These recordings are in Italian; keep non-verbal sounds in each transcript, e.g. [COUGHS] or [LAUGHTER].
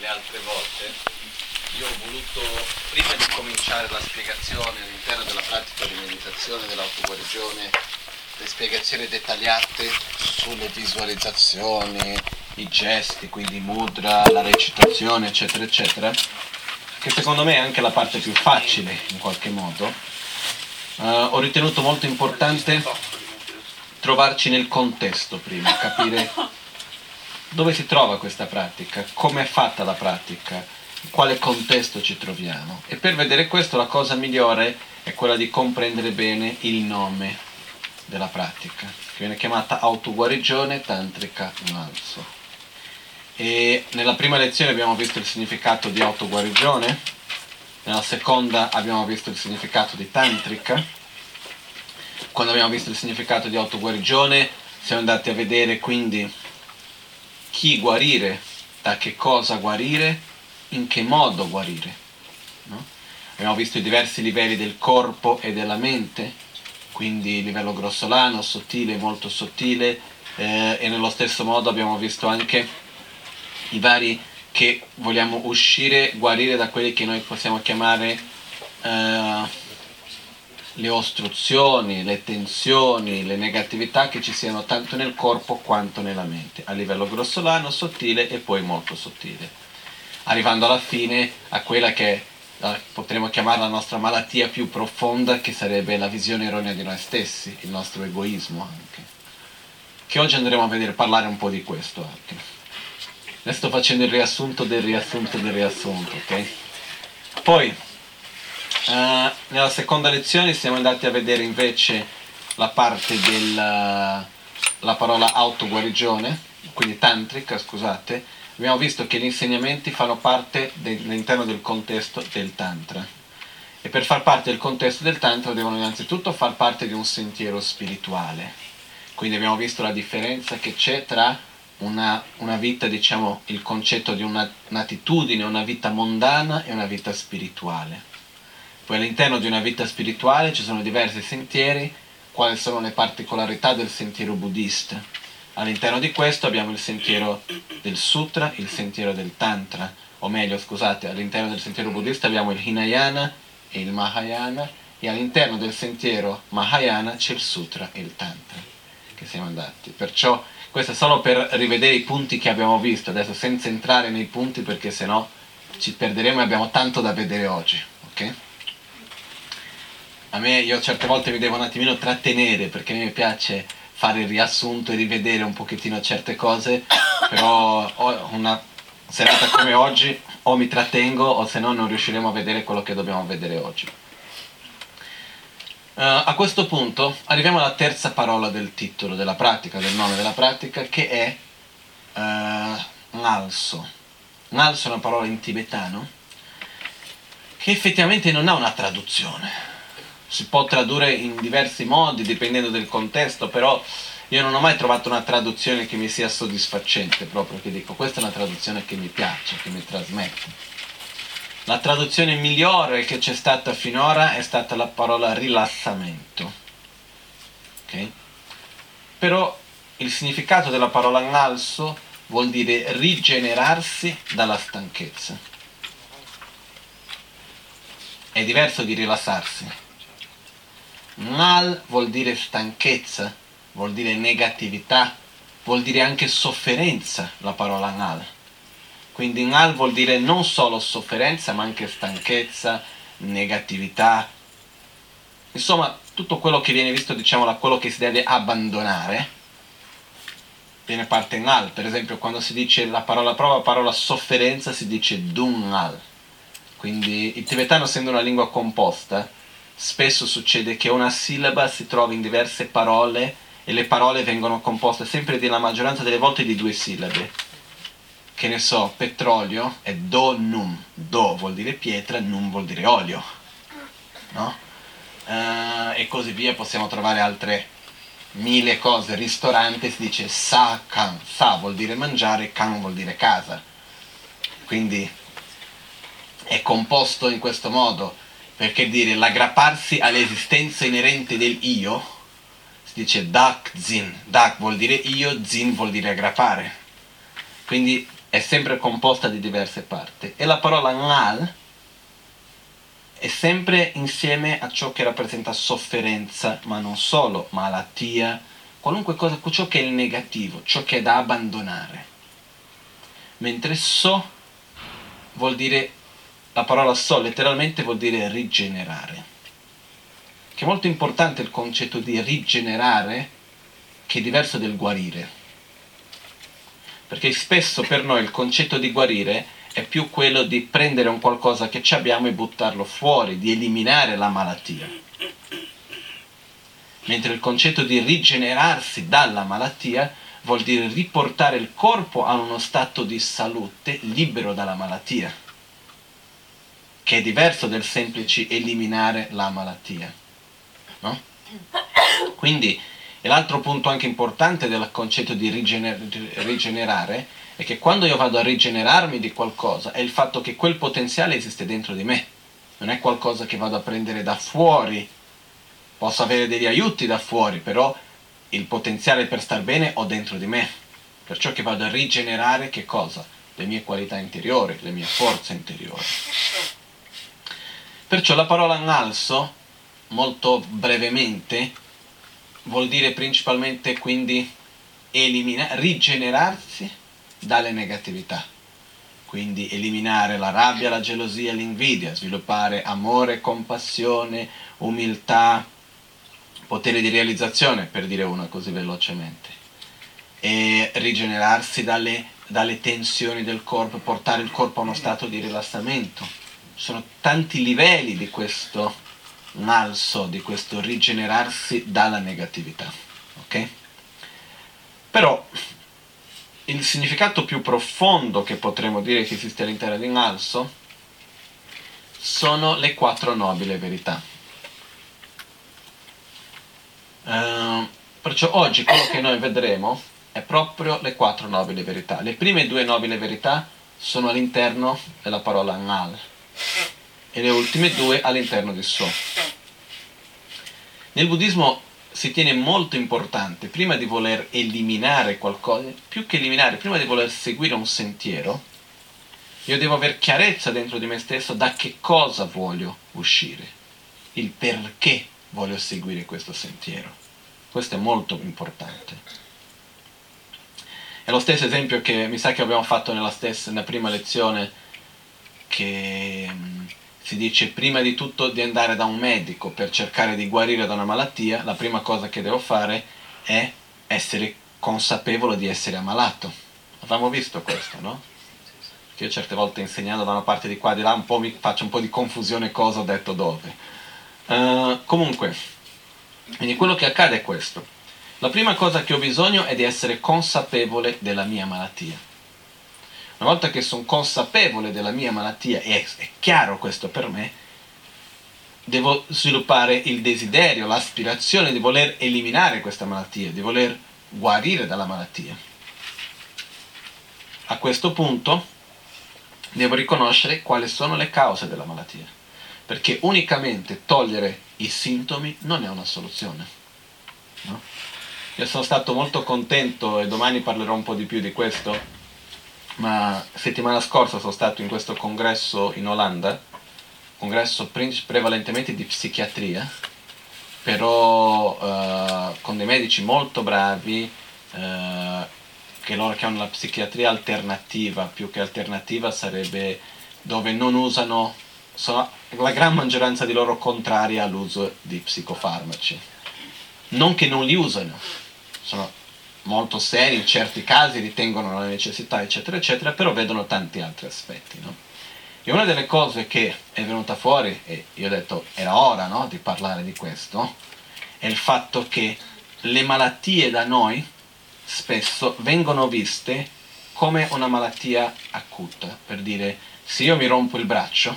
le altre volte, io ho voluto, prima di cominciare la spiegazione all'interno della pratica di meditazione dell'autoguarigione, le spiegazioni dettagliate sulle visualizzazioni, i gesti, quindi mudra, la recitazione, eccetera, eccetera, che secondo me è anche la parte più facile in qualche modo, uh, ho ritenuto molto importante trovarci nel contesto prima, capire [LAUGHS] dove si trova questa pratica, come è fatta la pratica, in quale contesto ci troviamo. E per vedere questo la cosa migliore è quella di comprendere bene il nome della pratica, che viene chiamata autoguarigione tantrica nalso. E nella prima lezione abbiamo visto il significato di autoguarigione, nella seconda abbiamo visto il significato di tantrica, quando abbiamo visto il significato di autoguarigione siamo andati a vedere quindi chi guarire, da che cosa guarire, in che modo guarire. No? Abbiamo visto i diversi livelli del corpo e della mente, quindi livello grossolano, sottile, molto sottile, eh, e nello stesso modo abbiamo visto anche i vari che vogliamo uscire, guarire da quelli che noi possiamo chiamare eh, le ostruzioni, le tensioni, le negatività che ci siano tanto nel corpo quanto nella mente, a livello grossolano, sottile e poi molto sottile, arrivando alla fine a quella che potremmo chiamare la nostra malattia più profonda, che sarebbe la visione erronea di noi stessi, il nostro egoismo anche. Che oggi andremo a vedere, parlare un po' di questo anche. Adesso sto facendo il riassunto del riassunto del riassunto, ok? Poi, Uh, nella seconda lezione siamo andati a vedere invece la parte della parola autoguarigione, quindi tantrica, scusate. Abbiamo visto che gli insegnamenti fanno parte all'interno del contesto del tantra. E per far parte del contesto del tantra devono innanzitutto far parte di un sentiero spirituale. Quindi abbiamo visto la differenza che c'è tra una, una vita, diciamo, il concetto di una, un'attitudine, una vita mondana e una vita spirituale poi all'interno di una vita spirituale ci sono diversi sentieri, quali sono le particolarità del sentiero buddista. All'interno di questo abbiamo il sentiero del sutra, il sentiero del tantra, o meglio scusate, all'interno del sentiero buddista abbiamo il Hinayana e il Mahayana e all'interno del sentiero Mahayana c'è il sutra e il tantra che siamo andati. Perciò questo è solo per rivedere i punti che abbiamo visto, adesso senza entrare nei punti perché sennò ci perderemo e abbiamo tanto da vedere oggi, ok? A me io certe volte mi devo un attimino trattenere perché mi piace fare il riassunto e rivedere un pochettino certe cose, però una serata come oggi o mi trattengo o se no non riusciremo a vedere quello che dobbiamo vedere oggi. Uh, a questo punto arriviamo alla terza parola del titolo, della pratica, del nome della pratica, che è uh, Nalso. Nalso è una parola in tibetano che effettivamente non ha una traduzione si può tradurre in diversi modi dipendendo dal contesto, però io non ho mai trovato una traduzione che mi sia soddisfacente, proprio che dico questa è una traduzione che mi piace, che mi trasmette. La traduzione migliore che c'è stata finora è stata la parola rilassamento. Okay? Però il significato della parola analso vuol dire rigenerarsi dalla stanchezza. È diverso di rilassarsi Mal vuol dire stanchezza, vuol dire negatività, vuol dire anche sofferenza la parola nal. Quindi nal vuol dire non solo sofferenza ma anche stanchezza, negatività, insomma tutto quello che viene visto diciamo da quello che si deve abbandonare viene parte nal, per esempio quando si dice la parola prova, la parola sofferenza si dice dunal. Quindi il tibetano essendo una lingua composta spesso succede che una sillaba si trova in diverse parole e le parole vengono composte sempre nella maggioranza delle volte di due sillabe. Che ne so, petrolio è do num. Do vuol dire pietra, num vuol dire olio. No? Uh, e così via, possiamo trovare altre mille cose. Ristorante si dice sa kan. Sa vuol dire mangiare, kan vuol dire casa. Quindi è composto in questo modo perché dire l'aggrapparsi all'esistenza inerente del io, si dice dak zin, dak vuol dire io, zin vuol dire aggrappare. Quindi è sempre composta di diverse parti e la parola ngal è sempre insieme a ciò che rappresenta sofferenza, ma non solo, malattia, qualunque cosa, ciò che è il negativo, ciò che è da abbandonare. Mentre so vuol dire, la parola so letteralmente vuol dire rigenerare. Che è molto importante il concetto di rigenerare, che è diverso del guarire. Perché spesso per noi il concetto di guarire è più quello di prendere un qualcosa che ci abbiamo e buttarlo fuori, di eliminare la malattia. Mentre il concetto di rigenerarsi dalla malattia vuol dire riportare il corpo a uno stato di salute libero dalla malattia, che è diverso del semplice eliminare la malattia. No? Quindi l'altro punto anche importante del concetto di rigener- rigenerare è che quando io vado a rigenerarmi di qualcosa è il fatto che quel potenziale esiste dentro di me, non è qualcosa che vado a prendere da fuori, posso avere degli aiuti da fuori, però il potenziale per star bene ho dentro di me, perciò che vado a rigenerare che cosa? Le mie qualità interiori, le mie forze interiori. Perciò la parola analso, molto brevemente, vuol dire principalmente quindi eliminare, rigenerarsi dalle negatività. Quindi eliminare la rabbia, la gelosia, l'invidia, sviluppare amore, compassione, umiltà, potere di realizzazione, per dire una così velocemente. E rigenerarsi dalle, dalle tensioni del corpo, portare il corpo a uno stato di rilassamento. Sono tanti livelli di questo malso, di questo rigenerarsi dalla negatività. Ok? Però il significato più profondo che potremmo dire che esiste all'interno di Nalso sono le quattro nobili verità. Uh, perciò oggi quello che noi vedremo è proprio le quattro nobili verità. Le prime due nobili verità sono all'interno della parola Nal e le ultime due all'interno di So. Nel buddismo si tiene molto importante, prima di voler eliminare qualcosa, più che eliminare, prima di voler seguire un sentiero, io devo avere chiarezza dentro di me stesso da che cosa voglio uscire, il perché voglio seguire questo sentiero. Questo è molto importante. È lo stesso esempio che mi sa che abbiamo fatto nella, stessa, nella prima lezione che si dice prima di tutto di andare da un medico per cercare di guarire da una malattia, la prima cosa che devo fare è essere consapevole di essere ammalato. Abbiamo visto questo, no? Che io certe volte insegnando da una parte di qua e di là un po' mi faccio un po' di confusione cosa ho detto dove. Uh, comunque, quindi quello che accade è questo. La prima cosa che ho bisogno è di essere consapevole della mia malattia. Una volta che sono consapevole della mia malattia, e è chiaro questo per me, devo sviluppare il desiderio, l'aspirazione di voler eliminare questa malattia, di voler guarire dalla malattia. A questo punto devo riconoscere quali sono le cause della malattia, perché unicamente togliere i sintomi non è una soluzione. No? Io sono stato molto contento e domani parlerò un po' di più di questo ma settimana scorsa sono stato in questo congresso in Olanda, congresso prevalentemente di psichiatria, però uh, con dei medici molto bravi, uh, che loro chiamano la psichiatria alternativa, più che alternativa sarebbe dove non usano, sono la gran maggioranza di loro contraria all'uso di psicofarmaci. Non che non li usano, sono molto seri, in certi casi ritengono la necessità, eccetera, eccetera, però vedono tanti altri aspetti. No? E una delle cose che è venuta fuori, e io ho detto era ora no, di parlare di questo, è il fatto che le malattie da noi spesso vengono viste come una malattia acuta, per dire se io mi rompo il braccio,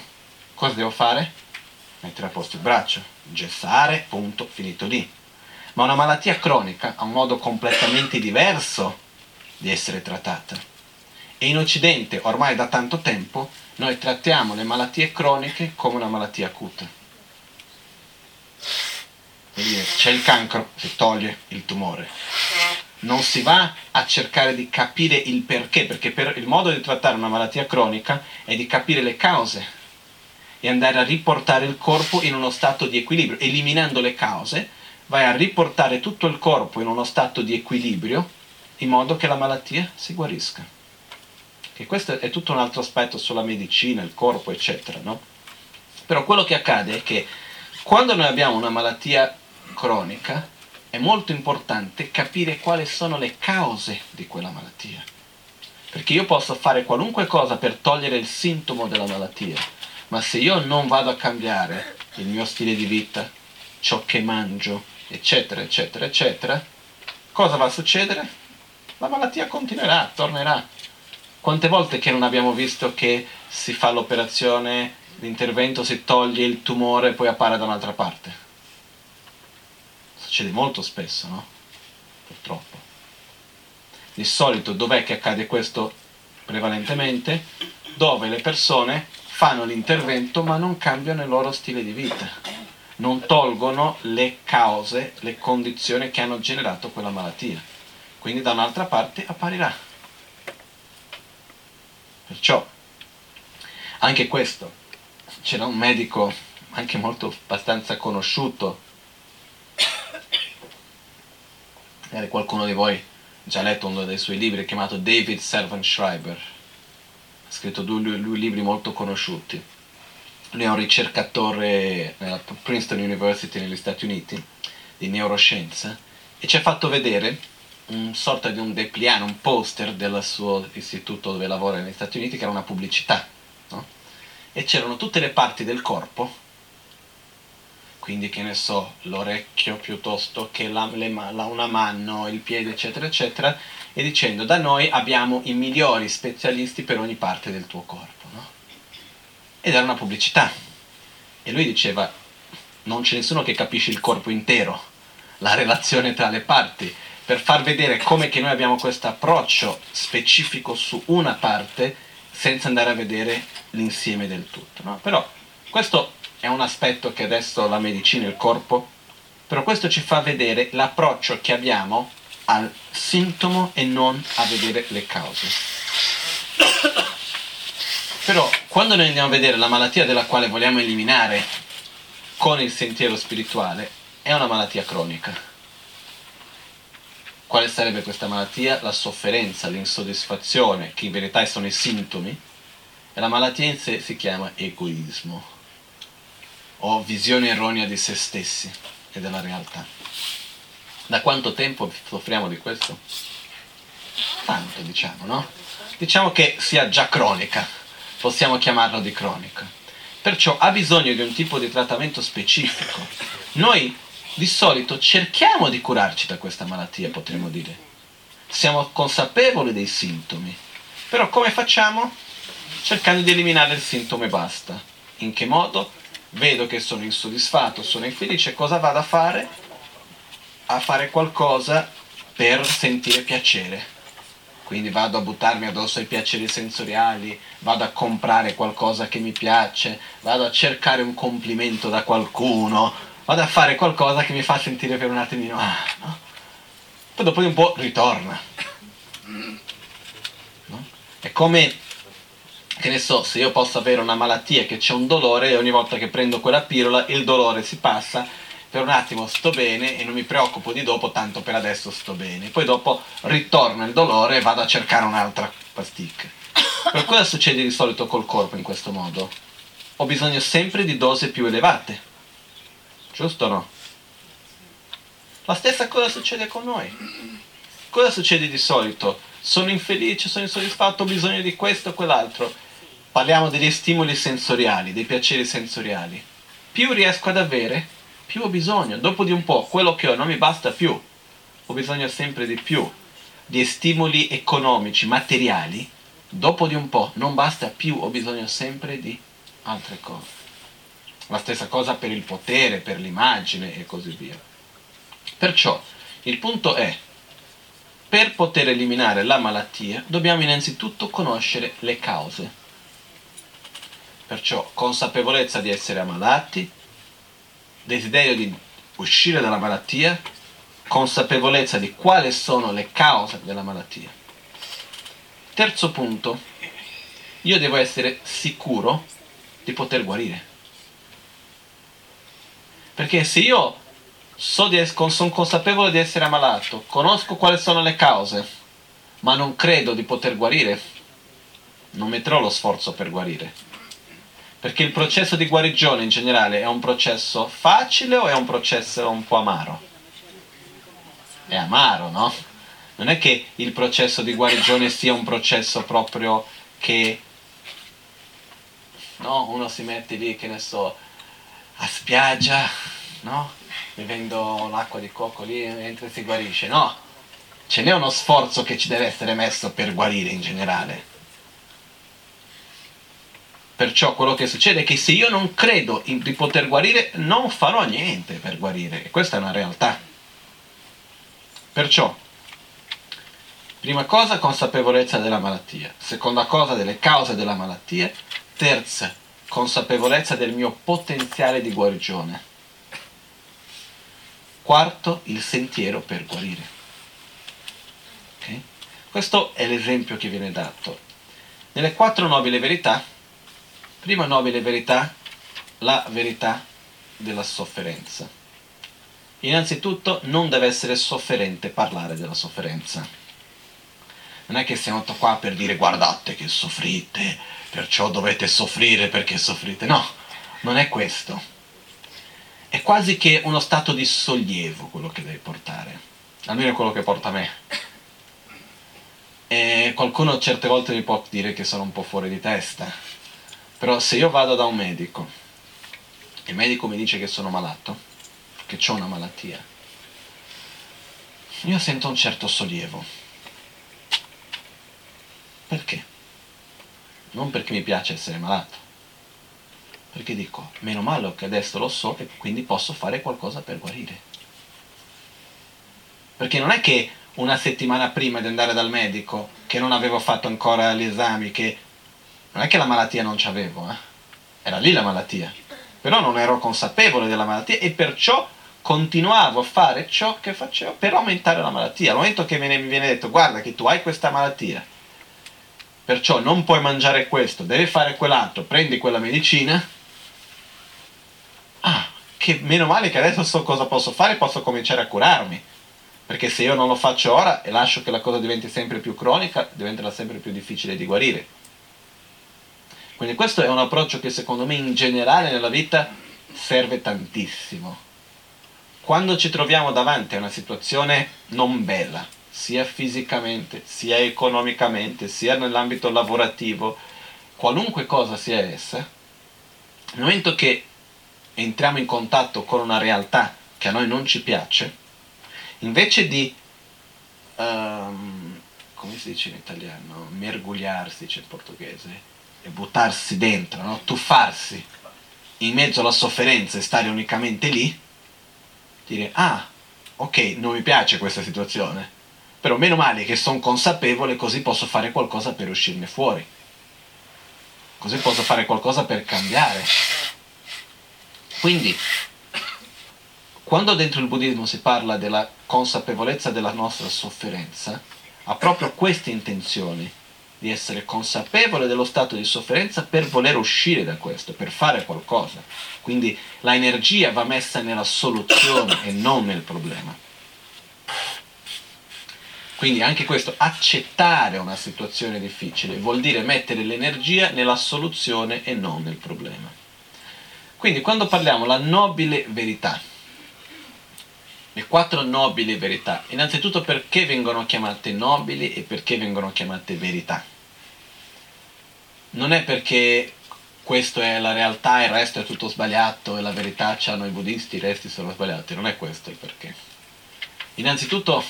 cosa devo fare? Mettere a posto il braccio, gessare, punto, finito lì ma una malattia cronica ha un modo completamente diverso di essere trattata. E in Occidente, ormai da tanto tempo, noi trattiamo le malattie croniche come una malattia acuta. C'è il cancro, si toglie il tumore. non si va a cercare di capire il perché, perché per il modo di trattare una malattia cronica è di capire le cause e andare a riportare il corpo in uno stato di equilibrio. Eliminando le cause, vai a riportare tutto il corpo in uno stato di equilibrio in modo che la malattia si guarisca. Che questo è tutto un altro aspetto sulla medicina, il corpo, eccetera, no? Però quello che accade è che quando noi abbiamo una malattia cronica, è molto importante capire quali sono le cause di quella malattia. Perché io posso fare qualunque cosa per togliere il sintomo della malattia, ma se io non vado a cambiare il mio stile di vita, ciò che mangio, eccetera, eccetera, eccetera, cosa va a succedere? La malattia continuerà, tornerà. Quante volte che non abbiamo visto che si fa l'operazione, l'intervento, si toglie il tumore e poi appare da un'altra parte? Succede molto spesso, no? Purtroppo. Di solito dov'è che accade questo prevalentemente? Dove le persone fanno l'intervento ma non cambiano il loro stile di vita, non tolgono le cause, le condizioni che hanno generato quella malattia. Quindi da un'altra parte apparirà. Perciò, anche questo, c'era un medico anche molto abbastanza conosciuto magari qualcuno di voi ha già letto uno dei suoi libri chiamato David Servant Schreiber, ha scritto due, due libri molto conosciuti. Lui è un ricercatore nella Princeton University negli Stati Uniti di neuroscienza e ci ha fatto vedere un sorta di un depliano, un poster del suo istituto dove lavora negli Stati Uniti che era una pubblicità. No? E c'erano tutte le parti del corpo quindi che ne so, l'orecchio piuttosto che la, le, la, una mano, il piede, eccetera, eccetera, e dicendo da noi abbiamo i migliori specialisti per ogni parte del tuo corpo. Ed era una pubblicità. E lui diceva, non c'è nessuno che capisce il corpo intero, la relazione tra le parti, per far vedere come che noi abbiamo questo approccio specifico su una parte senza andare a vedere l'insieme del tutto. No? Però questo è un aspetto che adesso la medicina, il corpo, però questo ci fa vedere l'approccio che abbiamo al sintomo e non a vedere le cause. Però quando noi andiamo a vedere la malattia della quale vogliamo eliminare con il sentiero spirituale, è una malattia cronica. Quale sarebbe questa malattia? La sofferenza, l'insoddisfazione, che in verità sono i sintomi, e la malattia in sé si chiama egoismo o visione erronea di se stessi e della realtà. Da quanto tempo soffriamo di questo? Tanto, diciamo, no? Diciamo che sia già cronica, possiamo chiamarlo di cronica. Perciò ha bisogno di un tipo di trattamento specifico. Noi di solito cerchiamo di curarci da questa malattia, potremmo dire. Siamo consapevoli dei sintomi. Però come facciamo? Cercando di eliminare il sintomo e basta. In che modo? vedo che sono insoddisfatto, sono infelice, cosa vado a fare? A fare qualcosa per sentire piacere. Quindi vado a buttarmi addosso ai piaceri sensoriali, vado a comprare qualcosa che mi piace, vado a cercare un complimento da qualcuno, vado a fare qualcosa che mi fa sentire per un attimino, ah, no? Poi dopo di un po' ritorna. No? È come che ne so, se io posso avere una malattia che c'è un dolore e ogni volta che prendo quella pillola il dolore si passa, per un attimo sto bene e non mi preoccupo di dopo, tanto per adesso sto bene. Poi dopo ritorna il dolore e vado a cercare un'altra pasticca. Per cosa succede di solito col corpo in questo modo? Ho bisogno sempre di dose più elevate. Giusto o no? La stessa cosa succede con noi. Cosa succede di solito? Sono infelice, sono insoddisfatto, ho bisogno di questo o quell'altro parliamo degli stimoli sensoriali, dei piaceri sensoriali. Più riesco ad avere, più ho bisogno. Dopo di un po', quello che ho non mi basta più. Ho bisogno sempre di più. Di stimoli economici, materiali. Dopo di un po' non basta più, ho bisogno sempre di altre cose. La stessa cosa per il potere, per l'immagine e così via. Perciò il punto è, per poter eliminare la malattia dobbiamo innanzitutto conoscere le cause Perciò consapevolezza di essere ammalati, desiderio di uscire dalla malattia consapevolezza di quali sono le cause della malattia. Terzo punto, io devo essere sicuro di poter guarire. Perché se io so sono consapevole di essere ammalato, conosco quali sono le cause, ma non credo di poter guarire, non metterò lo sforzo per guarire. Perché il processo di guarigione in generale è un processo facile o è un processo un po' amaro? È amaro, no? Non è che il processo di guarigione sia un processo proprio che no? uno si mette lì, che ne so, a spiaggia, no? bevendo l'acqua di cocco lì mentre si guarisce, no? Ce n'è uno sforzo che ci deve essere messo per guarire in generale. Perciò quello che succede è che se io non credo in, di poter guarire, non farò niente per guarire. E questa è una realtà. Perciò, prima cosa, consapevolezza della malattia. Seconda cosa, delle cause della malattia. Terza, consapevolezza del mio potenziale di guarigione. Quarto, il sentiero per guarire. Okay? Questo è l'esempio che viene dato. Nelle quattro nobili verità, prima nobile verità, la verità della sofferenza. Innanzitutto non deve essere sofferente parlare della sofferenza. Non è che siamo qua per dire guardate che soffrite, perciò dovete soffrire perché soffrite. No, non è questo è quasi che uno stato di sollievo quello che devi portare, almeno quello che porta me. E qualcuno certe volte mi può dire che sono un po' fuori di testa, però se io vado da un medico e il medico mi dice che sono malato, che ho una malattia, io sento un certo sollievo. Perché? Non perché mi piace essere malato, perché dico, meno male che adesso lo so e quindi posso fare qualcosa per guarire. Perché non è che una settimana prima di andare dal medico, che non avevo fatto ancora gli esami, che non è che la malattia non c'avevo, eh? era lì la malattia. Però non ero consapevole della malattia e perciò continuavo a fare ciò che facevo per aumentare la malattia. Al momento che mi viene detto guarda che tu hai questa malattia, perciò non puoi mangiare questo, devi fare quell'altro, prendi quella medicina, ah, che meno male che adesso so cosa posso fare, posso cominciare a curarmi. Perché se io non lo faccio ora e lascio che la cosa diventi sempre più cronica, diventerà sempre più difficile di guarire. Quindi questo è un approccio che secondo me in generale nella vita serve tantissimo. Quando ci troviamo davanti a una situazione non bella, sia fisicamente, sia economicamente, sia nell'ambito lavorativo, qualunque cosa sia essa, nel momento che entriamo in contatto con una realtà che a noi non ci piace, invece di, um, come si dice in italiano, mergugliarsi, c'è il portoghese, e buttarsi dentro, no? tuffarsi in mezzo alla sofferenza e stare unicamente lì, dire, ah, ok, non mi piace questa situazione, però meno male che sono consapevole così posso fare qualcosa per uscirne fuori, così posso fare qualcosa per cambiare. Quindi, quando dentro il buddismo si parla della consapevolezza della nostra sofferenza, ha proprio queste intenzioni di essere consapevole dello stato di sofferenza per voler uscire da questo, per fare qualcosa. Quindi la energia va messa nella soluzione e non nel problema. Quindi anche questo, accettare una situazione difficile, vuol dire mettere l'energia nella soluzione e non nel problema. Quindi quando parliamo la nobile verità, le quattro nobili verità, innanzitutto perché vengono chiamate nobili e perché vengono chiamate verità? Non è perché questa è la realtà, il resto è tutto sbagliato e la verità c'hanno i buddisti, i resti sono sbagliati, non è questo il perché. Innanzitutto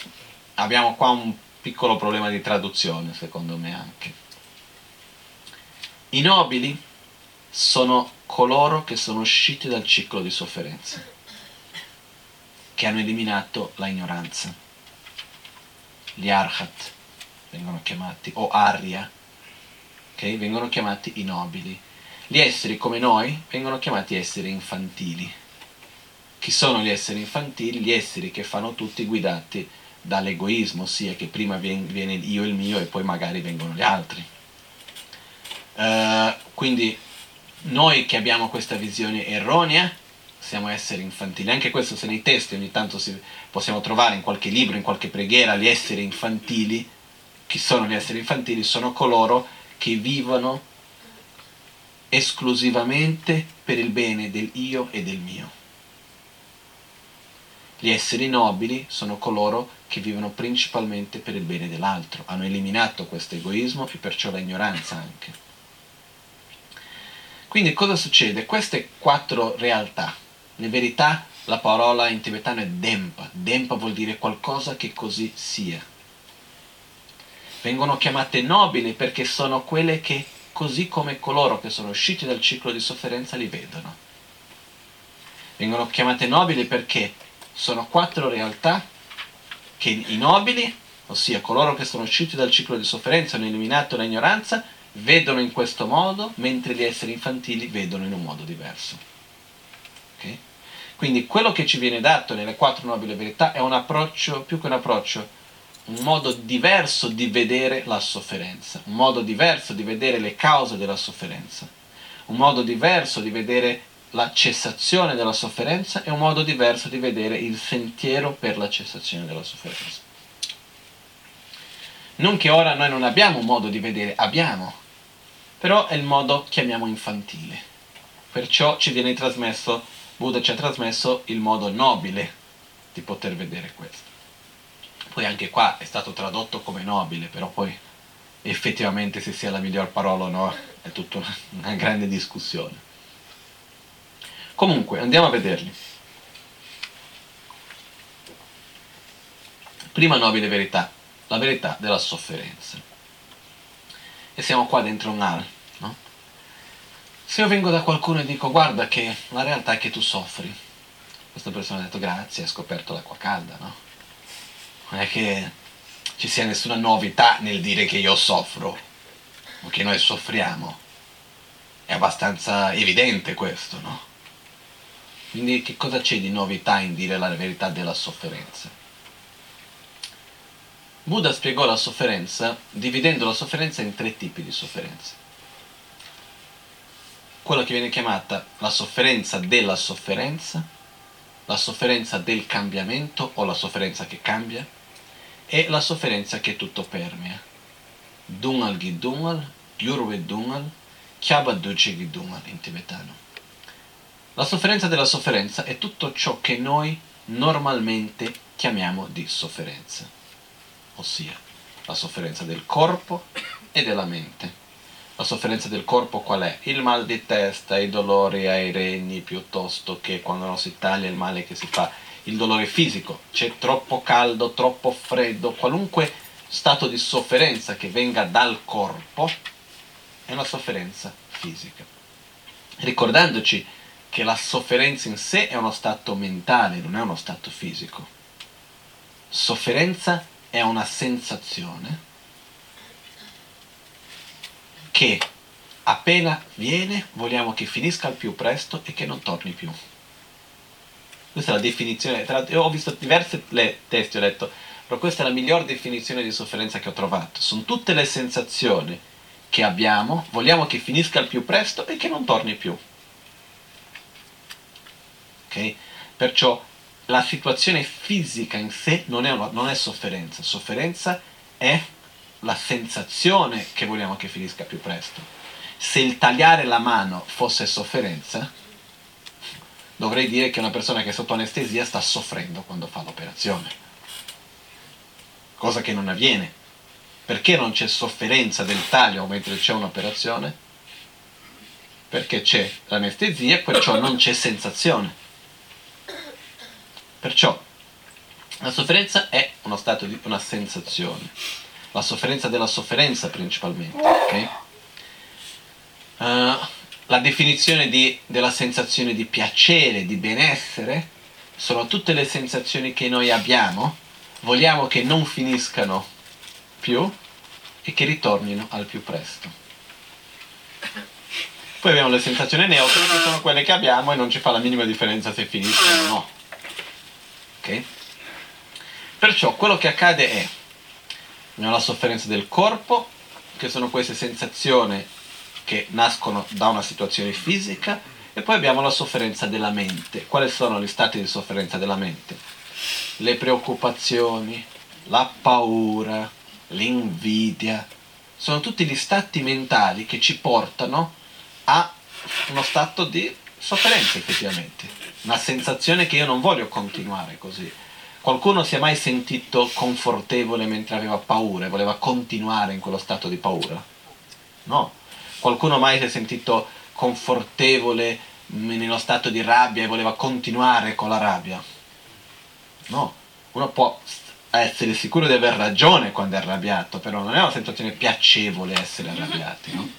abbiamo qua un piccolo problema di traduzione, secondo me anche. I nobili sono coloro che sono usciti dal ciclo di sofferenza, che hanno eliminato la ignoranza. Gli arhat vengono chiamati, o arya, okay? vengono chiamati i nobili. Gli esseri come noi vengono chiamati esseri infantili. Chi sono gli esseri infantili? Gli esseri che fanno tutti guidati dall'egoismo, ossia che prima viene io e il mio e poi magari vengono gli altri. Uh, quindi noi che abbiamo questa visione erronea siamo esseri infantili. Anche questo se nei testi ogni tanto si, possiamo trovare in qualche libro, in qualche preghiera, gli esseri infantili. Chi sono gli esseri infantili? Sono coloro che vivono esclusivamente per il bene del io e del mio. Gli esseri nobili sono coloro che vivono principalmente per il bene dell'altro, hanno eliminato questo egoismo e perciò l'ignoranza anche. Quindi cosa succede? Queste quattro realtà, in verità la parola in tibetano è Dempa, Dempa vuol dire qualcosa che così sia. Vengono chiamate nobili perché sono quelle che, così come coloro che sono usciti dal ciclo di sofferenza, li vedono. Vengono chiamate nobili perché sono quattro realtà che i nobili, ossia coloro che sono usciti dal ciclo di sofferenza, hanno eliminato l'ignoranza, vedono in questo modo, mentre gli esseri infantili vedono in un modo diverso. Okay? Quindi quello che ci viene dato nelle quattro nobili verità è un approccio, più che un approccio, un modo diverso di vedere la sofferenza, un modo diverso di vedere le cause della sofferenza, un modo diverso di vedere la cessazione della sofferenza e un modo diverso di vedere il sentiero per la cessazione della sofferenza. Non che ora noi non abbiamo un modo di vedere, abbiamo, però è il modo, chiamiamo, infantile. Perciò ci viene trasmesso, Buddha ci ha trasmesso il modo nobile di poter vedere questo. Poi anche qua è stato tradotto come nobile, però poi effettivamente se sia la miglior parola o no è tutta una, grande discussione. Comunque, andiamo a vederli. Prima nobile verità, la verità della sofferenza. E siamo qua dentro un al, no? Se io vengo da qualcuno e dico guarda che la realtà è che tu soffri, questa persona ha detto grazie, hai scoperto l'acqua calda, no? Non è che ci sia nessuna novità nel dire che io soffro o che noi soffriamo. È abbastanza evidente questo, no? Quindi che cosa c'è di novità in dire la verità della sofferenza? Buddha spiegò la sofferenza dividendo la sofferenza in tre tipi di sofferenza. Quella che viene chiamata la sofferenza della sofferenza, la sofferenza del cambiamento o la sofferenza che cambia e la sofferenza che tutto permea. Dungal Gidungal, Gyurve Dungal, Kyaba Duce Gidungal in tibetano. La sofferenza della sofferenza è tutto ciò che noi normalmente chiamiamo di sofferenza, ossia la sofferenza del corpo e della mente. La sofferenza del corpo qual è? Il mal di testa, i dolori ai reni, piuttosto che quando non si taglia il male che si fa, il dolore fisico, c'è troppo caldo, troppo freddo, qualunque stato di sofferenza che venga dal corpo è una sofferenza fisica. Ricordandoci che la sofferenza in sé è uno stato mentale, non è uno stato fisico. Sofferenza è una sensazione che appena viene vogliamo che finisca al più presto e che non torni più. Questa è la definizione, io ho visto diversi testi, ho detto, però questa è la miglior definizione di sofferenza che ho trovato. Sono tutte le sensazioni che abbiamo, vogliamo che finisca al più presto e che non torni più. Okay? Perciò la situazione fisica in sé non è, una, non è sofferenza, sofferenza è la sensazione che vogliamo che finisca più presto. Se il tagliare la mano fosse sofferenza, dovrei dire che una persona che è sotto anestesia sta soffrendo quando fa l'operazione. Cosa che non avviene. Perché non c'è sofferenza del taglio mentre c'è un'operazione? Perché c'è l'anestesia, perciò non c'è sensazione. Perciò la sofferenza è uno stato di una sensazione, la sofferenza della sofferenza principalmente. Okay? Uh, la definizione di, della sensazione di piacere, di benessere, sono tutte le sensazioni che noi abbiamo, vogliamo che non finiscano più e che ritornino al più presto. Poi abbiamo le sensazioni neutre, che sono quelle che abbiamo e non ci fa la minima differenza se finiscono o no. Ok? Perciò quello che accade è, abbiamo la sofferenza del corpo, che sono queste sensazioni che nascono da una situazione fisica, e poi abbiamo la sofferenza della mente. Quali sono gli stati di sofferenza della mente? Le preoccupazioni, la paura, l'invidia, sono tutti gli stati mentali che ci portano a uno stato di sofferenza effettivamente, una sensazione che io non voglio continuare così. Qualcuno si è mai sentito confortevole mentre aveva paura e voleva continuare in quello stato di paura? No. Qualcuno mai si è sentito confortevole nello stato di rabbia e voleva continuare con la rabbia? No. Uno può essere sicuro di aver ragione quando è arrabbiato, però non è una sensazione piacevole essere arrabbiati, no?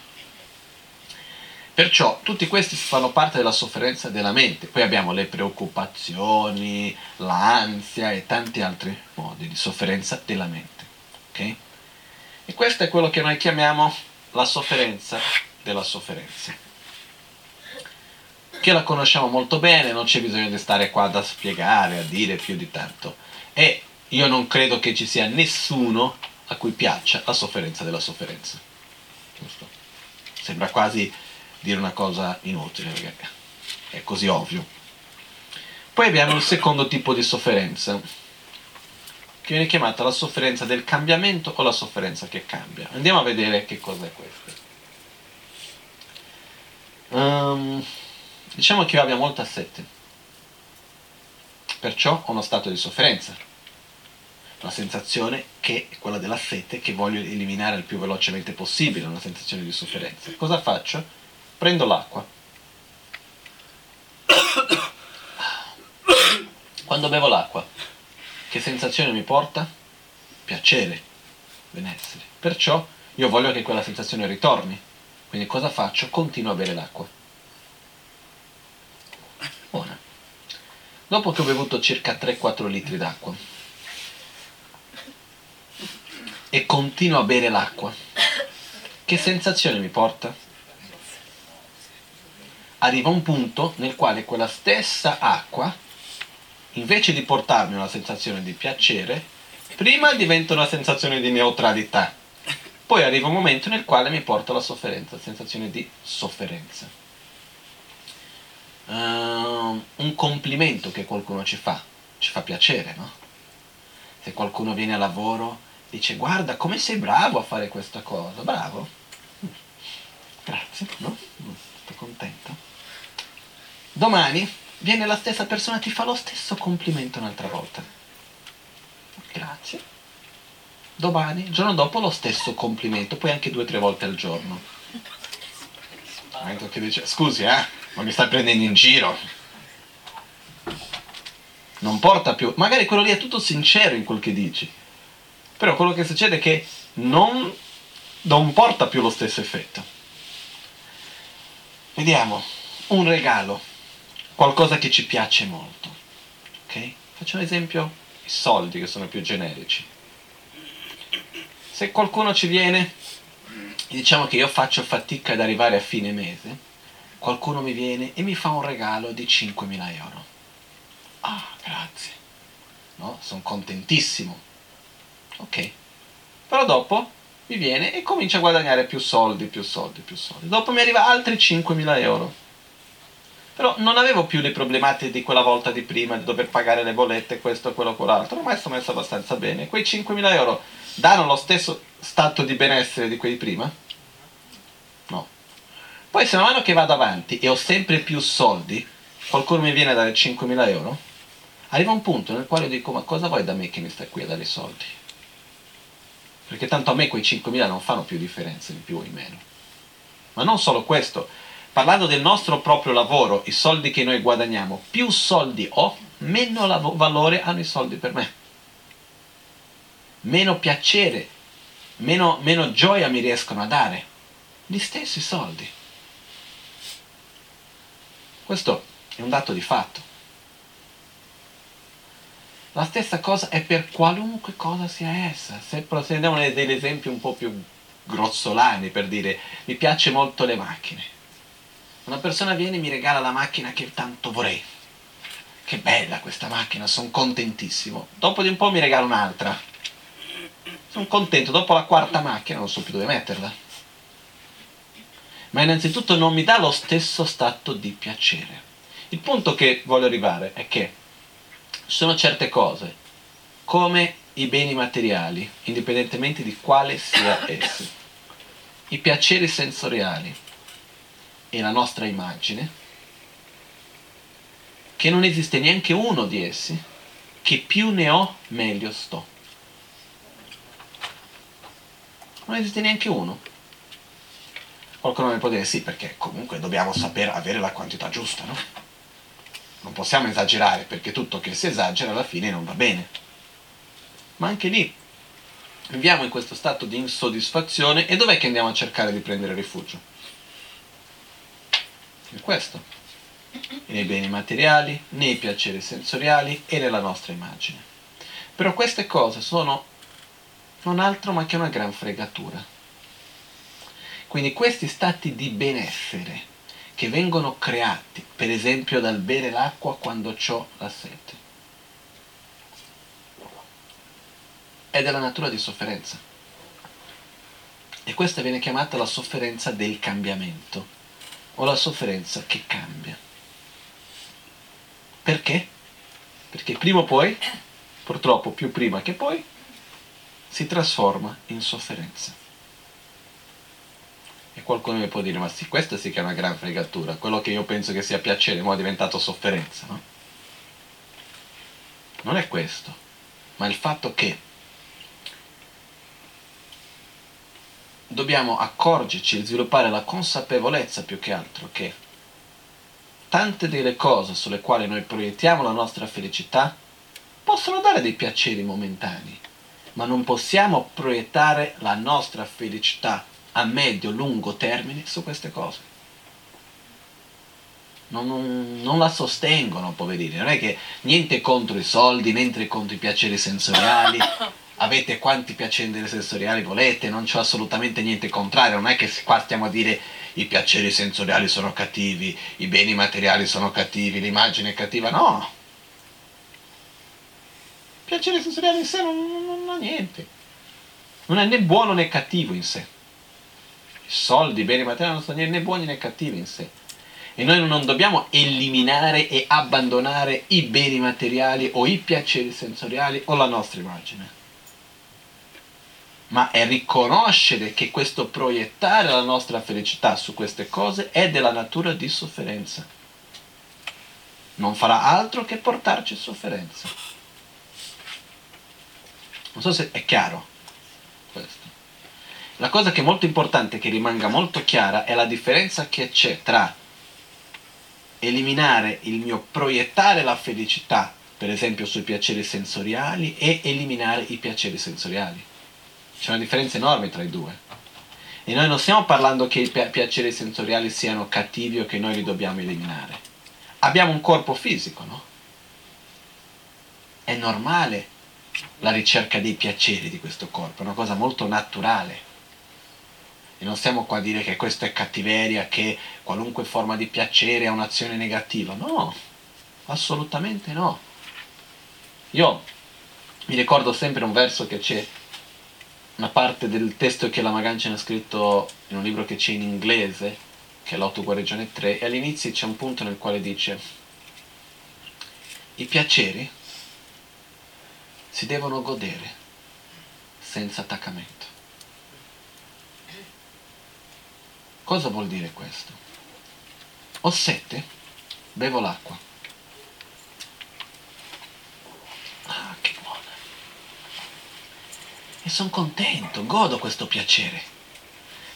Perciò tutti questi fanno parte della sofferenza della mente, poi abbiamo le preoccupazioni, l'ansia e tanti altri modi di sofferenza della mente. Okay? E questo è quello che noi chiamiamo la sofferenza della sofferenza. Che la conosciamo molto bene, non c'è bisogno di stare qua da spiegare, a dire più di tanto. E io non credo che ci sia nessuno a cui piaccia la sofferenza della sofferenza. Giusto? Sembra quasi dire una cosa inutile, perché è così ovvio. Poi abbiamo il secondo tipo di sofferenza, che viene chiamata la sofferenza del cambiamento o la sofferenza che cambia. Andiamo a vedere che cosa è questa. Um, diciamo che io abbia molta sete, perciò ho uno stato di sofferenza, una sensazione che è quella della sete che voglio eliminare il più velocemente possibile, una sensazione di sofferenza. Cosa faccio? prendo l'acqua. [COUGHS] Quando bevo l'acqua, che sensazione mi porta? Piacere, benessere. Perciò io voglio che quella sensazione ritorni. Quindi cosa faccio? Continuo a bere l'acqua. Ora, dopo che ho bevuto circa 3-4 litri d'acqua e continuo a bere l'acqua, che sensazione mi porta? arriva un punto nel quale quella stessa acqua, invece di portarmi una sensazione di piacere, prima diventa una sensazione di neutralità. Poi arriva un momento nel quale mi porta la sofferenza, la sensazione di sofferenza. Uh, un complimento che qualcuno ci fa, ci fa piacere, no? Se qualcuno viene a lavoro, dice guarda come sei bravo a fare questa cosa, bravo? Grazie, no? Sto contento. Domani viene la stessa persona e ti fa lo stesso complimento un'altra volta. Grazie. Domani, il giorno dopo, lo stesso complimento, poi anche due o tre volte al giorno. Che dice, scusi, eh, ma mi stai prendendo in giro. Non porta più, magari quello lì è tutto sincero in quel che dici, però quello che succede è che non, non porta più lo stesso effetto. Vediamo, un regalo qualcosa che ci piace molto. Ok? Faccio un esempio, i soldi che sono più generici. Se qualcuno ci viene, diciamo che io faccio fatica ad arrivare a fine mese, qualcuno mi viene e mi fa un regalo di 5.000 euro. Ah, grazie. No? Sono contentissimo. Ok. Però dopo mi viene e comincia a guadagnare più soldi, più soldi, più soldi. Dopo mi arriva altri 5.000 euro. Però non avevo più le problematiche di quella volta di prima, di dover pagare le bollette, questo, quello, quell'altro. Ormai sto messo abbastanza bene. Quei 5.000 euro danno lo stesso stato di benessere di quelli prima? No. Poi se man mano che vado avanti e ho sempre più soldi, qualcuno mi viene a dare 5.000 euro, arriva un punto nel quale io dico ma cosa vuoi da me che mi stai qui a dare i soldi? Perché tanto a me quei 5.000 non fanno più differenza in più o in meno. Ma non solo questo, parlando del nostro proprio lavoro, i soldi che noi guadagniamo, più soldi ho, meno valore hanno i soldi per me. Meno piacere, meno, meno gioia mi riescono a dare. Gli stessi soldi. Questo è un dato di fatto. La stessa cosa è per qualunque cosa sia essa. Se prendiamo degli esempi un po' più grossolani per dire mi piace molto le macchine Una persona viene e mi regala la macchina che tanto vorrei. Che bella questa macchina, sono contentissimo. Dopo di un po' mi regala un'altra. Sono contento, dopo la quarta macchina non so più dove metterla. Ma innanzitutto non mi dà lo stesso stato di piacere. Il punto che voglio arrivare è che ci sono certe cose, come i beni materiali, indipendentemente di quale sia essi, i piaceri sensoriali e la nostra immagine, che non esiste neanche uno di essi, che più ne ho meglio sto. Non esiste neanche uno. Qualcuno mi può dire sì, perché comunque dobbiamo saper avere la quantità giusta, no? Non possiamo esagerare, perché tutto che si esagera alla fine non va bene. Ma anche lì viviamo in questo stato di insoddisfazione e dov'è che andiamo a cercare di prendere rifugio? In questo. Nei beni materiali, nei piaceri sensoriali e nella nostra immagine. Però queste cose sono non altro ma che una gran fregatura. Quindi questi stati di benessere che vengono creati, per esempio dal bere l'acqua quando ho la sete, è della natura di sofferenza. E questa viene chiamata la sofferenza del cambiamento o la sofferenza che cambia. Perché? Perché prima o poi, purtroppo più prima che poi, si trasforma in sofferenza. E qualcuno mi può dire, ma sì, questa sì che è una gran fregatura, quello che io penso che sia piacere, ora è diventato sofferenza, no? Non è questo, ma il fatto che dobbiamo accorgerci e sviluppare la consapevolezza più che altro che tante delle cose sulle quali noi proiettiamo la nostra felicità possono dare dei piaceri momentanei, ma non possiamo proiettare la nostra felicità a medio-lungo termine su queste cose. Non, non, non, la sostengono, poverini. Non è che niente contro i soldi, niente contro i piaceri sensoriali, [COUGHS] avete quanti piaceri sensoriali volete, non c'è assolutamente niente contrario, non è che qua stiamo a dire i piaceri sensoriali sono cattivi, i beni materiali sono cattivi, l'immagine è cattiva, no. I piaceri sensoriali in sé non, non, non ha niente, non è né buono né cattivo in sé. I soldi, i beni materiali non sono né buoni né cattivi in sé. E noi non dobbiamo eliminare e abbandonare i beni materiali o i piaceri sensoriali o la nostra immagine ma è riconoscere che questo proiettare la nostra felicità su queste cose è della natura di sofferenza. Non farà altro che portarci sofferenza. Non so se è chiaro questo. La cosa che è molto importante che rimanga molto chiara è la differenza che c'è tra eliminare il mio proiettare la felicità, per esempio sui piaceri sensoriali, e eliminare i piaceri sensoriali. C'è una differenza enorme tra i due. E noi non stiamo parlando che i piaceri sensoriali siano cattivi o che noi li dobbiamo eliminare. Abbiamo un corpo fisico, no? È normale la ricerca dei piaceri di questo corpo, è una cosa molto naturale. E non stiamo qua a dire che questa è cattiveria, che qualunque forma di piacere ha un'azione negativa. No, assolutamente no. Io mi ricordo sempre un verso che c'è una parte del testo che la Magancia ha scritto in un libro che c'è in inglese, che è l'autoguarigione 3, e all'inizio c'è un punto nel quale dice i piaceri si devono godere senza attaccamento. Cosa vuol dire questo? Ho sete, bevo l'acqua. Ah, che e sono contento, godo questo piacere,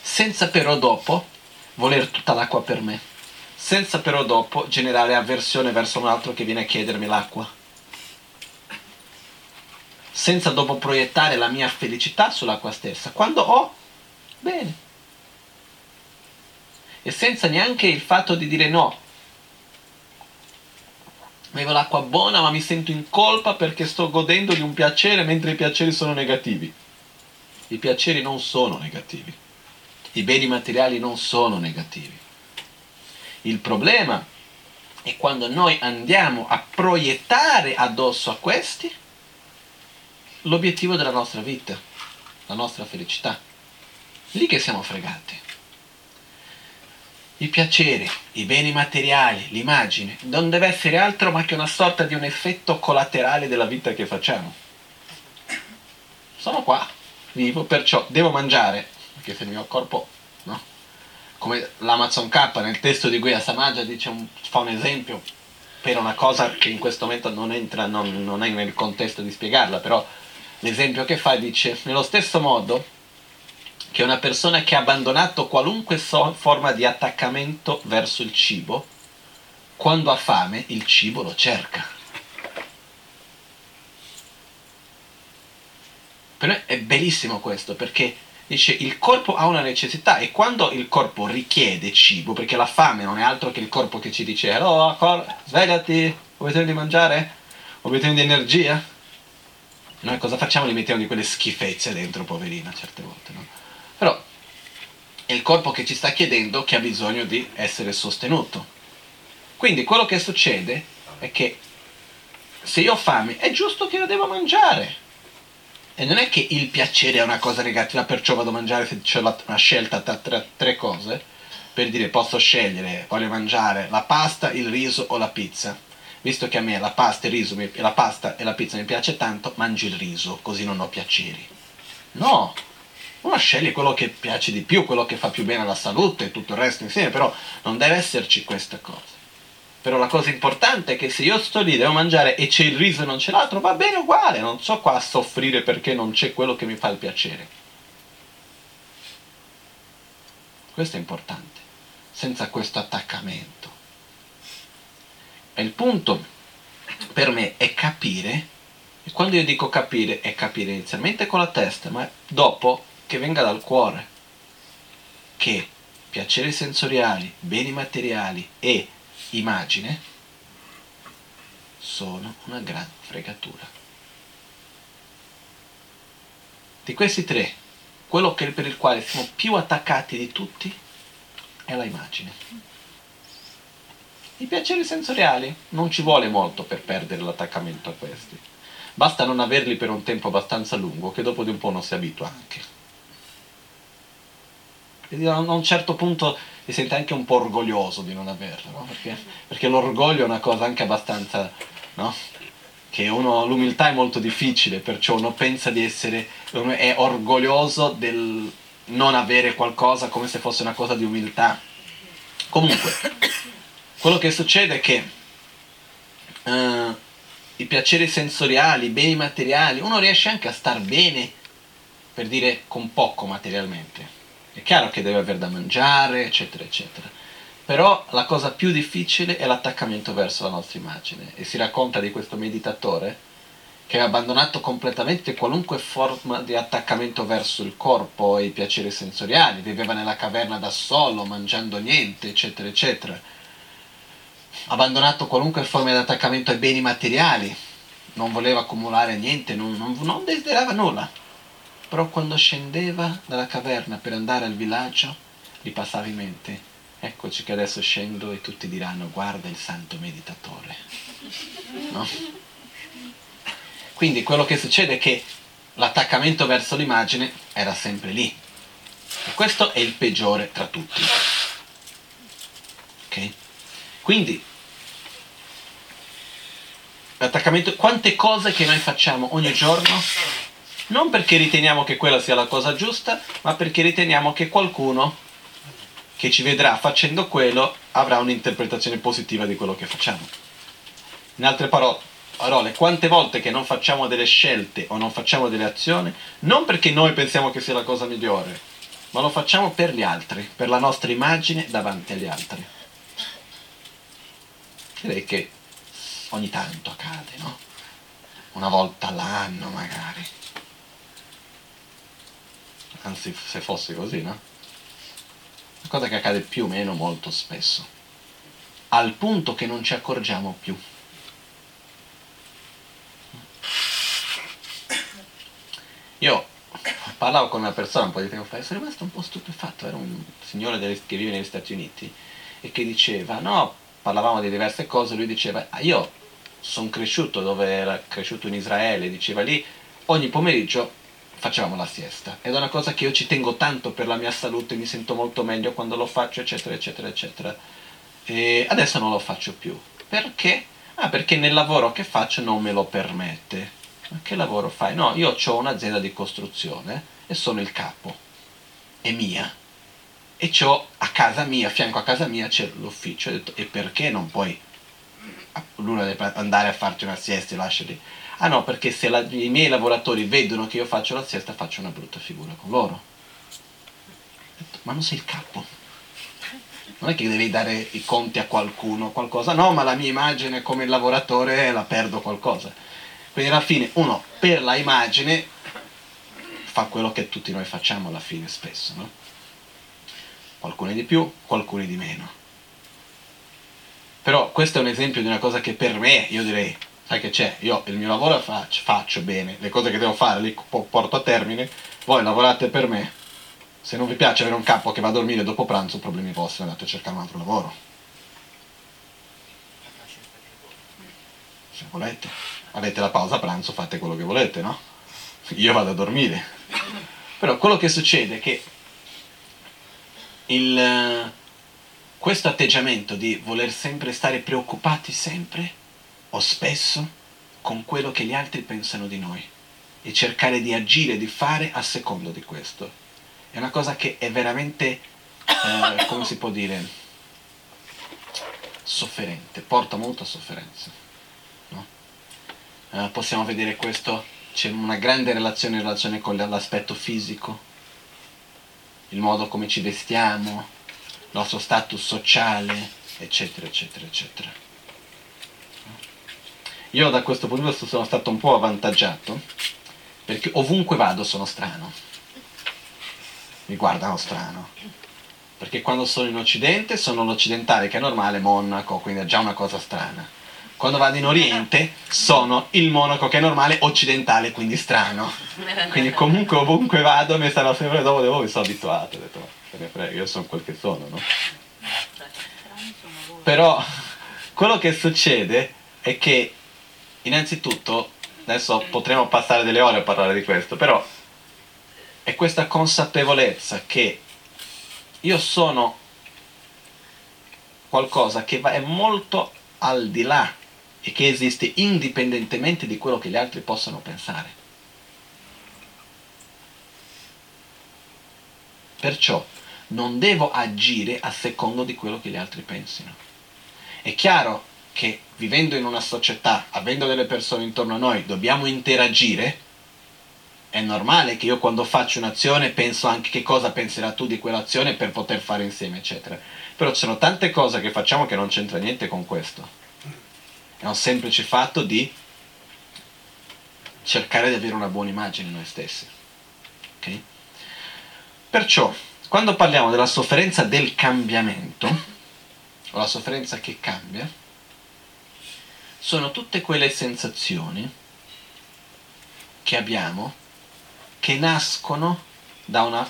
senza però dopo voler tutta l'acqua per me, senza però dopo generare avversione verso un altro che viene a chiedermi l'acqua, senza dopo proiettare la mia felicità sull'acqua stessa, quando ho, bene, e senza neanche il fatto di dire no, bevo l'acqua buona ma mi sento in colpa perché sto godendo di un piacere mentre i piaceri sono negativi. I piaceri non sono negativi. I beni materiali non sono negativi. Il problema è quando noi andiamo a proiettare addosso a questi l'obiettivo della nostra vita, la nostra felicità. Lì che siamo fregati. I piaceri, i beni materiali, l'immagine, non deve essere altro ma che una sorta di un effetto collaterale della vita che facciamo. Sono qua, vivo, perciò devo mangiare, perché se il mio corpo, no? Come l'Amazon K nel testo di Guia Samagia dice un, fa un esempio per una cosa che in questo momento non entra, non, non è nel contesto di spiegarla, però l'esempio che fa dice, nello stesso modo che una persona che ha abbandonato qualunque so- forma di attaccamento verso il cibo, quando ha fame il cibo lo cerca. Per me è bellissimo questo perché dice il corpo ha una necessità e quando il corpo richiede cibo, perché la fame non è altro che il corpo che ci dice allora cor- svegliati, ho bisogno di mangiare, ho bisogno di energia, noi cosa facciamo? Li mettiamo di quelle schifezze dentro, poverina, certe volte, no? Però è il corpo che ci sta chiedendo che ha bisogno di essere sostenuto. Quindi quello che succede è che se io ho fame è giusto che io devo mangiare. E non è che il piacere è una cosa negativa, perciò vado a mangiare se c'è una scelta tra tre, tre cose. Per dire posso scegliere, voglio mangiare la pasta, il riso o la pizza. Visto che a me la pasta, il riso, la pasta e la pizza mi piace tanto, mangio il riso, così non ho piaceri. No, uno sceglie quello che piace di più, quello che fa più bene alla salute e tutto il resto insieme, però non deve esserci questa cosa. Però la cosa importante è che se io sto lì, devo mangiare e c'è il riso e non c'è l'altro, va bene uguale, non so qua a soffrire perché non c'è quello che mi fa il piacere. Questo è importante, senza questo attaccamento. E il punto per me è capire, e quando io dico capire, è capire inizialmente con la testa, ma dopo che venga dal cuore, che piaceri sensoriali, beni materiali e immagine sono una gran fregatura. Di questi tre, quello per il quale siamo più attaccati di tutti è la immagine. I piaceri sensoriali non ci vuole molto per perdere l'attaccamento a questi. Basta non averli per un tempo abbastanza lungo che dopo di un po' non si abitua anche a un certo punto si sente anche un po' orgoglioso di non averlo, no? perché, perché, l'orgoglio è una cosa anche abbastanza, no? che uno, l'umiltà è molto difficile, perciò uno pensa di essere, è orgoglioso del non avere qualcosa come se fosse una cosa di umiltà. Comunque, quello che succede è che uh, i piaceri sensoriali, i beni materiali, uno riesce anche a star bene, per dire con poco materialmente è chiaro che deve avere da mangiare, eccetera, eccetera. Però la cosa più difficile è l'attaccamento verso la nostra immagine. E si racconta di questo meditatore che ha abbandonato completamente qualunque forma di attaccamento verso il corpo e i piaceri sensoriali, viveva nella caverna da solo, mangiando niente, eccetera, eccetera. Ha abbandonato qualunque forma di attaccamento ai beni materiali, non voleva accumulare niente, non, non, non desiderava nulla però quando scendeva dalla caverna per andare al villaggio gli passava in mente eccoci che adesso scendo e tutti diranno guarda il santo meditatore no? quindi quello che succede è che l'attaccamento verso l'immagine era sempre lì e questo è il peggiore tra tutti ok? quindi l'attaccamento quante cose che noi facciamo ogni giorno non perché riteniamo che quella sia la cosa giusta, ma perché riteniamo che qualcuno che ci vedrà facendo quello avrà un'interpretazione positiva di quello che facciamo. In altre parole, quante volte che non facciamo delle scelte o non facciamo delle azioni, non perché noi pensiamo che sia la cosa migliore, ma lo facciamo per gli altri, per la nostra immagine davanti agli altri. Direi che ogni tanto accade, no? Una volta all'anno magari anzi se fosse così, no? Una cosa che accade più o meno molto spesso, al punto che non ci accorgiamo più. Io parlavo con una persona un po' di tempo fa e sono rimasto un po' stupefatto, era un signore che vive negli Stati Uniti e che diceva, no, parlavamo di diverse cose, lui diceva, ah, io sono cresciuto dove era cresciuto in Israele, diceva lì, ogni pomeriggio facevamo la siesta ed è una cosa che io ci tengo tanto per la mia salute, mi sento molto meglio quando lo faccio, eccetera, eccetera, eccetera. E adesso non lo faccio più. Perché? Ah, perché nel lavoro che faccio non me lo permette. Ma che lavoro fai? No, io ho un'azienda di costruzione e sono il capo. È mia. E ho a casa mia, a fianco a casa mia c'è l'ufficio. Detto, e perché non puoi andare a farti una siesta e lasciali? Ah no, perché se la, i miei lavoratori vedono che io faccio la siesta faccio una brutta figura con loro. Ma non sei il capo. Non è che devi dare i conti a qualcuno, qualcosa. No, ma la mia immagine come lavoratore la perdo qualcosa. Quindi alla fine uno per la immagine fa quello che tutti noi facciamo alla fine spesso, no? Qualcuno di più, qualcuno di meno. Però questo è un esempio di una cosa che per me, io direi, sai che c'è, io il mio lavoro faccio, faccio bene, le cose che devo fare li porto a termine, voi lavorate per me. Se non vi piace avere un capo che va a dormire dopo pranzo, problemi vostri, andate a cercare un altro lavoro. Se volete avete la pausa pranzo, fate quello che volete, no? Io vado a dormire. Però quello che succede è che il, questo atteggiamento di voler sempre stare preoccupati sempre o spesso con quello che gli altri pensano di noi e cercare di agire, di fare a secondo di questo. È una cosa che è veramente, eh, come si può dire, sofferente, porta molta sofferenza. Eh, possiamo vedere questo, c'è una grande relazione in relazione con l'aspetto fisico, il modo come ci vestiamo, il nostro status sociale, eccetera, eccetera, eccetera. Io da questo punto di vista sono stato un po' avvantaggiato, perché ovunque vado sono strano. Mi guardano strano. Perché quando sono in Occidente sono l'occidentale che è normale, Monaco, quindi è già una cosa strana quando vado in Oriente sono il monaco che è normale occidentale, quindi strano. Quindi comunque ovunque vado mi sarò sempre dopo di mi sono abituato, ho detto, ne frega, io sono quel che sono, no? Però quello che succede è che innanzitutto, adesso potremo passare delle ore a parlare di questo, però è questa consapevolezza che io sono qualcosa che va, è molto al di là e che esiste indipendentemente di quello che gli altri possano pensare. Perciò non devo agire a secondo di quello che gli altri pensino. È chiaro che vivendo in una società, avendo delle persone intorno a noi, dobbiamo interagire. È normale che io quando faccio un'azione penso anche che cosa penserà tu di quell'azione per poter fare insieme, eccetera. Però ci sono tante cose che facciamo che non c'entra niente con questo è un semplice fatto di cercare di avere una buona immagine noi stessi. Okay? Perciò, quando parliamo della sofferenza del cambiamento, o la sofferenza che cambia, sono tutte quelle sensazioni che abbiamo che nascono da una,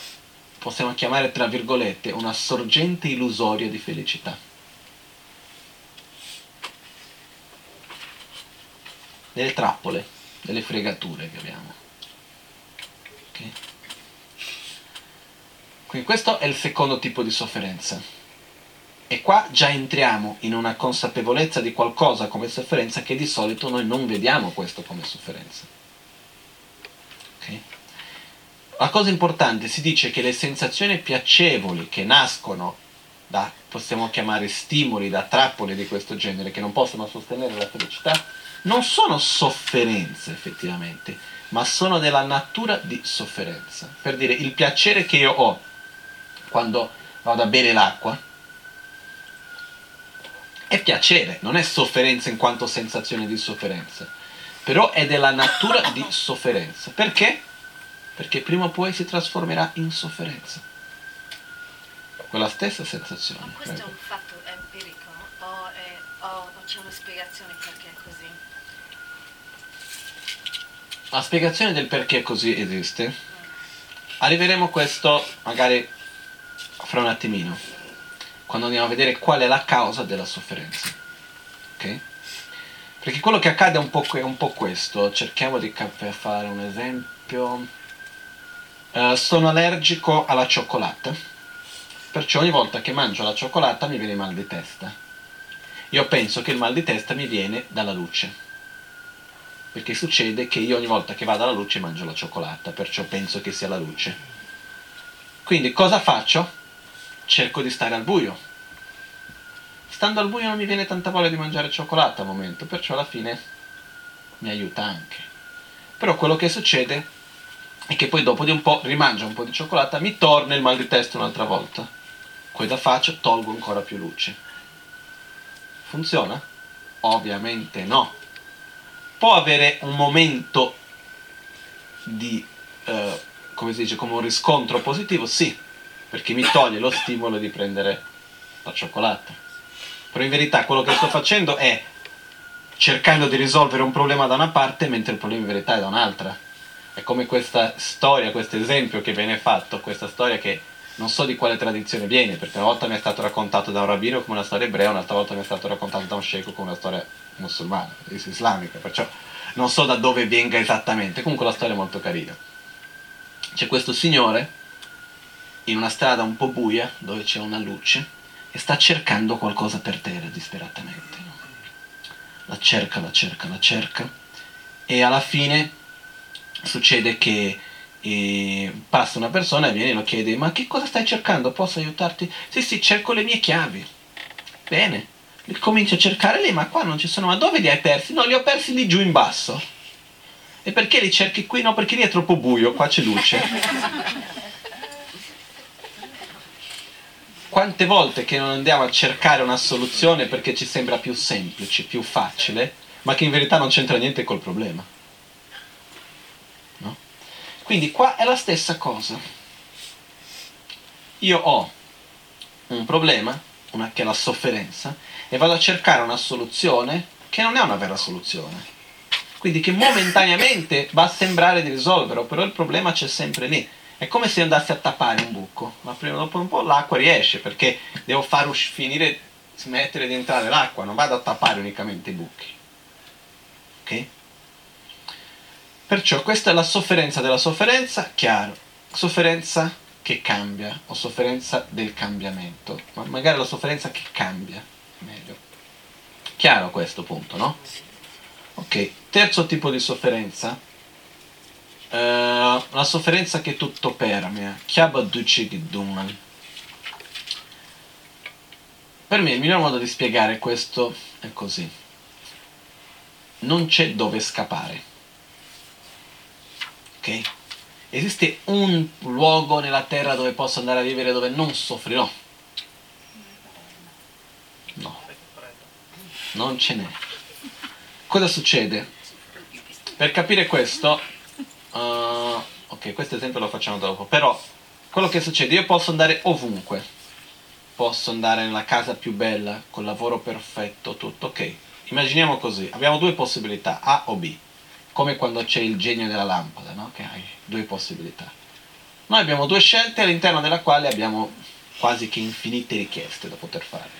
possiamo chiamare tra virgolette, una sorgente illusoria di felicità. delle trappole, delle fregature che abbiamo. Okay? Quindi questo è il secondo tipo di sofferenza. E qua già entriamo in una consapevolezza di qualcosa come sofferenza che di solito noi non vediamo questo come sofferenza. Okay? La cosa importante, si dice che le sensazioni piacevoli che nascono da, possiamo chiamare stimoli, da trappole di questo genere, che non possono sostenere la felicità, non sono sofferenze effettivamente, ma sono della natura di sofferenza. Per dire, il piacere che io ho quando vado a bere l'acqua è piacere, non è sofferenza in quanto sensazione di sofferenza, però è della natura di sofferenza. Perché? Perché prima o poi si trasformerà in sofferenza. Quella stessa sensazione. Ma questo Prego. è un fatto empirico o, è, o c'è una spiegazione perché è così? La spiegazione del perché così esiste, arriveremo a questo magari fra un attimino. Quando andiamo a vedere qual è la causa della sofferenza. Ok? Perché quello che accade è un po', è un po questo, cerchiamo di cap- fare un esempio. Uh, sono allergico alla cioccolata, perciò ogni volta che mangio la cioccolata mi viene mal di testa. Io penso che il mal di testa mi viene dalla luce, perché succede che io ogni volta che vado alla luce mangio la cioccolata, perciò penso che sia la luce. Quindi cosa faccio? Cerco di stare al buio. Stando al buio non mi viene tanta voglia di mangiare cioccolata al momento, perciò alla fine mi aiuta anche. Però quello che succede e che poi dopo di un po' rimangio un po' di cioccolata, mi torna il mal di testa un'altra volta. Cosa faccio? Tolgo ancora più luce. Funziona? Ovviamente no. Può avere un momento di, eh, come si dice, come un riscontro positivo? Sì, perché mi toglie lo stimolo di prendere la cioccolata. Però in verità quello che sto facendo è cercando di risolvere un problema da una parte mentre il problema in verità è da un'altra è come questa storia, questo esempio che viene fatto, questa storia che non so di quale tradizione viene, perché una volta mi è stato raccontato da un rabbino come una storia ebrea, un'altra volta mi è stato raccontato da un sceicco come una storia musulmana, islamica, perciò non so da dove venga esattamente, comunque la storia è molto carina. C'è questo signore in una strada un po' buia, dove c'è una luce, e sta cercando qualcosa per terra disperatamente. La cerca, la cerca, la cerca, e alla fine succede che eh, passa una persona e viene e lo chiede ma che cosa stai cercando? Posso aiutarti? Sì sì cerco le mie chiavi bene comincia a cercare lì ma qua non ci sono ma dove li hai persi? no li ho persi lì giù in basso e perché li cerchi qui? no perché lì è troppo buio qua c'è luce [LAUGHS] quante volte che non andiamo a cercare una soluzione perché ci sembra più semplice, più facile ma che in verità non c'entra niente col problema quindi qua è la stessa cosa. Io ho un problema, una, che è la sofferenza, e vado a cercare una soluzione che non è una vera soluzione. Quindi che momentaneamente va a sembrare di risolverlo, però il problema c'è sempre lì. È come se andassi a tappare un buco, ma prima o dopo un po' l'acqua riesce perché devo far usci- finire, smettere di entrare l'acqua, non vado a tappare unicamente i buchi. Ok? Perciò questa è la sofferenza della sofferenza, chiaro, sofferenza che cambia o sofferenza del cambiamento, ma magari la sofferenza che cambia, meglio. Chiaro questo punto, no? Ok, terzo tipo di sofferenza, uh, la sofferenza che tutto permea, Chiabaduchigdunan. Per me il miglior modo di spiegare questo è così. Non c'è dove scappare ok? Esiste un luogo nella terra dove posso andare a vivere dove non soffrirò? No, non ce n'è. Cosa succede? Per capire questo, uh, ok, questo esempio lo facciamo dopo, però quello che succede, io posso andare ovunque, posso andare nella casa più bella, col lavoro perfetto, tutto, ok. Immaginiamo così, abbiamo due possibilità, A o B come quando c'è il genio della lampada, no? che hai due possibilità. Noi abbiamo due scelte all'interno della quale abbiamo quasi che infinite richieste da poter fare.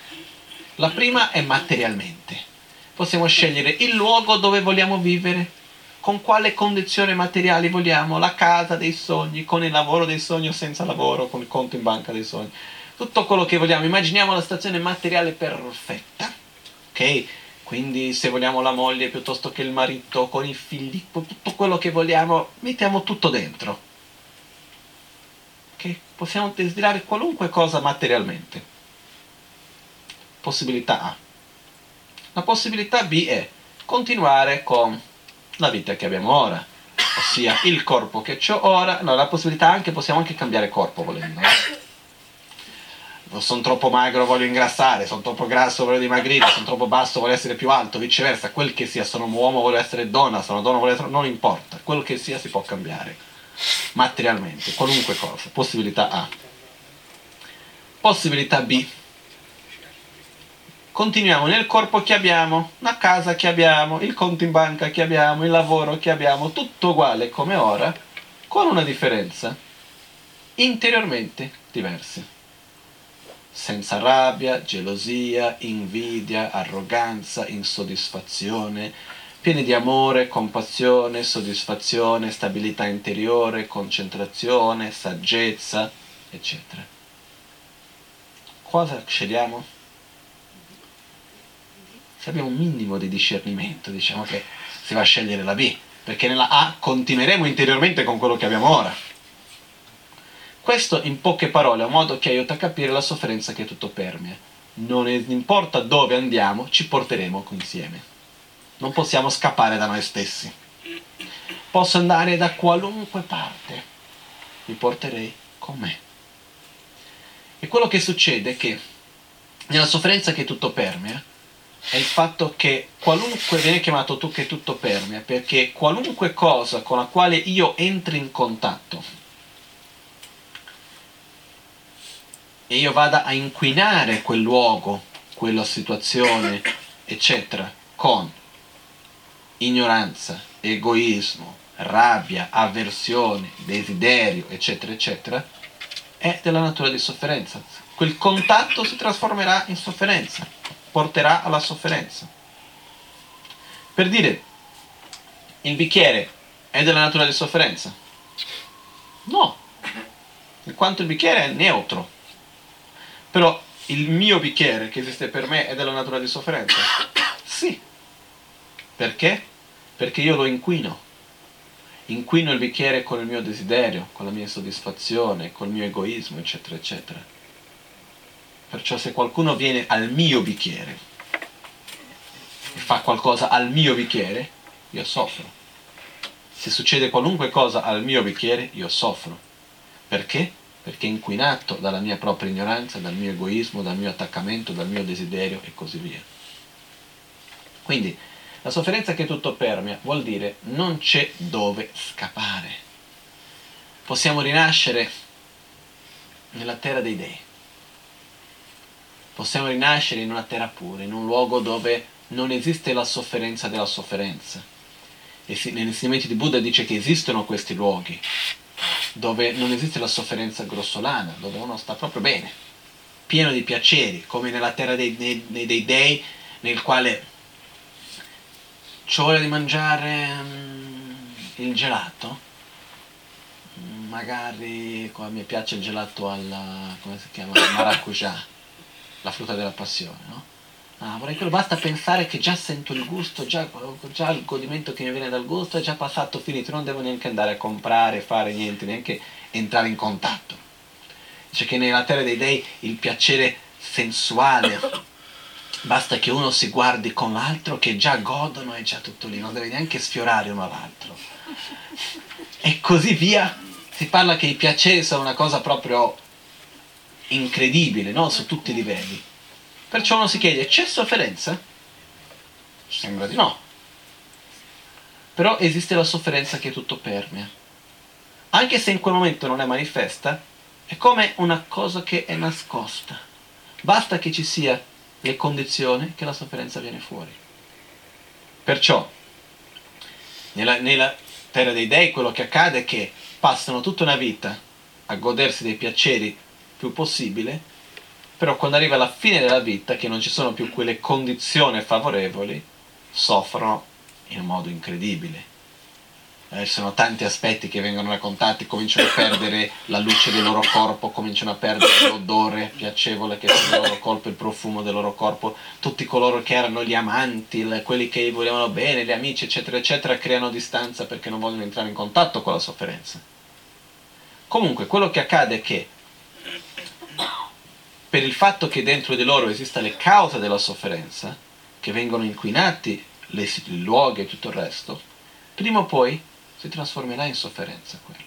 La prima è materialmente. Possiamo scegliere il luogo dove vogliamo vivere, con quale condizione materiali vogliamo, la casa dei sogni, con il lavoro dei sogni o senza lavoro, con il conto in banca dei sogni. Tutto quello che vogliamo. Immaginiamo la situazione materiale perfetta. Ok? Quindi se vogliamo la moglie piuttosto che il marito, con i figli, tutto quello che vogliamo, mettiamo tutto dentro. Che possiamo desiderare qualunque cosa materialmente. Possibilità A. La possibilità B è continuare con la vita che abbiamo ora, ossia il corpo che ho ora. No, la possibilità anche, possiamo anche cambiare corpo volendo. Eh? sono troppo magro, voglio ingrassare, sono troppo grasso, voglio dimagrire, sono troppo basso, voglio essere più alto, viceversa, quel che sia, sono uomo, voglio essere donna, sono donna, voglio essere... non importa, quello che sia si può cambiare, materialmente, qualunque cosa, possibilità A. Possibilità B. Continuiamo nel corpo che abbiamo, la casa che abbiamo, il conto in banca che abbiamo, il lavoro che abbiamo, tutto uguale come ora, con una differenza, interiormente diverse senza rabbia, gelosia, invidia, arroganza, insoddisfazione, pieni di amore, compassione, soddisfazione, stabilità interiore, concentrazione, saggezza, eccetera. Cosa scegliamo? Se abbiamo un minimo di discernimento, diciamo che si va a scegliere la B, perché nella A continueremo interiormente con quello che abbiamo ora. Questo in poche parole è un modo che aiuta a capire la sofferenza che tutto permea. Non importa dove andiamo, ci porteremo insieme. Non possiamo scappare da noi stessi. Posso andare da qualunque parte, mi porterei con me. E quello che succede è che nella sofferenza che tutto permea è il fatto che qualunque viene chiamato tu che tutto permea, perché qualunque cosa con la quale io entri in contatto, e io vada a inquinare quel luogo, quella situazione, eccetera, con ignoranza, egoismo, rabbia, avversione, desiderio, eccetera, eccetera, è della natura di sofferenza. Quel contatto si trasformerà in sofferenza, porterà alla sofferenza. Per dire, il bicchiere è della natura di sofferenza? No, in quanto il bicchiere è neutro, però il mio bicchiere che esiste per me è della natura di sofferenza? Sì. Perché? Perché io lo inquino. Inquino il bicchiere con il mio desiderio, con la mia insoddisfazione, col mio egoismo, eccetera, eccetera. Perciò se qualcuno viene al mio bicchiere e fa qualcosa al mio bicchiere, io soffro. Se succede qualunque cosa al mio bicchiere, io soffro. Perché? perché inquinato dalla mia propria ignoranza, dal mio egoismo, dal mio attaccamento, dal mio desiderio e così via. Quindi la sofferenza che tutto permea vuol dire non c'è dove scappare. Possiamo rinascere nella terra dei dei. Possiamo rinascere in una terra pura, in un luogo dove non esiste la sofferenza della sofferenza. E negli insegnamenti di Buddha dice che esistono questi luoghi, dove non esiste la sofferenza grossolana, dove uno sta proprio bene, pieno di piaceri, come nella terra dei, dei, dei dei, nel quale c'ho voglia di mangiare um, il gelato, magari a me piace il gelato alla, come si chiama, maracujá, la frutta della passione, no? Ah, vorrei quello, basta pensare che già sento il gusto, già, già, il godimento che mi viene dal gusto è già passato, finito, non devo neanche andare a comprare, fare niente, neanche entrare in contatto. Dice che nella terra dei dei il piacere sensuale, basta che uno si guardi con l'altro che già godono e già tutto lì, non deve neanche sfiorare uno all'altro. E così via, si parla che i piaceri sono una cosa proprio incredibile, no? su tutti i livelli. Perciò uno si chiede, c'è sofferenza? Sembra di no. Però esiste la sofferenza che tutto permea. Anche se in quel momento non è manifesta, è come una cosa che è nascosta. Basta che ci sia le condizioni che la sofferenza viene fuori. Perciò, nella, nella terra dei dei quello che accade è che passano tutta una vita a godersi dei piaceri più possibile però quando arriva la fine della vita, che non ci sono più quelle condizioni favorevoli, soffrono in un modo incredibile. Eh, ci sono tanti aspetti che vengono raccontati, cominciano a perdere la luce del loro corpo, cominciano a perdere l'odore piacevole che c'è del loro corpo, il profumo del loro corpo, tutti coloro che erano gli amanti, le, quelli che volevano bene, gli amici, eccetera, eccetera, creano distanza perché non vogliono entrare in contatto con la sofferenza. Comunque, quello che accade è che per il fatto che dentro di loro esista le cause della sofferenza, che vengono inquinati le, i luoghi e tutto il resto, prima o poi si trasformerà in sofferenza quello.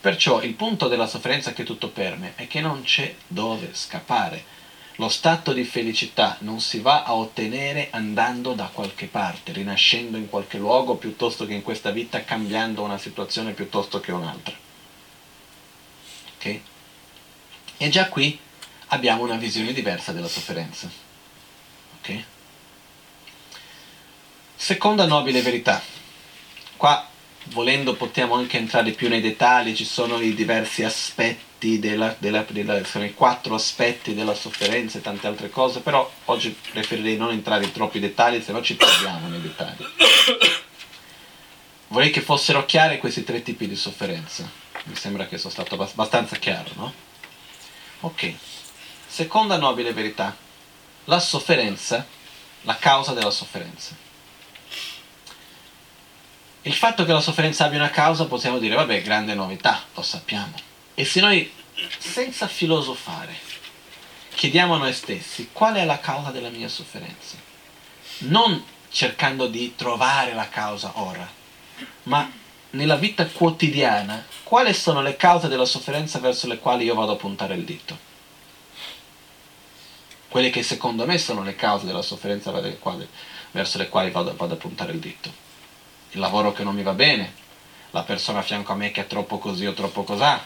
Perciò il punto della sofferenza che tutto permea è che non c'è dove scappare. Lo stato di felicità non si va a ottenere andando da qualche parte, rinascendo in qualche luogo piuttosto che in questa vita, cambiando una situazione piuttosto che un'altra. Ok? E già qui abbiamo una visione diversa della sofferenza. Okay? Seconda nobile verità. Qua volendo possiamo anche entrare più nei dettagli, ci sono i diversi aspetti, della, della, della, sono i quattro aspetti della sofferenza e tante altre cose, però oggi preferirei non entrare in troppi dettagli, se no ci perdiamo nei dettagli. Vorrei che fossero chiari questi tre tipi di sofferenza. Mi sembra che sono stato abbastanza chiaro, no? Ok. Seconda nobile verità. La sofferenza, la causa della sofferenza. Il fatto che la sofferenza abbia una causa possiamo dire, vabbè, grande novità, lo sappiamo. E se noi, senza filosofare, chiediamo a noi stessi qual è la causa della mia sofferenza, non cercando di trovare la causa ora, ma nella vita quotidiana, quali sono le cause della sofferenza verso le quali io vado a puntare il dito? Quelle che secondo me sono le cause della sofferenza verso le quali vado, vado a puntare il dito. Il lavoro che non mi va bene, la persona a fianco a me che è troppo così o troppo cosà,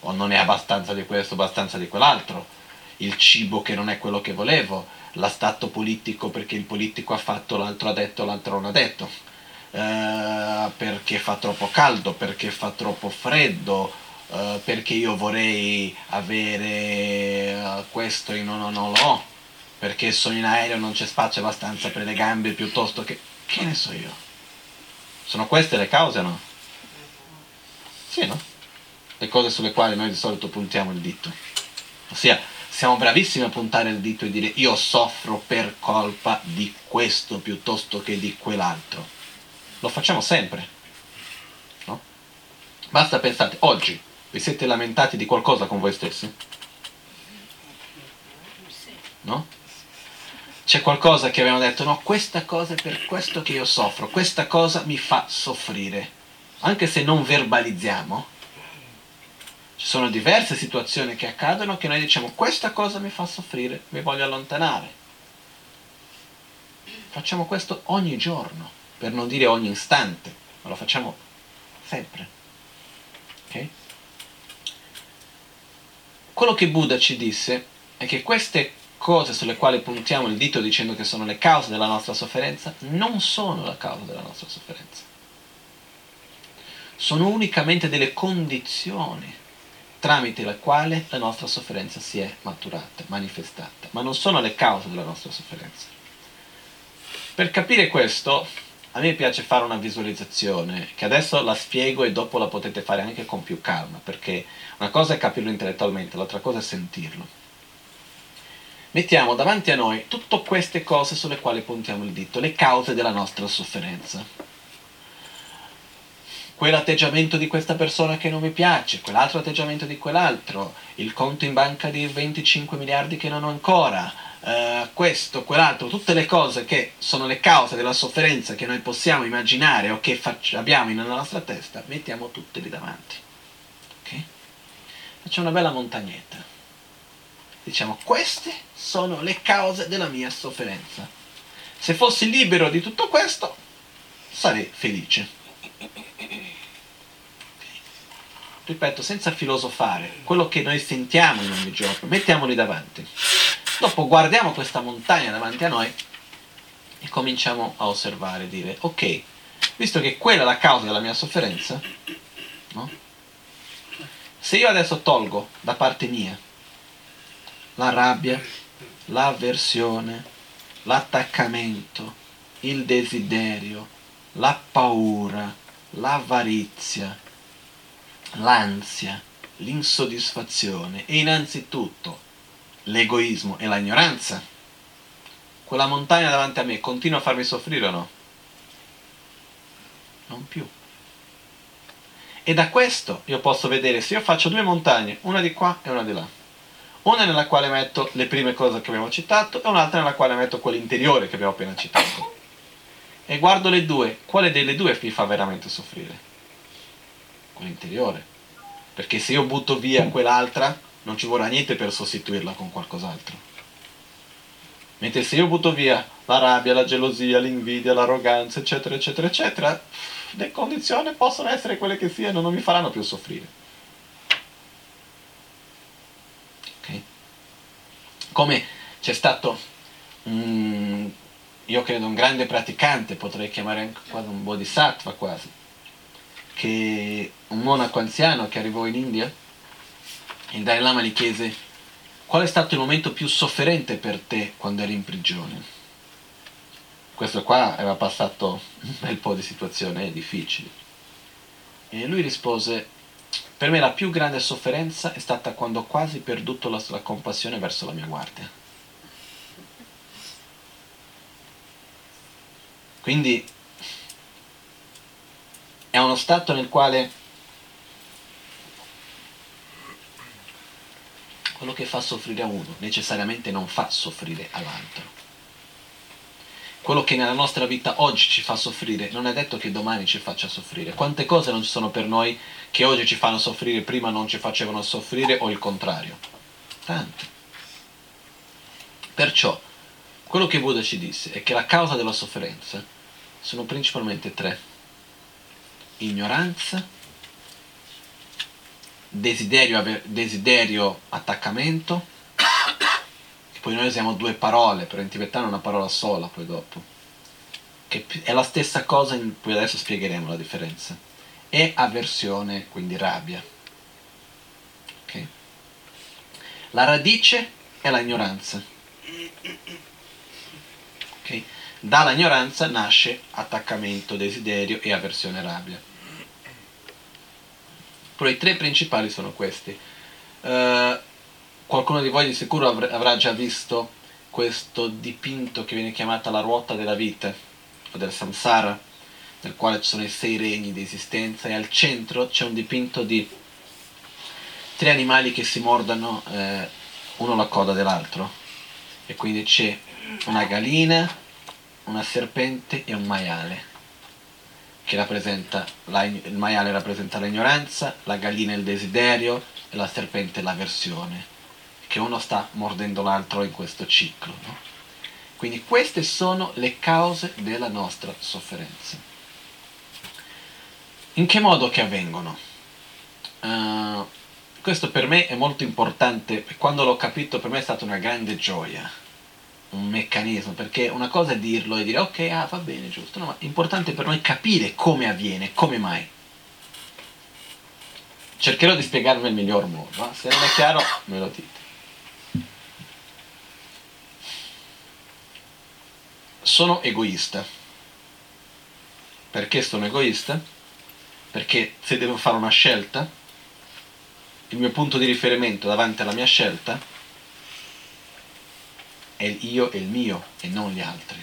o non è abbastanza di questo, abbastanza di quell'altro, il cibo che non è quello che volevo, la stato politico perché il politico ha fatto, l'altro ha detto, l'altro non ha detto eh, perché fa troppo caldo, perché fa troppo freddo, eh, perché io vorrei avere uh, questo e non, non lo ho, perché sono in aereo non c'è spazio abbastanza per le gambe piuttosto che... che ne so io? Sono queste le cause no? Sì, no? Le cose sulle quali noi di solito puntiamo il dito. Ossia, siamo bravissimi a puntare il dito e dire io soffro per colpa di questo piuttosto che di quell'altro. Lo facciamo sempre. No? Basta pensate, oggi vi siete lamentati di qualcosa con voi stessi? No? C'è qualcosa che abbiamo detto, no, questa cosa è per questo che io soffro, questa cosa mi fa soffrire. Anche se non verbalizziamo, ci sono diverse situazioni che accadono che noi diciamo, questa cosa mi fa soffrire, mi voglio allontanare. Facciamo questo ogni giorno per non dire ogni istante, ma lo facciamo sempre. Okay? Quello che Buddha ci disse è che queste cose sulle quali puntiamo il dito dicendo che sono le cause della nostra sofferenza non sono la causa della nostra sofferenza. Sono unicamente delle condizioni tramite le quali la nostra sofferenza si è maturata, manifestata, ma non sono le cause della nostra sofferenza. Per capire questo a me piace fare una visualizzazione che adesso la spiego e dopo la potete fare anche con più calma, perché una cosa è capirlo intellettualmente, l'altra cosa è sentirlo. Mettiamo davanti a noi tutte queste cose sulle quali puntiamo il dito, le cause della nostra sofferenza. Quell'atteggiamento di questa persona che non mi piace, quell'altro atteggiamento di quell'altro, il conto in banca di 25 miliardi che non ho ancora, eh, questo, quell'altro, tutte le cose che sono le cause della sofferenza che noi possiamo immaginare o che faccia, abbiamo nella nostra testa, mettiamo tutte lì davanti. Okay? Facciamo una bella montagnetta. Diciamo, queste sono le cause della mia sofferenza. Se fossi libero di tutto questo, sarei felice. Ripeto, senza filosofare, quello che noi sentiamo in ogni giorno, mettiamoli davanti. Dopo guardiamo questa montagna davanti a noi e cominciamo a osservare, dire, ok, visto che quella è la causa della mia sofferenza, no? se io adesso tolgo da parte mia la rabbia, l'avversione, l'attaccamento, il desiderio, la paura, l'avarizia, l'ansia, l'insoddisfazione e innanzitutto l'egoismo e l'ignoranza, quella montagna davanti a me continua a farmi soffrire o no? Non più. E da questo io posso vedere se io faccio due montagne, una di qua e una di là. Una nella quale metto le prime cose che abbiamo citato e un'altra nella quale metto quell'interiore che abbiamo appena citato. E guardo le due, quale delle due mi fa veramente soffrire? Quell'interiore. Perché se io butto via quell'altra, non ci vorrà niente per sostituirla con qualcos'altro. Mentre se io butto via la rabbia, la gelosia, l'invidia, l'arroganza, eccetera, eccetera, eccetera, le condizioni possono essere quelle che siano, non mi faranno più soffrire. Okay? Come c'è stato, um, io credo, un grande praticante, potrei chiamare anche quasi un bodhisattva quasi, che un monaco anziano che arrivò in India, il Dalai Lama gli chiese qual è stato il momento più sofferente per te quando eri in prigione? Questo qua aveva passato un bel po' di situazioni difficili. E lui rispose, per me la più grande sofferenza è stata quando ho quasi perduto la, la compassione verso la mia guardia. Quindi è uno stato nel quale quello che fa soffrire a uno necessariamente non fa soffrire all'altro. Quello che nella nostra vita oggi ci fa soffrire non è detto che domani ci faccia soffrire. Quante cose non ci sono per noi che oggi ci fanno soffrire, prima non ci facevano soffrire o il contrario? Tante. Perciò, quello che Buddha ci disse è che la causa della sofferenza sono principalmente tre ignoranza, desiderio, desiderio attaccamento, che poi noi usiamo due parole, però in tibetano è una parola sola poi dopo, che è la stessa cosa, in, poi adesso spiegheremo la differenza, e avversione, quindi rabbia. Okay? La radice è la ignoranza. Okay? Dalla ignoranza nasce attaccamento, desiderio e avversione rabbia. Però i tre principali sono questi. Uh, qualcuno di voi di sicuro avr- avrà già visto questo dipinto che viene chiamata la ruota della vita o del samsara, nel quale ci sono i sei regni di esistenza e al centro c'è un dipinto di tre animali che si mordano eh, uno la coda dell'altro e quindi c'è una galina, una serpente e un maiale che rappresenta la, il maiale rappresenta l'ignoranza, la gallina il desiderio e la serpente l'avversione, che uno sta mordendo l'altro in questo ciclo. No? Quindi queste sono le cause della nostra sofferenza. In che modo che avvengono? Uh, questo per me è molto importante, quando l'ho capito per me è stata una grande gioia un meccanismo, perché una cosa è dirlo e dire ok, ah, va bene, giusto, no, ma è importante per noi capire come avviene, come mai. Cercherò di spiegarvi nel miglior modo, se non è chiaro me lo dite. Sono egoista. Perché sono egoista? Perché se devo fare una scelta, il mio punto di riferimento davanti alla mia scelta è il io e il mio e non gli altri.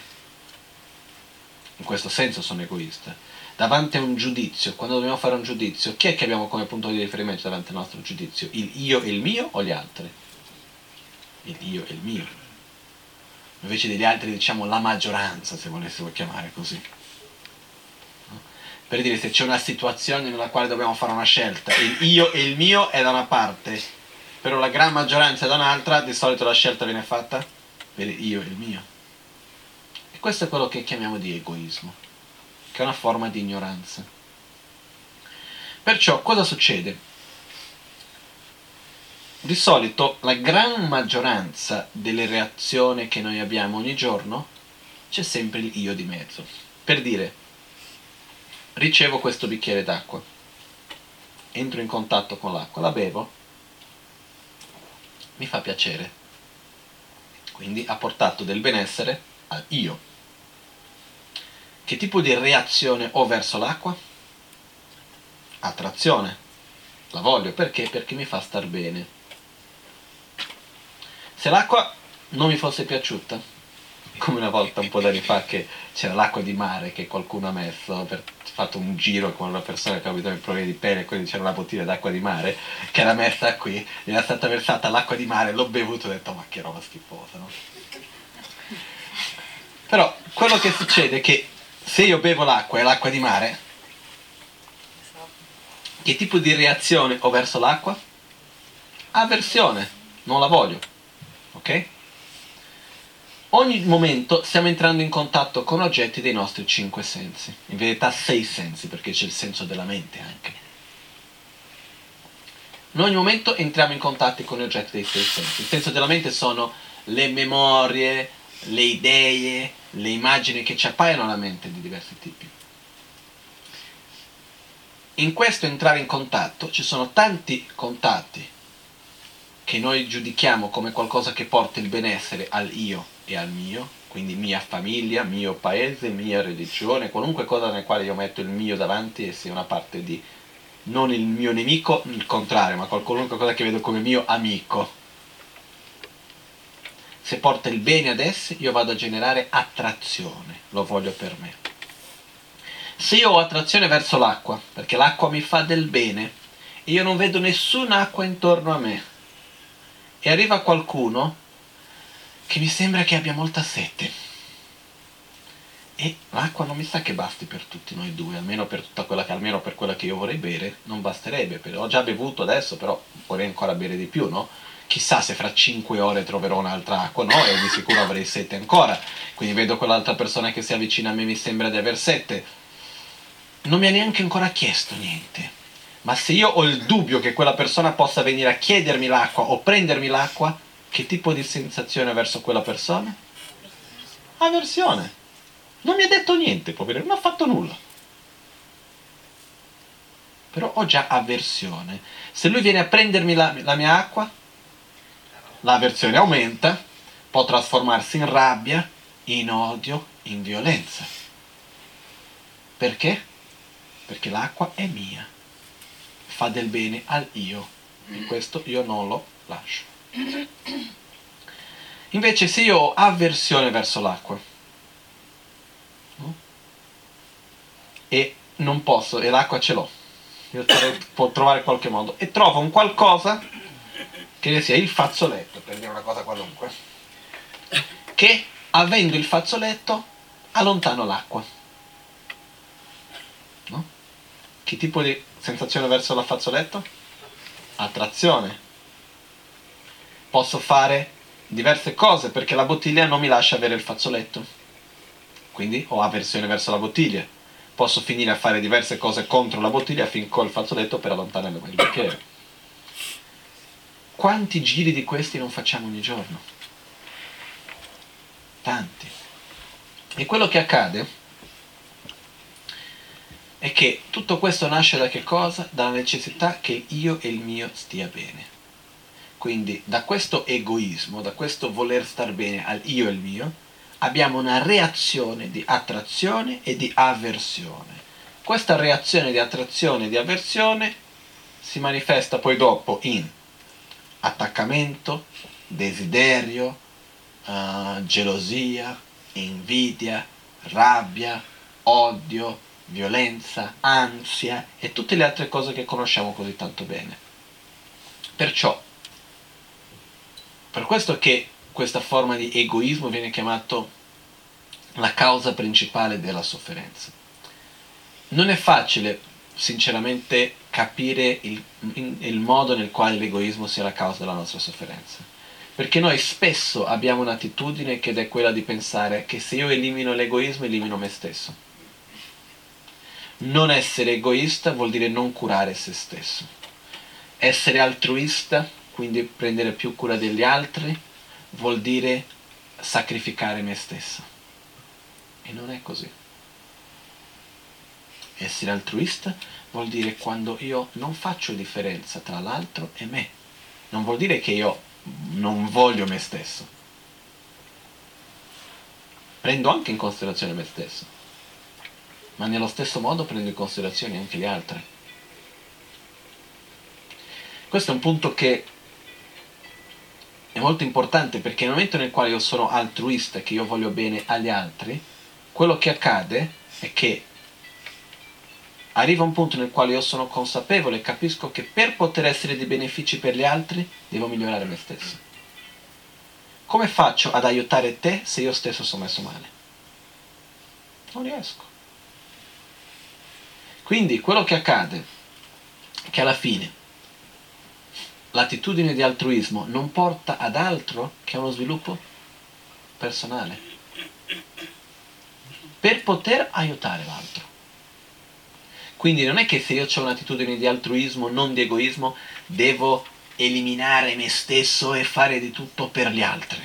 In questo senso sono egoista. Davanti a un giudizio, quando dobbiamo fare un giudizio, chi è che abbiamo come punto di riferimento davanti al nostro giudizio? Il io e il mio o gli altri? Il io e il mio. Invece degli altri diciamo la maggioranza, se volessimo chiamare così. Per dire se c'è una situazione nella quale dobbiamo fare una scelta, il io e il mio è da una parte, però la gran maggioranza è da un'altra, di solito la scelta viene fatta per io e il mio. E questo è quello che chiamiamo di egoismo, che è una forma di ignoranza. Perciò cosa succede? Di solito la gran maggioranza delle reazioni che noi abbiamo ogni giorno c'è sempre il io di mezzo. Per dire, ricevo questo bicchiere d'acqua, entro in contatto con l'acqua, la bevo, mi fa piacere quindi ha portato del benessere al io. Che tipo di reazione ho verso l'acqua? Attrazione. La voglio perché? Perché mi fa star bene. Se l'acqua non mi fosse piaciuta, come una volta un po' d'anni fa che c'era l'acqua di mare che qualcuno ha messo per fatto un giro con una persona che abitava in problemi di pelle e quindi c'era una bottiglia d'acqua di mare che era messa qui, gli era stata versata l'acqua di mare, l'ho bevuto e ho detto ma che roba schifosa, no? Però quello che succede è che se io bevo l'acqua e l'acqua di mare, che tipo di reazione ho verso l'acqua? Avversione, non la voglio, ok? Ogni momento stiamo entrando in contatto con oggetti dei nostri cinque sensi, in verità sei sensi perché c'è il senso della mente anche. In ogni momento entriamo in contatto con gli oggetti dei sei sensi. Il senso della mente sono le memorie, le idee, le immagini che ci appaiono alla mente di diversi tipi. in questo entrare in contatto ci sono tanti contatti che noi giudichiamo come qualcosa che porta il benessere al io e al mio, quindi mia famiglia, mio paese, mia religione, qualunque cosa nel quale io metto il mio davanti e sia una parte di non il mio nemico, il contrario, ma qualunque cosa che vedo come mio amico. Se porta il bene ad essi, io vado a generare attrazione, lo voglio per me. Se io ho attrazione verso l'acqua, perché l'acqua mi fa del bene, e io non vedo nessun'acqua intorno a me, e arriva qualcuno che mi sembra che abbia molta sete, e l'acqua non mi sa che basti per tutti noi due, almeno per tutta quella che, almeno per quella che io vorrei bere, non basterebbe. Ho già bevuto adesso, però vorrei ancora bere di più, no? Chissà se fra 5 ore troverò un'altra acqua, no? E di sicuro avrei sete ancora. Quindi vedo quell'altra persona che si avvicina a me, mi sembra di aver sete. Non mi ha neanche ancora chiesto niente. Ma se io ho il dubbio che quella persona possa venire a chiedermi l'acqua o prendermi l'acqua, che tipo di sensazione verso quella persona? Aversione. Non mi ha detto niente, poverino, non ha fatto nulla. Però ho già avversione. Se lui viene a prendermi la, la mia acqua, l'avversione aumenta, può trasformarsi in rabbia, in odio, in violenza. Perché? Perché l'acqua è mia, fa del bene al io e questo io non lo lascio. Invece se io ho avversione verso l'acqua, e non posso, e l'acqua ce l'ho. Io può trovare qualche modo. E trovo un qualcosa che sia il fazzoletto, per dire una cosa qualunque, che avendo il fazzoletto allontano l'acqua. No? Che tipo di sensazione verso il fazzoletto? Attrazione. Posso fare diverse cose perché la bottiglia non mi lascia avere il fazzoletto. Quindi ho avversione verso la bottiglia posso finire a fare diverse cose contro la bottiglia finché il fazzoletto per allontanare il bicchiere. Quanti giri di questi non facciamo ogni giorno? Tanti. E quello che accade è che tutto questo nasce da che cosa? Dalla necessità che io e il mio stia bene. Quindi da questo egoismo, da questo voler star bene al io e il mio, abbiamo una reazione di attrazione e di avversione. Questa reazione di attrazione e di avversione si manifesta poi dopo in attaccamento, desiderio, uh, gelosia, invidia, rabbia, odio, violenza, ansia e tutte le altre cose che conosciamo così tanto bene. Perciò, per questo che questa forma di egoismo viene chiamato la causa principale della sofferenza. Non è facile, sinceramente, capire il, il, modo nel quale l'egoismo sia la causa della nostra sofferenza. Perché noi spesso abbiamo un'attitudine che è quella di pensare che se io elimino l'egoismo elimino me stesso. Non essere egoista vuol dire non curare se stesso. Essere altruista, quindi prendere più cura degli altri, vuol dire sacrificare me stesso. E non è così. Essere altruista vuol dire quando io non faccio differenza tra l'altro e me. Non vuol dire che io non voglio me stesso. Prendo anche in considerazione me stesso, ma nello stesso modo prendo in considerazione anche gli altri. Questo è un punto che è molto importante perché nel momento nel quale io sono altruista, che io voglio bene agli altri, quello che accade è che arriva un punto nel quale io sono consapevole e capisco che per poter essere di benefici per gli altri devo migliorare me stesso. Come faccio ad aiutare te se io stesso sono messo male? Non riesco. Quindi quello che accade è che alla fine l'attitudine di altruismo non porta ad altro che a uno sviluppo personale per poter aiutare l'altro. Quindi non è che se io ho un'attitudine di altruismo, non di egoismo, devo eliminare me stesso e fare di tutto per gli altri.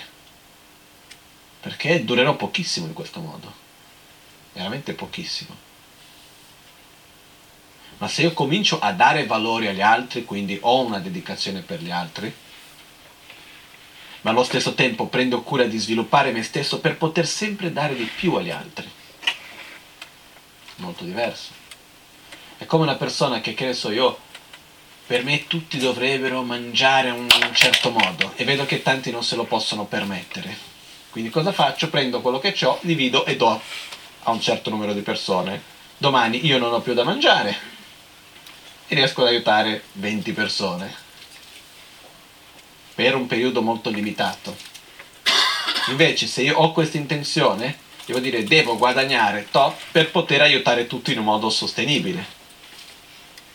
Perché durerò pochissimo in questo modo. Veramente pochissimo. Ma se io comincio a dare valore agli altri, quindi ho una dedicazione per gli altri, ma allo stesso tempo prendo cura di sviluppare me stesso per poter sempre dare di più agli altri. Molto diverso. È come una persona che, che ne so io, per me tutti dovrebbero mangiare un, un certo modo e vedo che tanti non se lo possono permettere. Quindi cosa faccio? Prendo quello che ho, divido e do a un certo numero di persone. Domani io non ho più da mangiare e riesco ad aiutare 20 persone per un periodo molto limitato. Invece se io ho questa intenzione, devo dire devo guadagnare top per poter aiutare tutti in un modo sostenibile.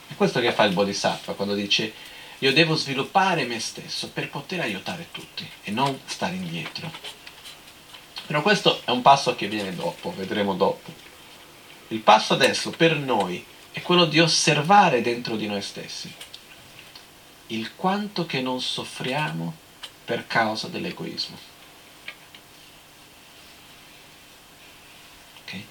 È questo che fa il Bodhisattva quando dice io devo sviluppare me stesso per poter aiutare tutti e non stare indietro. Però questo è un passo che viene dopo, vedremo dopo. Il passo adesso per noi è quello di osservare dentro di noi stessi il quanto che non soffriamo per causa dell'egoismo. Okay?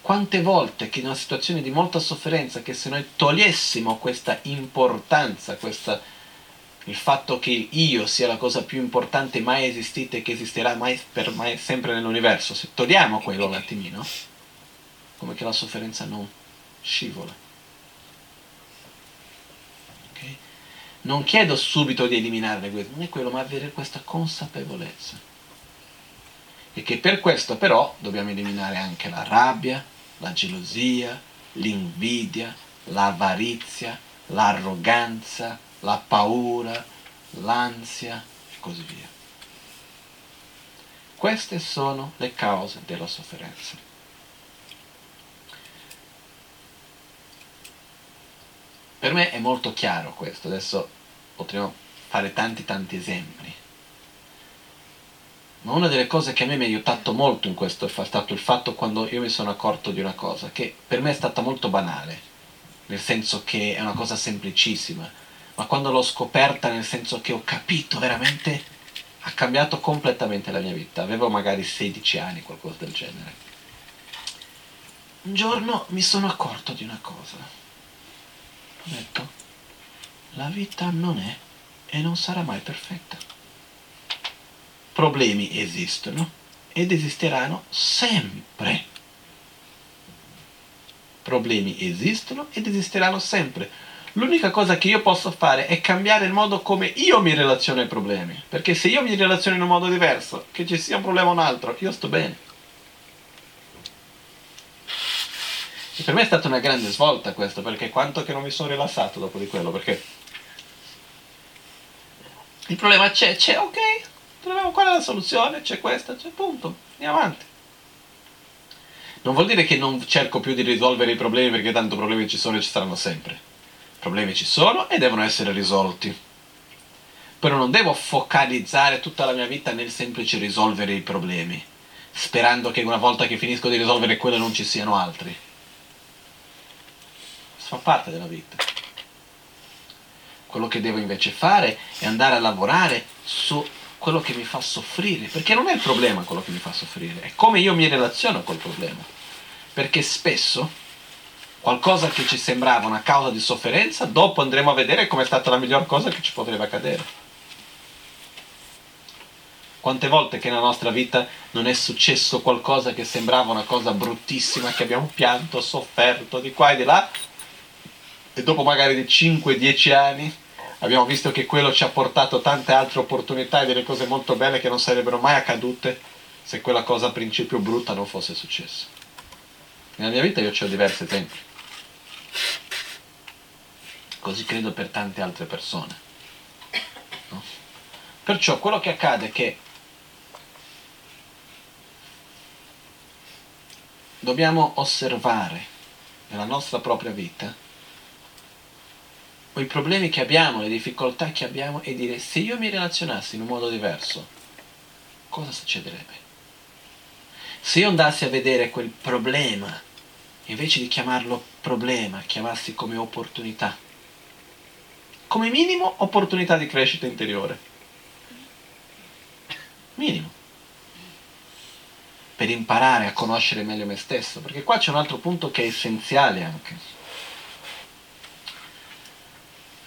Quante volte che in una situazione di molta sofferenza, che se noi togliessimo questa importanza, questa, il fatto che io sia la cosa più importante mai esistita e che esisterà mai, per mai sempre nell'universo, se togliamo quello un attimino, come che la sofferenza non scivola. Okay? Non chiedo subito di eliminare l'egoismo, non è quello, ma avere questa consapevolezza. E che per questo però dobbiamo eliminare anche la rabbia, la gelosia, l'invidia, l'avarizia, l'arroganza, la paura, l'ansia e così via. Queste sono le cause della sofferenza. Per me è molto chiaro questo, adesso potremo fare tanti tanti esempi. Ma una delle cose che a me mi ha aiutato molto in questo è stato il fatto quando io mi sono accorto di una cosa, che per me è stata molto banale, nel senso che è una cosa semplicissima, ma quando l'ho scoperta nel senso che ho capito veramente, ha cambiato completamente la mia vita. Avevo magari 16 anni, qualcosa del genere. Un giorno mi sono accorto di una cosa detto, la vita non è e non sarà mai perfetta. Problemi esistono ed esisteranno sempre. Problemi esistono ed esisteranno sempre. L'unica cosa che io posso fare è cambiare il modo come io mi relaziono ai problemi. Perché se io mi relaziono in un modo diverso, che ci sia un problema o un altro, io sto bene. E per me è stata una grande svolta questo, perché quanto che non mi sono rilassato dopo di quello, perché il problema c'è, c'è, ok, troviamo qual è la soluzione, c'è questa, c'è punto, andiamo avanti. Non vuol dire che non cerco più di risolvere i problemi perché tanto problemi ci sono e ci saranno sempre. Problemi ci sono e devono essere risolti. Però non devo focalizzare tutta la mia vita nel semplice risolvere i problemi, sperando che una volta che finisco di risolvere quello non ci siano altri fa parte della vita. Quello che devo invece fare è andare a lavorare su quello che mi fa soffrire, perché non è il problema quello che mi fa soffrire, è come io mi relaziono col problema. Perché spesso qualcosa che ci sembrava una causa di sofferenza, dopo andremo a vedere come è stata la miglior cosa che ci potrebbe accadere. Quante volte che nella nostra vita non è successo qualcosa che sembrava una cosa bruttissima, che abbiamo pianto, sofferto di qua e di là, e dopo magari di 5-10 anni abbiamo visto che quello ci ha portato tante altre opportunità e delle cose molto belle che non sarebbero mai accadute se quella cosa a principio brutta non fosse successa. Nella mia vita io ho diversi esempi. Così credo per tante altre persone. No? Perciò quello che accade è che dobbiamo osservare nella nostra propria vita o i problemi che abbiamo, le difficoltà che abbiamo e dire se io mi relazionassi in un modo diverso, cosa succederebbe? Se io andassi a vedere quel problema, invece di chiamarlo problema, chiamassi come opportunità, come minimo opportunità di crescita interiore. Minimo. per imparare a conoscere meglio me stesso, perché qua c'è un altro punto che è essenziale anche.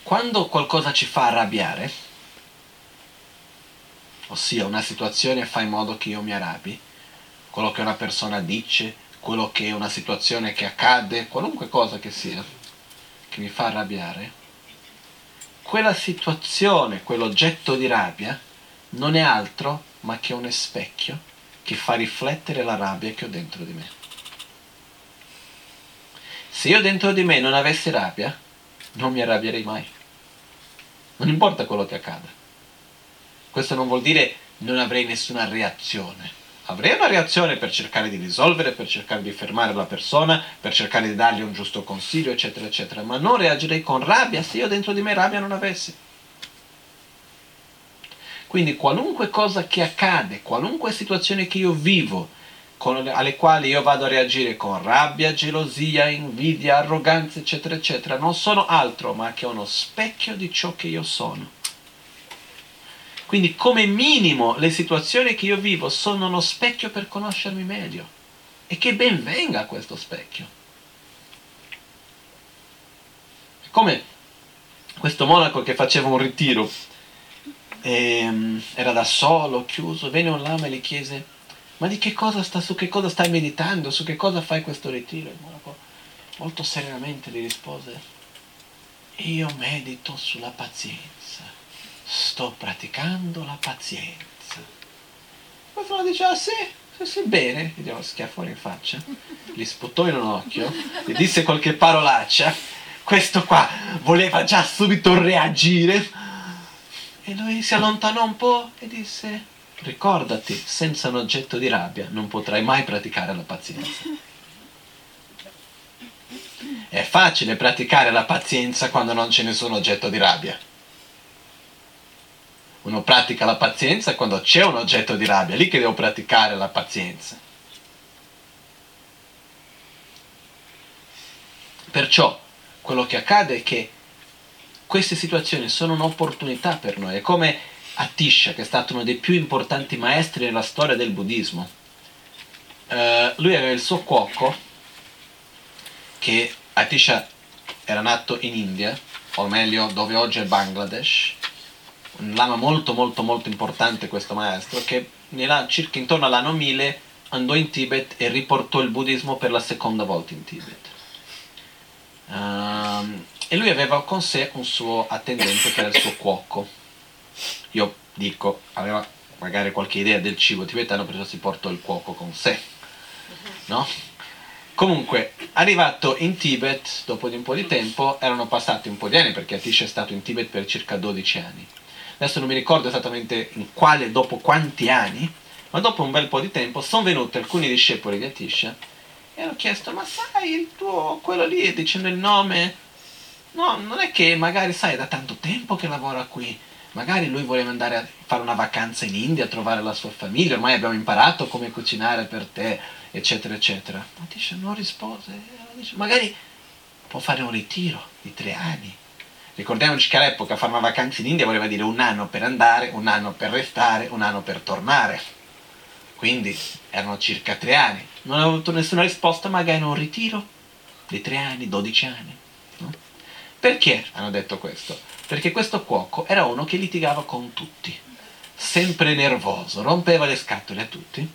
Quando qualcosa ci fa arrabbiare, ossia una situazione fa in modo che io mi arrabbi, quello che una persona dice, quello che è una situazione che accade, qualunque cosa che sia, che mi fa arrabbiare, quella situazione, quell'oggetto di rabbia, non è altro ma che un specchio che fa riflettere la rabbia che ho dentro di me. Se io dentro di me non avessi rabbia, non mi arrabbierei mai. Non importa quello che accada. Questo non vuol dire non avrei nessuna reazione. Avrei una reazione per cercare di risolvere, per cercare di fermare la persona, per cercare di dargli un giusto consiglio, eccetera, eccetera, ma non reagirei con rabbia se io dentro di me rabbia non avessi. Quindi qualunque cosa che accade, qualunque situazione che io vivo, con, alle quali io vado a reagire con rabbia, gelosia, invidia, arroganza, eccetera, eccetera, non sono altro ma che uno specchio di ciò che io sono. Quindi come minimo le situazioni che io vivo sono uno specchio per conoscermi meglio. E che ben venga questo specchio. Come questo monaco che faceva un ritiro e, um, era da solo, chiuso, venne un lama e gli chiese, ma di che cosa sta, su che cosa stai meditando, su che cosa fai questo ritiro? Il monaco molto serenamente gli rispose, io medito sulla pazienza, sto praticando la pazienza. Qualcuno dice, ah sì, sì, sì, bene, gli diamo schiaffo in faccia, gli sputò in un occhio, gli disse qualche parolaccia, questo qua voleva già subito reagire, e lui si allontanò un po' e disse, ricordati, senza un oggetto di rabbia non potrai mai praticare la pazienza. È facile praticare la pazienza quando non c'è nessun oggetto di rabbia. Uno pratica la pazienza quando c'è un oggetto di rabbia, lì che devo praticare la pazienza. Perciò quello che accade è che queste situazioni sono un'opportunità per noi. È come Atisha, che è stato uno dei più importanti maestri nella storia del buddismo. Uh, lui aveva il suo cuoco, che Atisha era nato in India, o meglio dove oggi è Bangladesh, un lama molto molto molto importante questo maestro, che nella, circa intorno all'anno 1000 andò in Tibet e riportò il buddismo per la seconda volta in Tibet. Um, e lui aveva con sé un suo attendente che era il suo cuoco. Io dico, aveva magari qualche idea del cibo tibetano, perciò si portò il cuoco con sé. No? Comunque, arrivato in Tibet, dopo di un po' di tempo, erano passati un po' di anni, perché Atish è stato in Tibet per circa 12 anni. Adesso non mi ricordo esattamente in quale, dopo quanti anni, ma dopo un bel po' di tempo sono venuti alcuni discepoli di Atisha e hanno chiesto, ma sai, il tuo, quello lì, dicendo il nome, No, non è che magari, sai, è da tanto tempo che lavora qui. Magari lui voleva andare a fare una vacanza in India, a trovare la sua famiglia, ormai abbiamo imparato come cucinare per te, eccetera, eccetera. Ma dice, non rispose. Dice, magari può fare un ritiro di tre anni. Ricordiamoci che all'epoca fare una vacanza in India voleva dire un anno per andare, un anno per restare, un anno per tornare. Quindi erano circa tre anni. Non avevo avuto nessuna risposta, magari un ritiro di tre anni, dodici anni. No? Perché hanno detto questo? Perché questo cuoco era uno che litigava con tutti, sempre nervoso, rompeva le scatole a tutti,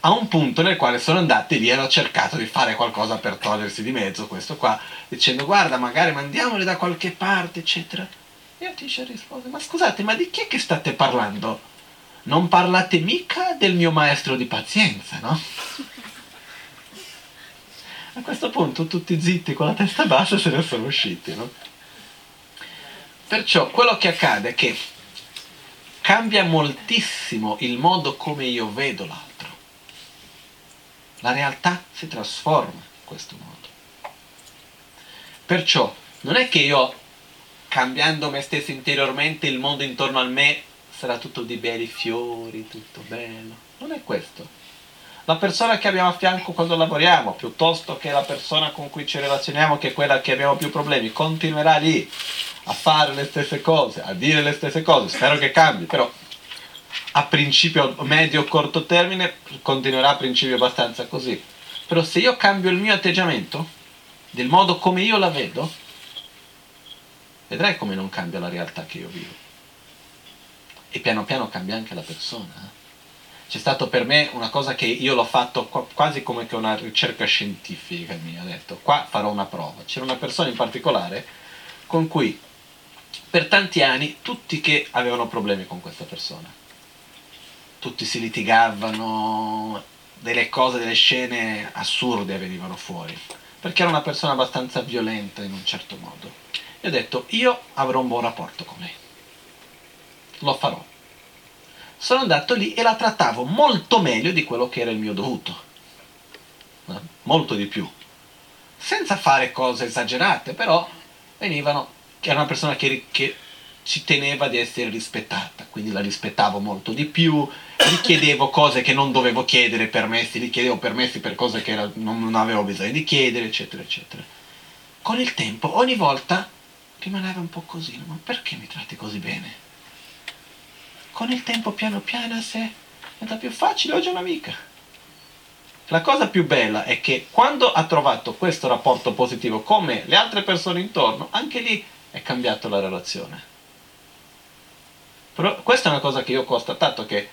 a un punto nel quale sono andati lì e hanno cercato di fare qualcosa per togliersi di mezzo questo qua, dicendo guarda magari mandiamoli da qualche parte, eccetera. E Atisha rispose, ma scusate, ma di chi è che state parlando? Non parlate mica del mio maestro di pazienza, no? [LAUGHS] A questo punto tutti zitti con la testa bassa se ne sono usciti, no? Perciò quello che accade è che cambia moltissimo il modo come io vedo l'altro. La realtà si trasforma in questo modo. Perciò non è che io, cambiando me stesso interiormente, il mondo intorno a me sarà tutto di belli fiori, tutto bello. Non è questo la persona che abbiamo a fianco quando lavoriamo, piuttosto che la persona con cui ci relazioniamo, che è quella che abbiamo più problemi, continuerà lì a fare le stesse cose, a dire le stesse cose, spero che cambi, però a principio medio corto termine continuerà a principio abbastanza così. Però se io cambio il mio atteggiamento, del modo come io la vedo, vedrai come non cambia la realtà che io vivo. E piano piano cambia anche la persona. eh. C'è stato per me una cosa che io l'ho fatto qua- quasi come che una ricerca scientifica mi ha detto, qua farò una prova. C'era una persona in particolare con cui per tanti anni tutti che avevano problemi con questa persona. Tutti si litigavano, delle cose, delle scene assurde venivano fuori, perché era una persona abbastanza violenta in un certo modo. E ho detto, io avrò un buon rapporto con lei, lo farò. Sono andato lì e la trattavo molto meglio di quello che era il mio dovuto, molto di più, senza fare cose esagerate, però venivano, era una persona che, che ci teneva di essere rispettata, quindi la rispettavo molto di più, gli chiedevo cose che non dovevo chiedere, permessi, gli chiedevo permessi per cose che era- non, non avevo bisogno di chiedere, eccetera, eccetera. Con il tempo, ogni volta rimaneva un po' così, ma perché mi tratti così bene? Con il tempo, piano piano, se diventa più facile, oggi è un'amica. La cosa più bella è che quando ha trovato questo rapporto positivo come le altre persone intorno, anche lì è cambiata la relazione. Però questa è una cosa che io ho constatato che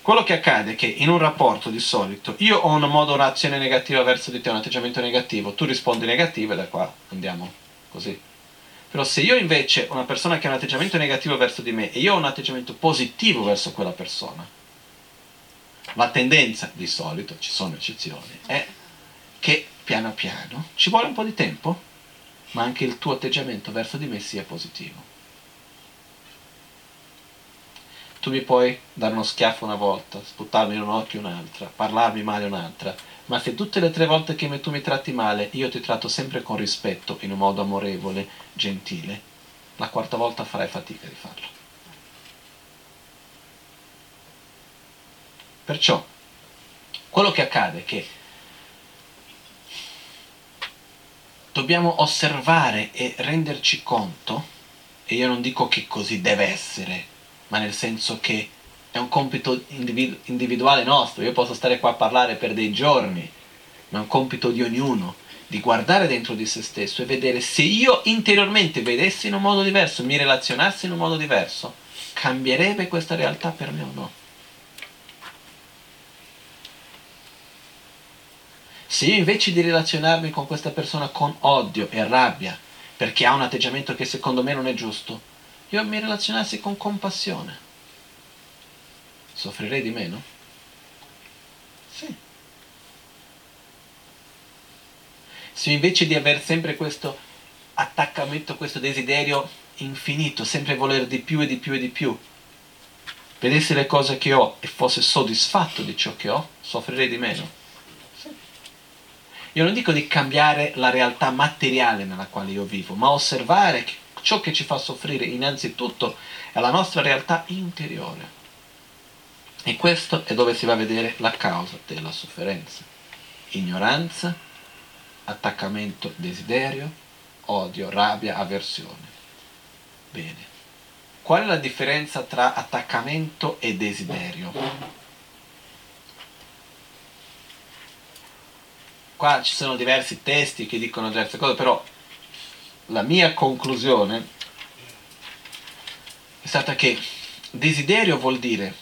quello che accade è che in un rapporto di solito io ho un modo, un'azione negativa verso di te, un atteggiamento negativo, tu rispondi negativo e da qua andiamo così. Però se io invece ho una persona che ha un atteggiamento negativo verso di me e io ho un atteggiamento positivo verso quella persona, la tendenza di solito, ci sono eccezioni, è che piano piano ci vuole un po' di tempo, ma anche il tuo atteggiamento verso di me sia positivo. Tu mi puoi dare uno schiaffo una volta, sputarmi in un occhio un'altra, parlarmi male un'altra, ma se tutte le tre volte che tu mi tratti male io ti tratto sempre con rispetto, in un modo amorevole, gentile, la quarta volta farai fatica di farlo. Perciò, quello che accade è che dobbiamo osservare e renderci conto, e io non dico che così deve essere, ma nel senso che è un compito individu- individuale nostro, io posso stare qua a parlare per dei giorni, ma è un compito di ognuno, di guardare dentro di se stesso e vedere se io interiormente vedessi in un modo diverso, mi relazionassi in un modo diverso, cambierebbe questa realtà per me o no? Se io invece di relazionarmi con questa persona con odio e rabbia, perché ha un atteggiamento che secondo me non è giusto, io mi relazionassi con compassione, soffrirei di meno? Sì. Se invece di avere sempre questo attaccamento, questo desiderio infinito, sempre voler di più e di più e di più, vedessi le cose che ho e fosse soddisfatto di ciò che ho, soffrirei di meno? Io non dico di cambiare la realtà materiale nella quale io vivo, ma osservare che ciò che ci fa soffrire innanzitutto è la nostra realtà interiore. E questo è dove si va a vedere la causa della sofferenza. Ignoranza, attaccamento, desiderio, odio, rabbia, avversione. Bene. Qual è la differenza tra attaccamento e desiderio? Qua ci sono diversi testi che dicono diverse cose, però la mia conclusione è stata che desiderio vuol dire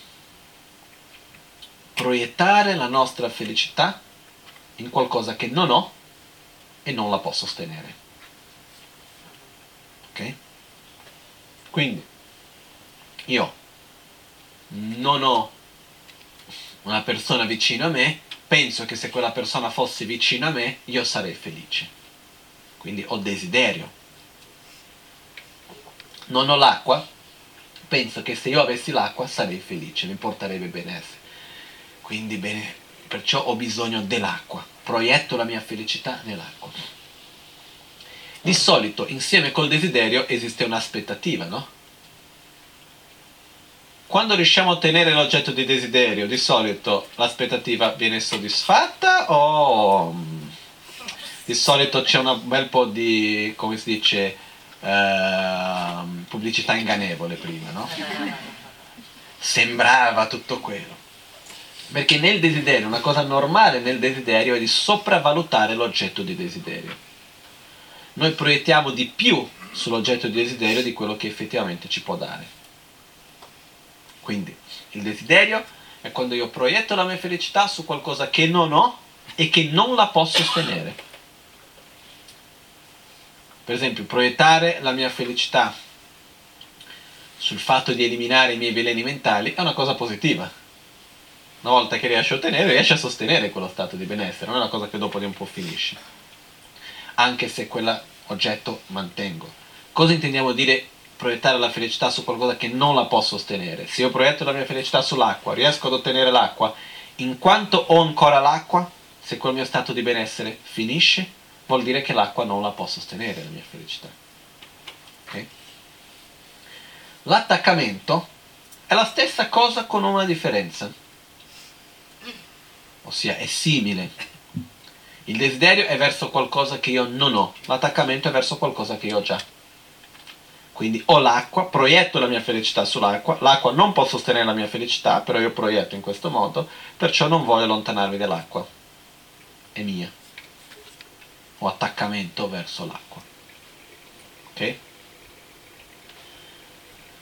proiettare la nostra felicità in qualcosa che non ho e non la posso sostenere. Ok? Quindi io non ho una persona vicino a me, penso che se quella persona fosse vicino a me io sarei felice. Quindi ho desiderio. Non ho l'acqua, penso che se io avessi l'acqua sarei felice, mi porterebbe benessere. Quindi bene, perciò ho bisogno dell'acqua, proietto la mia felicità nell'acqua. Di solito insieme col desiderio esiste un'aspettativa, no? Quando riusciamo a ottenere l'oggetto di desiderio, di solito l'aspettativa viene soddisfatta o mm, di solito c'è un bel po' di, come si dice, ehm, pubblicità ingannevole prima, no? sembrava tutto quello. Perché nel desiderio, una cosa normale nel desiderio è di sopravvalutare l'oggetto di desiderio. Noi proiettiamo di più sull'oggetto di desiderio di quello che effettivamente ci può dare. Quindi il desiderio è quando io proietto la mia felicità su qualcosa che non ho e che non la posso sostenere. Per esempio, proiettare la mia felicità sul fatto di eliminare i miei veleni mentali è una cosa positiva. Una volta che riesci a ottenere, riesci a sostenere quello stato di benessere, non è una cosa che dopo di un po' finisce. Anche se quell'oggetto mantengo. Cosa intendiamo dire proiettare la felicità su qualcosa che non la può sostenere? Se io proietto la mia felicità sull'acqua, riesco ad ottenere l'acqua, in quanto ho ancora l'acqua, se quel mio stato di benessere finisce, vuol dire che l'acqua non la può sostenere la mia felicità. Okay? L'attaccamento è la stessa cosa con una differenza, ossia è simile. Il desiderio è verso qualcosa che io non ho, l'attaccamento è verso qualcosa che io ho già. Quindi ho l'acqua, proietto la mia felicità sull'acqua, l'acqua non può sostenere la mia felicità, però io proietto in questo modo, perciò non voglio allontanarmi dall'acqua. È mia. Ho attaccamento verso l'acqua. Ok?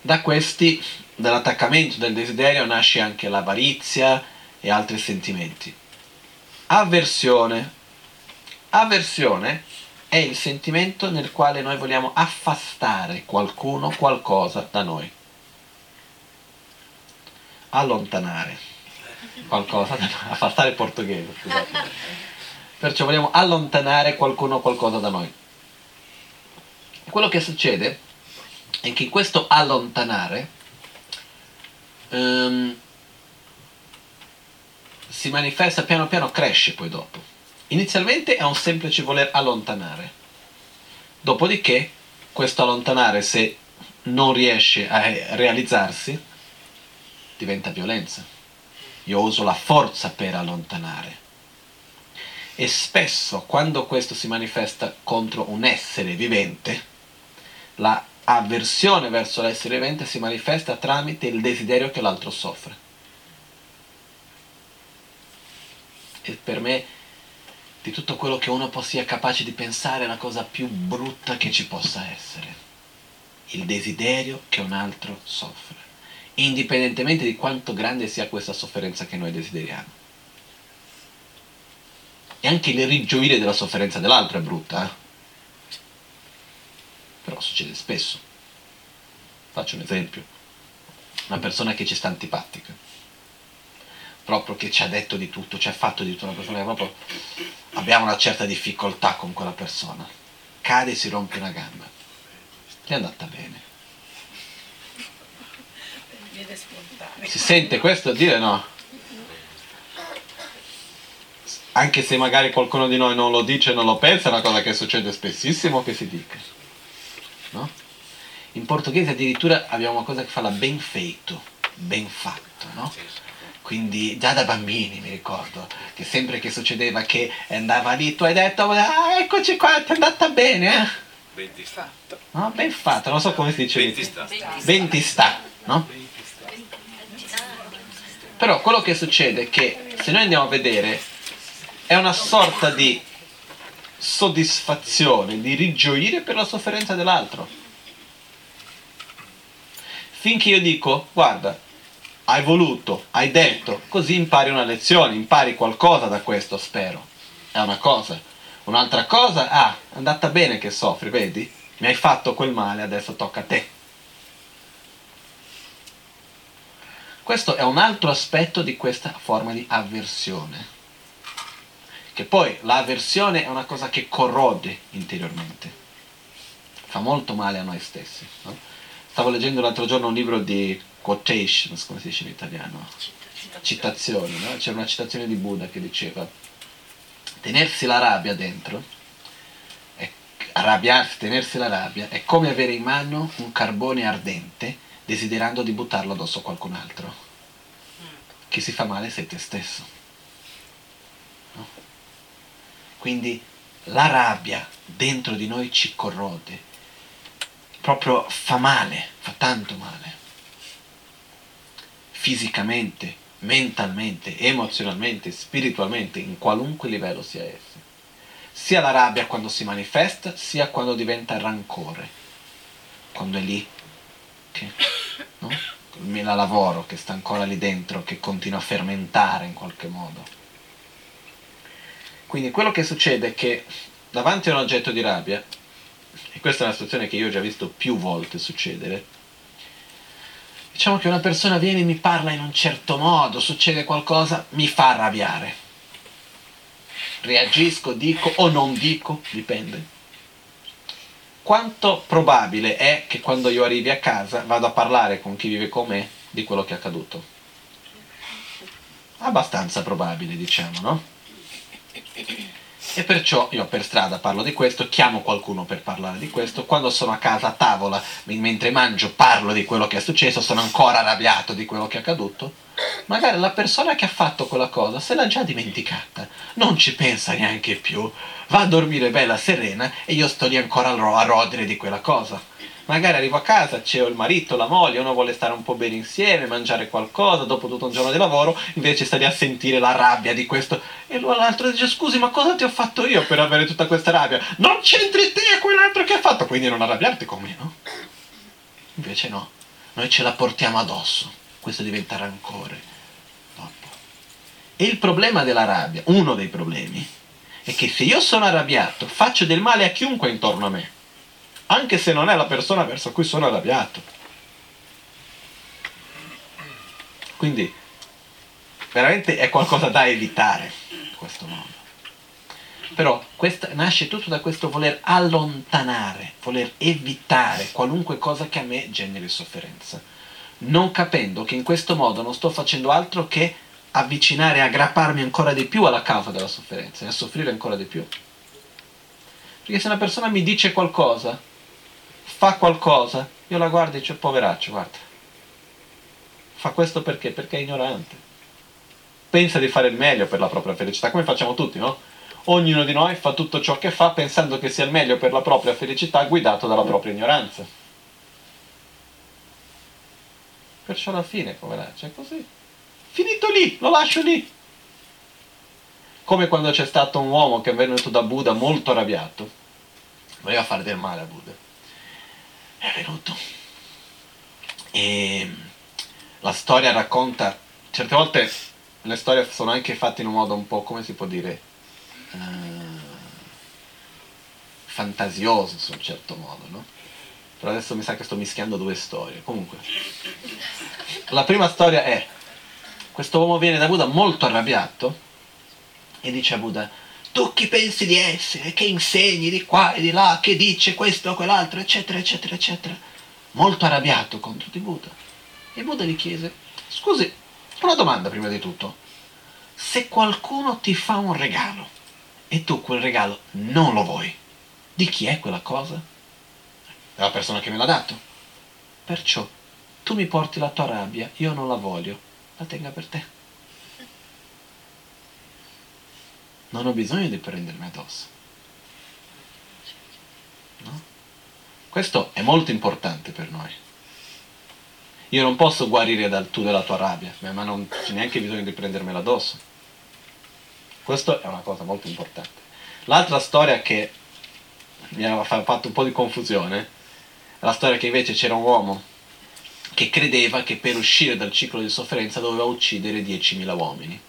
Da questi, dall'attaccamento, del desiderio, nasce anche l'avarizia e altri sentimenti. Avversione. Avversione è il sentimento nel quale noi vogliamo affastare qualcuno, qualcosa da noi. Allontanare qualcosa da noi. Affastare il portoghese, scusate. Perciò vogliamo allontanare qualcuno, qualcosa da noi. Quello che succede è che questo allontanare um, si manifesta piano piano, cresce poi dopo. Inizialmente è un semplice voler allontanare, dopodiché questo allontanare se non riesce a realizzarsi diventa violenza. Io uso la forza per allontanare. E spesso quando questo si manifesta contro un essere vivente, la avversione verso l'essere vivente si manifesta tramite il desiderio che l'altro soffre. E per me di tutto quello che uno sia capace di pensare è la cosa più brutta che ci possa essere. Il desiderio che un altro soffre, indipendentemente di quanto grande sia questa sofferenza che noi desideriamo. E anche il rigioire della sofferenza dell'altro è brutta, eh? però succede spesso. Faccio un esempio. Una persona che ci sta antipatica, proprio che ci ha detto di tutto, ci ha fatto di tutto, una persona che proprio abbiamo una certa difficoltà con quella persona. Cade e si rompe una gamba. Gli è andata bene. Si sente questo a dire no? Anche se magari qualcuno di noi non lo dice, non lo pensa, è una cosa che succede spessissimo che si dica. No? In portoghese addirittura abbiamo una cosa che fa la ben feito, ben fatto, no? Quindi già da bambini mi ricordo che sempre che succedeva che andava lì tu hai detto ah, eccoci qua, ti è andata bene, eh? Ben fatto. No? Ben fatto, non so come si dice. Ben ti sta. Ben ti sta, no? Però quello che succede è che se noi andiamo a vedere è una sorta di soddisfazione, di rigioire per la sofferenza dell'altro. Finché io dico, guarda, hai voluto, hai detto, così impari una lezione, impari qualcosa da questo, spero. È una cosa. Un'altra cosa, ah, è andata bene che soffri, vedi? Mi hai fatto quel male, adesso tocca a te. Questo è un altro aspetto di questa forma di avversione. Che poi l'avversione è una cosa che corrode interiormente. Fa molto male a noi stessi. No? Stavo leggendo l'altro giorno un libro di quotations, come si dice in italiano? Citazioni, no? C'era una citazione di Buddha che diceva tenersi la rabbia dentro, è, arrabbiarsi, tenersi la rabbia, è come avere in mano un carbone ardente desiderando di buttarlo addosso a qualcun altro. Chi si fa male sei te stesso. No? Quindi la rabbia dentro di noi ci corrode, proprio fa male, fa tanto male fisicamente, mentalmente, emozionalmente, spiritualmente, in qualunque livello sia esso. Sia la rabbia quando si manifesta, sia quando diventa rancore, quando è lì, che, no? la lavoro che sta ancora lì dentro, che continua a fermentare in qualche modo. Quindi quello che succede è che davanti a un oggetto di rabbia, e questa è una situazione che io ho già visto più volte succedere, diciamo che una persona viene e mi parla in un certo modo, succede qualcosa, mi fa arrabbiare. Reagisco, dico o non dico, dipende. Quanto probabile è che quando io arrivi a casa vado a parlare con chi vive con me di quello che è accaduto? Abbastanza probabile, diciamo, no? E perciò io per strada parlo di questo, chiamo qualcuno per parlare di questo, quando sono a casa a tavola, mentre mangio, parlo di quello che è successo, sono ancora arrabbiato di quello che è accaduto, magari la persona che ha fatto quella cosa se l'ha già dimenticata, non ci pensa neanche più, va a dormire bella serena e io sto lì ancora a rodere di quella cosa magari arrivo a casa, c'è il marito, la moglie, uno vuole stare un po' bene insieme, mangiare qualcosa, dopo tutto un giorno di lavoro, invece sta lì a sentire la rabbia di questo. E l'altro dice, scusi, ma cosa ti ho fatto io per avere tutta questa rabbia? Non c'entri te a quell'altro che ha fatto, quindi non arrabbiarti con me, no? Invece no, noi ce la portiamo addosso, questo diventa rancore. Dopo. E il problema della rabbia, uno dei problemi, è che se io sono arrabbiato, faccio del male a chiunque intorno a me anche se non è la persona verso cui sono arrabbiato. Quindi veramente è qualcosa da evitare in questo modo. Però questa, nasce tutto da questo voler allontanare, voler evitare qualunque cosa che a me generi sofferenza, non capendo che in questo modo non sto facendo altro che avvicinare aggrapparmi ancora di più alla causa della sofferenza e a soffrire ancora di più. Perché se una persona mi dice qualcosa fa qualcosa, io la guardo e dico, poveraccio, guarda, fa questo perché? Perché è ignorante. Pensa di fare il meglio per la propria felicità, come facciamo tutti, no? Ognuno di noi fa tutto ciò che fa pensando che sia il meglio per la propria felicità, guidato dalla propria ignoranza. Perciò alla fine, poveraccio, è così. Finito lì, lo lascio lì. Come quando c'è stato un uomo che è venuto da Buddha molto arrabbiato, voleva fare del male a Buddha è venuto. E la storia racconta, certe volte le storie sono anche fatte in un modo un po', come si può dire, uh, fantasioso in un certo modo, no? Però adesso mi sa che sto mischiando due storie. Comunque, la prima storia è, questo uomo viene da Buddha molto arrabbiato e dice a Buddha, tu chi pensi di essere, che insegni di qua e di là, che dice questo o quell'altro, eccetera, eccetera, eccetera. Molto arrabbiato contro di Buddha. E Buddha gli chiese, scusi, una domanda prima di tutto. Se qualcuno ti fa un regalo e tu quel regalo non lo vuoi, di chi è quella cosa? Della persona che me l'ha dato. Perciò tu mi porti la tua rabbia, io non la voglio, la tenga per te. Non ho bisogno di prendermi addosso. No? Questo è molto importante per noi. Io non posso guarire dal tu della tua rabbia, ma non c'è neanche bisogno di prendermela addosso. Questa è una cosa molto importante. L'altra storia che mi ha fatto un po' di confusione è la storia che invece c'era un uomo che credeva che per uscire dal ciclo di sofferenza doveva uccidere 10.000 uomini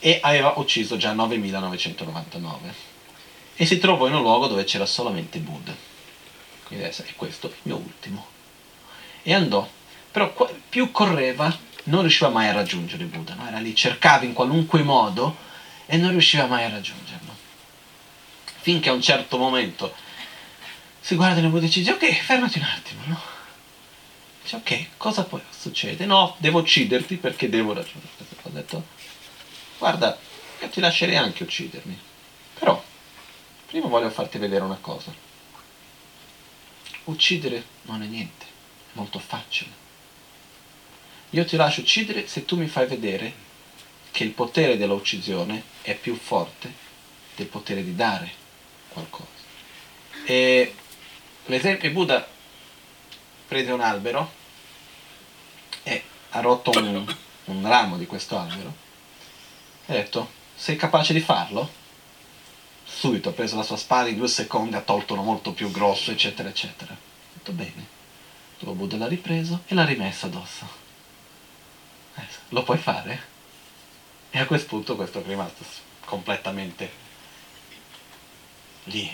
e aveva ucciso già 9999 e si trovò in un luogo dove c'era solamente Buddha quindi adesso è questo il mio ultimo. E andò però più correva non riusciva mai a raggiungere Buddha no? era lì cercava in qualunque modo e non riusciva mai a raggiungerlo. Finché a un certo momento si guarda nel Buddha e dice ok fermati un attimo no? dice ok cosa poi succede no devo ucciderti perché devo raggiungerti ho detto guarda, io ti lascerei anche uccidermi, però prima voglio farti vedere una cosa. Uccidere non è niente, è molto facile. Io ti lascio uccidere se tu mi fai vedere che il potere dell'uccisione è più forte del potere di dare qualcosa. E l'esempio Buddha prese un albero e ha rotto un, un ramo di questo albero. E ha detto, sei capace di farlo? Subito ha preso la sua spada, in due secondi ha tolto uno molto più grosso, eccetera, eccetera. Ha detto, bene. Dopo Buddha l'ha ripreso e l'ha rimesso addosso. Eh, lo puoi fare? E a quel punto questo è rimasto completamente lì,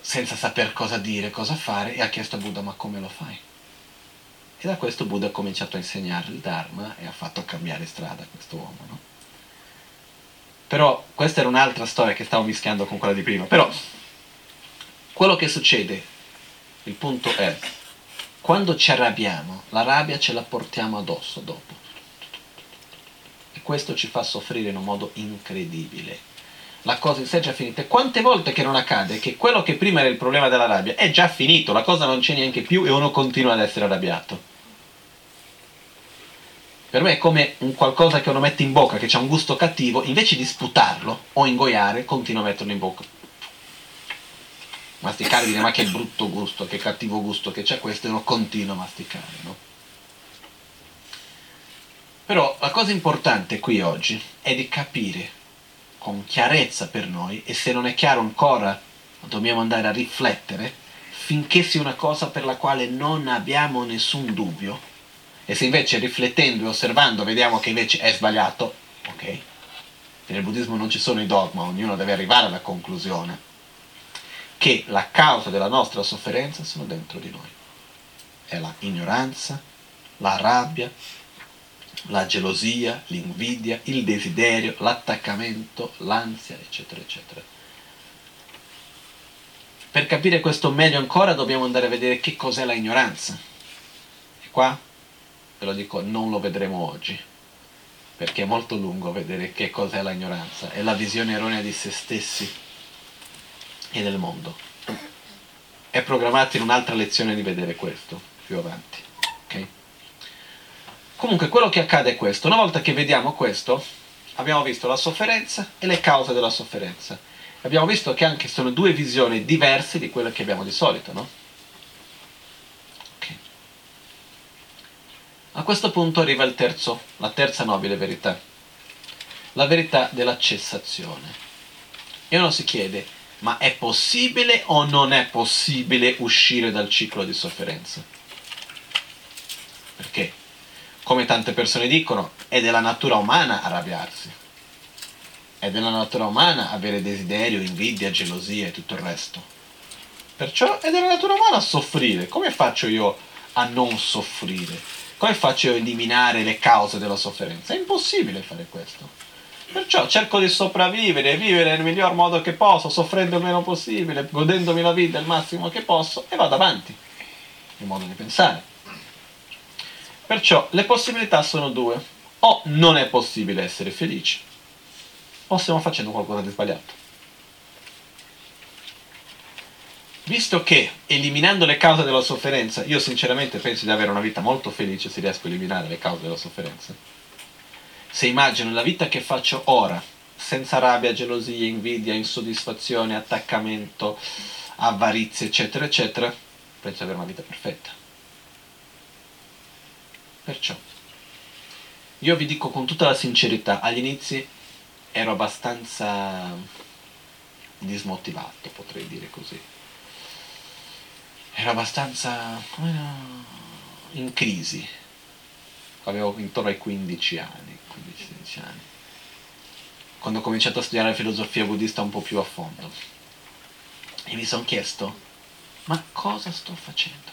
senza saper cosa dire, cosa fare, e ha chiesto a Buddha ma come lo fai? E da questo Buddha ha cominciato a insegnare il Dharma e ha fatto cambiare strada questo uomo. No? Però questa era un'altra storia che stavo mischiando con quella di prima. Però quello che succede, il punto è, quando ci arrabbiamo, la rabbia ce la portiamo addosso dopo. E questo ci fa soffrire in un modo incredibile la cosa in sé è già finita. Quante volte che non accade che quello che prima era il problema della rabbia è già finito, la cosa non c'è neanche più e uno continua ad essere arrabbiato. Per me è come un qualcosa che uno mette in bocca, che ha un gusto cattivo, invece di sputarlo o ingoiare, continua a metterlo in bocca. Masticare dire ma che brutto gusto, che cattivo gusto che c'è questo e uno continua a masticare, no? Però la cosa importante qui oggi è di capire con chiarezza per noi e se non è chiaro ancora dobbiamo andare a riflettere finché sia una cosa per la quale non abbiamo nessun dubbio e se invece riflettendo e osservando vediamo che invece è sbagliato, ok? Nel buddismo non ci sono i dogma, ognuno deve arrivare alla conclusione che la causa della nostra sofferenza sono dentro di noi. È la ignoranza, la rabbia, la gelosia, l'invidia, il desiderio, l'attaccamento, l'ansia, eccetera, eccetera. Per capire questo meglio ancora dobbiamo andare a vedere che cos'è la ignoranza. E qua, ve lo dico, non lo vedremo oggi, perché è molto lungo vedere che cos'è la ignoranza. È la visione erronea di se stessi e del mondo. È programmato in un'altra lezione di vedere questo, più avanti. Okay? Comunque quello che accade è questo, una volta che vediamo questo, abbiamo visto la sofferenza e le cause della sofferenza. Abbiamo visto che anche sono due visioni diverse di quelle che abbiamo di solito, no? A questo punto arriva il terzo, la terza nobile verità, la verità della cessazione. E uno si chiede, ma è possibile o non è possibile uscire dal ciclo di sofferenza? Perché? come tante persone dicono, è della natura umana arrabbiarsi. È della natura umana avere desiderio, invidia, gelosia e tutto il resto. Perciò è della natura umana soffrire. Come faccio io a non soffrire? Come faccio io a eliminare le cause della sofferenza? È impossibile fare questo. Perciò cerco di sopravvivere, vivere nel miglior modo che posso, soffrendo il meno possibile, godendomi la vita il massimo che posso e vado avanti. Il modo di pensare. Perciò le possibilità sono due. O non è possibile essere felici, o stiamo facendo qualcosa di sbagliato. Visto che eliminando le cause della sofferenza, io sinceramente penso di avere una vita molto felice se riesco a eliminare le cause della sofferenza. Se immagino la vita che faccio ora, senza rabbia, gelosia, invidia, insoddisfazione, attaccamento, avarizia, eccetera, eccetera, penso di avere una vita perfetta. Perciò, io vi dico con tutta la sincerità, agli inizi ero abbastanza dismotivato, potrei dire così. Ero abbastanza in crisi. Avevo intorno ai 15 anni, 15-16 anni. Quando ho cominciato a studiare filosofia buddista un po' più a fondo. E mi sono chiesto, ma cosa sto facendo?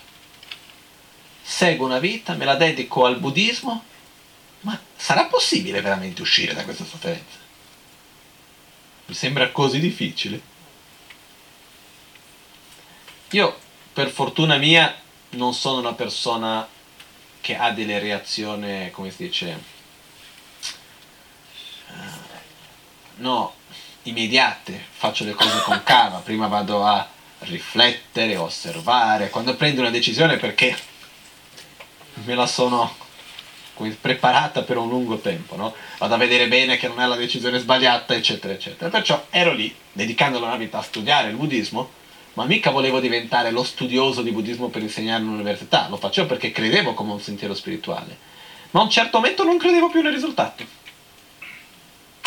seguo una vita, me la dedico al buddismo, ma sarà possibile veramente uscire da questa sofferenza? Mi sembra così difficile. Io, per fortuna mia, non sono una persona che ha delle reazioni, come si dice, uh, no, immediate, faccio le cose con calma, prima vado a riflettere, osservare, quando prendo una decisione perché me la sono preparata per un lungo tempo, no? Vado a vedere bene che non è la decisione sbagliata, eccetera, eccetera. Perciò ero lì, dedicando la vita a studiare il buddismo, ma mica volevo diventare lo studioso di buddismo per insegnare in università, lo facevo perché credevo come un sentiero spirituale. Ma a un certo momento non credevo più nel risultato.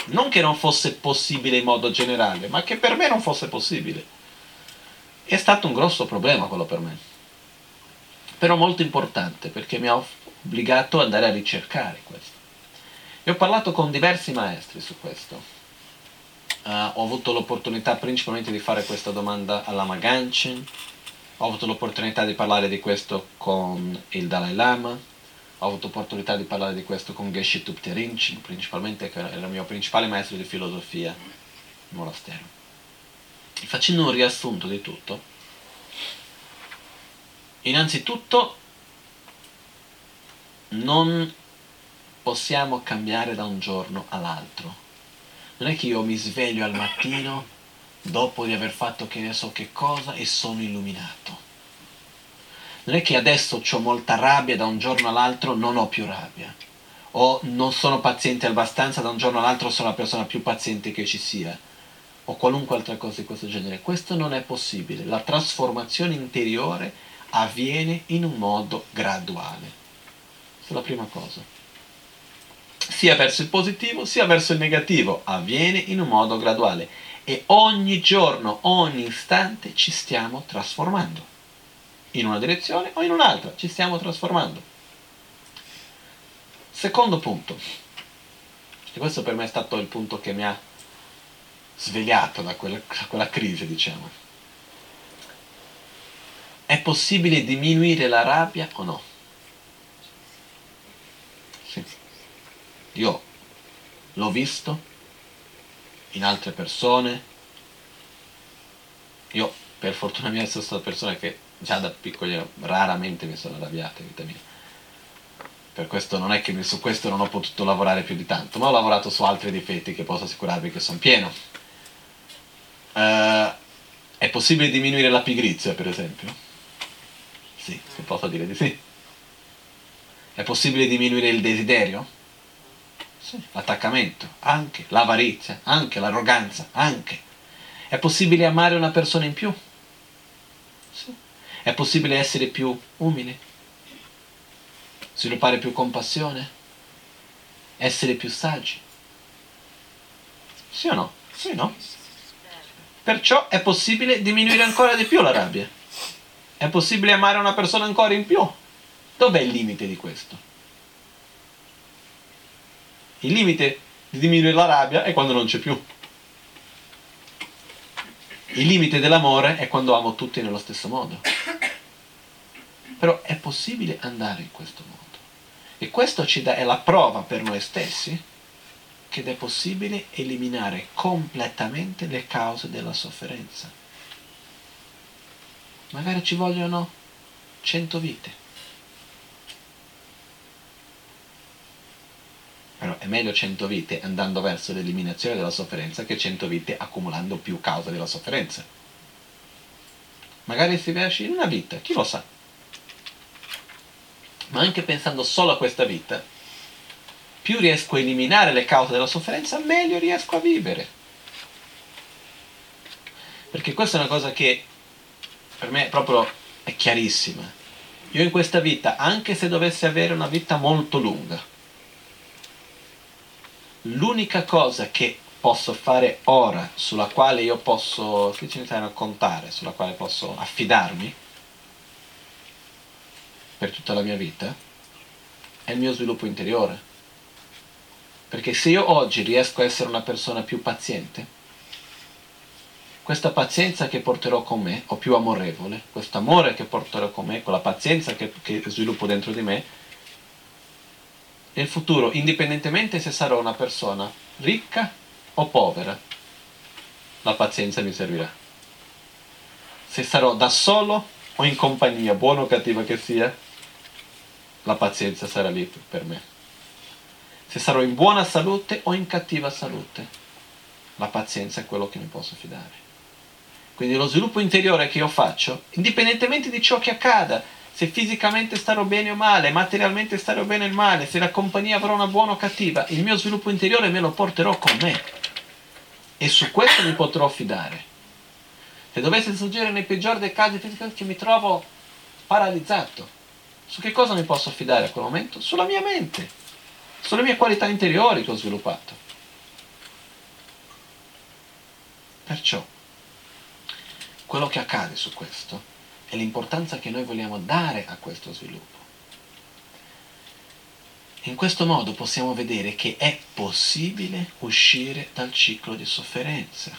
Non che non fosse possibile in modo generale, ma che per me non fosse possibile. È stato un grosso problema quello per me. Però molto importante perché mi ha obbligato ad andare a ricercare questo. E ho parlato con diversi maestri su questo. Uh, ho avuto l'opportunità principalmente di fare questa domanda alla Maganchen, ho avuto l'opportunità di parlare di questo con il Dalai Lama, ho avuto l'opportunità di parlare di questo con Geshe Thupte Rinchen, principalmente che era il mio principale maestro di filosofia in monastero. Facendo un riassunto di tutto, innanzitutto non possiamo cambiare da un giorno all'altro. Non è che io mi sveglio al mattino dopo di aver fatto che ne so che cosa e sono illuminato. Non è che adesso ho molta rabbia da un giorno all'altro non ho più rabbia. O non sono paziente abbastanza da un giorno all'altro sono la persona più paziente che ci sia. O qualunque altra cosa di questo genere. Questo non è possibile. La trasformazione interiore avviene in un modo graduale. Questa è la prima cosa sia verso il positivo sia verso il negativo, avviene in un modo graduale e ogni giorno, ogni istante ci stiamo trasformando. In una direzione o in un'altra, ci stiamo trasformando. Secondo punto, e questo per me è stato il punto che mi ha svegliato da quella, da quella crisi, diciamo. È possibile diminuire la rabbia o no? Sì. Io l'ho visto in altre persone. Io per fortuna mia sono stata persona che già da piccolo raramente mi sono arrabbiata in vita mia. Per questo non è che su questo non ho potuto lavorare più di tanto, ma ho lavorato su altri difetti che posso assicurarvi che sono pieno. Uh, è possibile diminuire la pigrizia, per esempio? Sì, si posso dire di sì. È possibile diminuire il desiderio? Sì, l'attaccamento, anche l'avarizia, anche l'arroganza, anche. È possibile amare una persona in più? Sì. È possibile essere più umile? Sviluppare più compassione? Essere più saggi? Sì o no? Sì, no? Perciò è possibile diminuire ancora di più la rabbia. È possibile amare una persona ancora in più. Dov'è il limite di questo? Il limite di diminuire la rabbia è quando non c'è più. Il limite dell'amore è quando amo tutti nello stesso modo. Però è possibile andare in questo modo. E questo dà, è la prova per noi stessi che è possibile eliminare completamente le cause della sofferenza. Magari ci vogliono cento vite. Però è meglio 100 vite andando verso l'eliminazione della sofferenza che 100 vite accumulando più cause della sofferenza. Magari si riesce in una vita, chi lo sa. Ma anche pensando solo a questa vita, più riesco a eliminare le cause della sofferenza, meglio riesco a vivere. Perché questa è una cosa che per me proprio è chiarissima. Io in questa vita, anche se dovessi avere una vita molto lunga, l'unica cosa che posso fare ora, sulla quale io posso, che a contare, sulla quale posso affidarmi per tutta la mia vita, è il mio sviluppo interiore. Perché se io oggi riesco a essere una persona più paziente, questa pazienza che porterò con me, o più amorevole, questo amore che porterò con me, quella pazienza che, che sviluppo dentro di me, nel futuro, indipendentemente se sarò una persona ricca o povera, la pazienza mi servirà. Se sarò da solo o in compagnia, buona o cattiva che sia, la pazienza sarà lì per me. Se sarò in buona salute o in cattiva salute, la pazienza è quello che mi posso fidare. Quindi lo sviluppo interiore che io faccio, indipendentemente di ciò che accada, se fisicamente starò bene o male, materialmente starò bene o male, se la compagnia avrà una buona o cattiva, il mio sviluppo interiore me lo porterò con me e su questo mi potrò fidare. Se dovesse sorgere nei peggiori dei casi fisicamente mi trovo paralizzato, Su che cosa mi posso affidare a quel momento? Sulla mia mente, sulle mie qualità interiori che ho sviluppato. Perciò, quello che accade su questo è l'importanza che noi vogliamo dare a questo sviluppo. In questo modo possiamo vedere che è possibile uscire dal ciclo di sofferenza.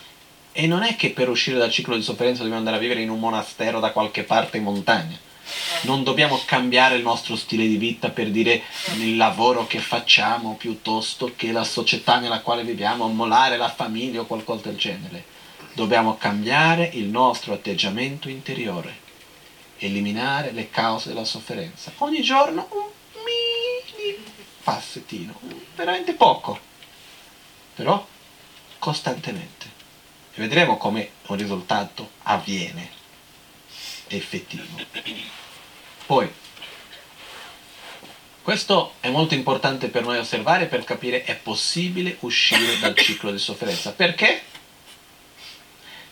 E non è che per uscire dal ciclo di sofferenza dobbiamo andare a vivere in un monastero da qualche parte in montagna. Non dobbiamo cambiare il nostro stile di vita per dire il lavoro che facciamo piuttosto che la società nella quale viviamo, mollare la famiglia o qualcosa del genere. Dobbiamo cambiare il nostro atteggiamento interiore, eliminare le cause della sofferenza. Ogni giorno un mini passettino, veramente poco, però costantemente. E vedremo come un risultato avviene, effettivo. Poi, questo è molto importante per noi osservare per capire è possibile uscire dal ciclo di sofferenza. Perché?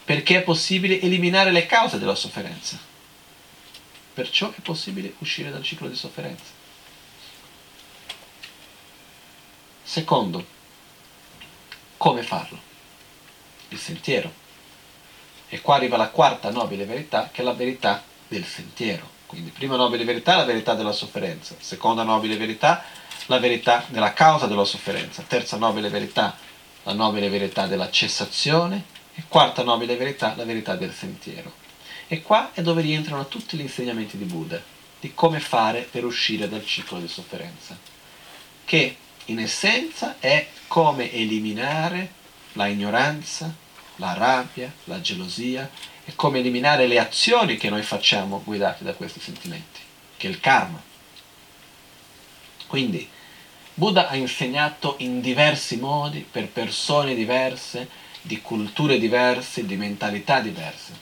Perché è possibile eliminare le cause della sofferenza. Perciò è possibile uscire dal ciclo di sofferenza. Secondo, come farlo? Il sentiero. E qua arriva la quarta nobile verità, che è la verità del sentiero. Quindi prima nobile verità, la verità della sofferenza. Seconda nobile verità, la verità della causa della sofferenza. Terza nobile verità, la nobile verità della cessazione. E quarta nobile verità, la verità del sentiero. E qua è dove rientrano tutti gli insegnamenti di Buddha, di come fare per uscire dal ciclo di sofferenza. Che in essenza è come eliminare la ignoranza, la rabbia, la gelosia, è come eliminare le azioni che noi facciamo guidate da questi sentimenti, che è il karma. Quindi Buddha ha insegnato in diversi modi, per persone diverse, di culture diverse, di mentalità diverse.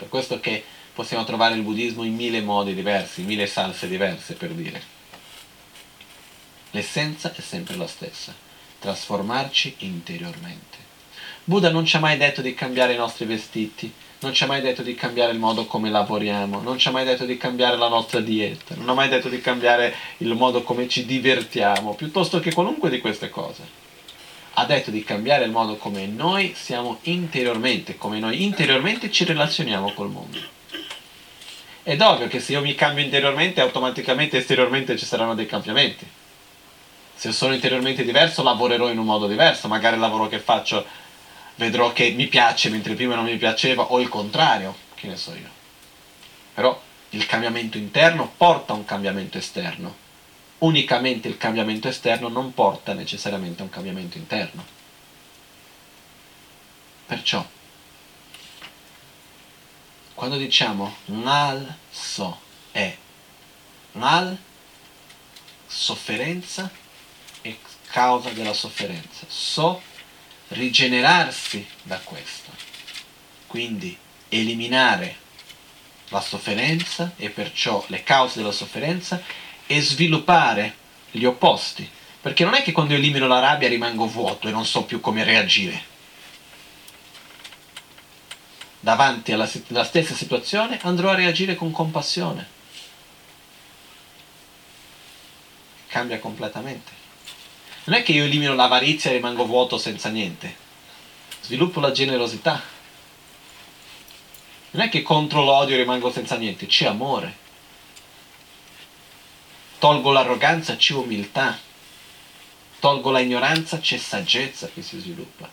Per questo che possiamo trovare il buddismo in mille modi diversi, mille salse diverse per dire. L'essenza è sempre la stessa, trasformarci interiormente. Buddha non ci ha mai detto di cambiare i nostri vestiti, non ci ha mai detto di cambiare il modo come lavoriamo, non ci ha mai detto di cambiare la nostra dieta, non ha mai detto di cambiare il modo come ci divertiamo, piuttosto che qualunque di queste cose. Ha detto di cambiare il modo come noi siamo interiormente, come noi interiormente ci relazioniamo col mondo. Ed ovvio che se io mi cambio interiormente, automaticamente esteriormente ci saranno dei cambiamenti se sono interiormente diverso lavorerò in un modo diverso, magari il lavoro che faccio vedrò che mi piace mentre prima non mi piaceva o il contrario, che ne so io. Però il cambiamento interno porta a un cambiamento esterno. Unicamente il cambiamento esterno non porta necessariamente a un cambiamento interno. Perciò, quando diciamo nal so è nal sofferenza è causa della sofferenza. So rigenerarsi da questo. Quindi eliminare la sofferenza e perciò le cause della sofferenza e sviluppare gli opposti. Perché non è che quando elimino la rabbia rimango vuoto e non so più come reagire. Davanti alla, alla stessa situazione andrò a reagire con compassione. Cambia completamente. Non è che io elimino l'avarizia e rimango vuoto senza niente. Sviluppo la generosità. Non è che contro l'odio rimango senza niente, c'è amore. Tolgo l'arroganza, c'è umiltà. Tolgo la ignoranza, c'è saggezza che si sviluppa.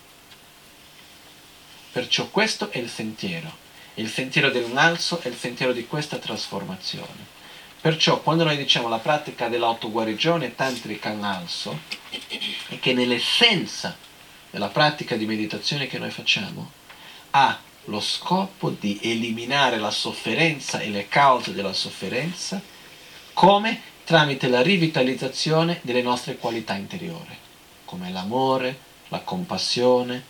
Perciò questo è il sentiero. Il sentiero dell'inalzo è il sentiero di questa trasformazione. Perciò quando noi diciamo la pratica dell'autoguarigione tantrica in alzo, è che nell'essenza della pratica di meditazione che noi facciamo ha lo scopo di eliminare la sofferenza e le cause della sofferenza come tramite la rivitalizzazione delle nostre qualità interiori, come l'amore, la compassione.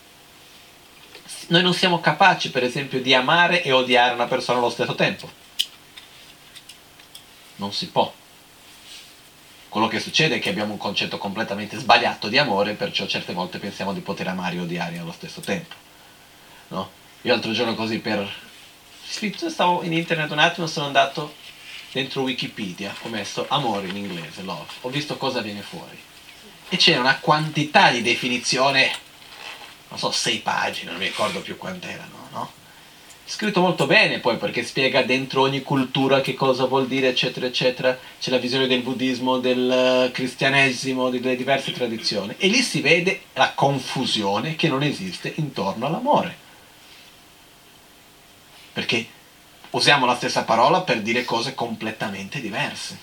Noi non siamo capaci, per esempio, di amare e odiare una persona allo stesso tempo non si può. Quello che succede è che abbiamo un concetto completamente sbagliato di amore, perciò certe volte pensiamo di poter amare e odiare allo stesso tempo. No? Io l'altro giorno così per... Stavo in internet un attimo, sono andato dentro Wikipedia ho messo amore in inglese, love, ho visto cosa viene fuori. E c'è una quantità di definizione, non so, sei pagine, non mi ricordo più quant'erano, no? Scritto molto bene poi perché spiega dentro ogni cultura che cosa vuol dire, eccetera, eccetera. C'è la visione del buddismo, del cristianesimo, delle diverse tradizioni. E lì si vede la confusione che non esiste intorno all'amore. Perché usiamo la stessa parola per dire cose completamente diverse.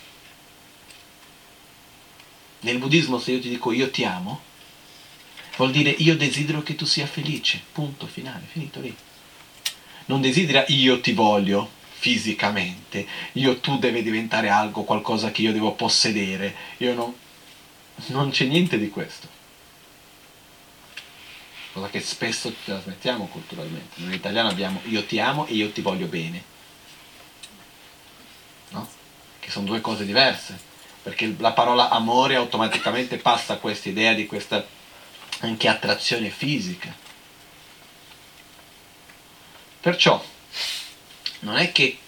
Nel buddismo se io ti dico io ti amo, vuol dire io desidero che tu sia felice, punto finale, finito lì. Non desidera io ti voglio fisicamente, io tu devi diventare algo, qualcosa che io devo possedere, io non... Non c'è niente di questo. Cosa che spesso trasmettiamo culturalmente. Noi in italiano abbiamo io ti amo e io ti voglio bene che sono due cose diverse, perché la parola amore automaticamente passa a questa idea di questa anche attrazione fisica. Perciò non è che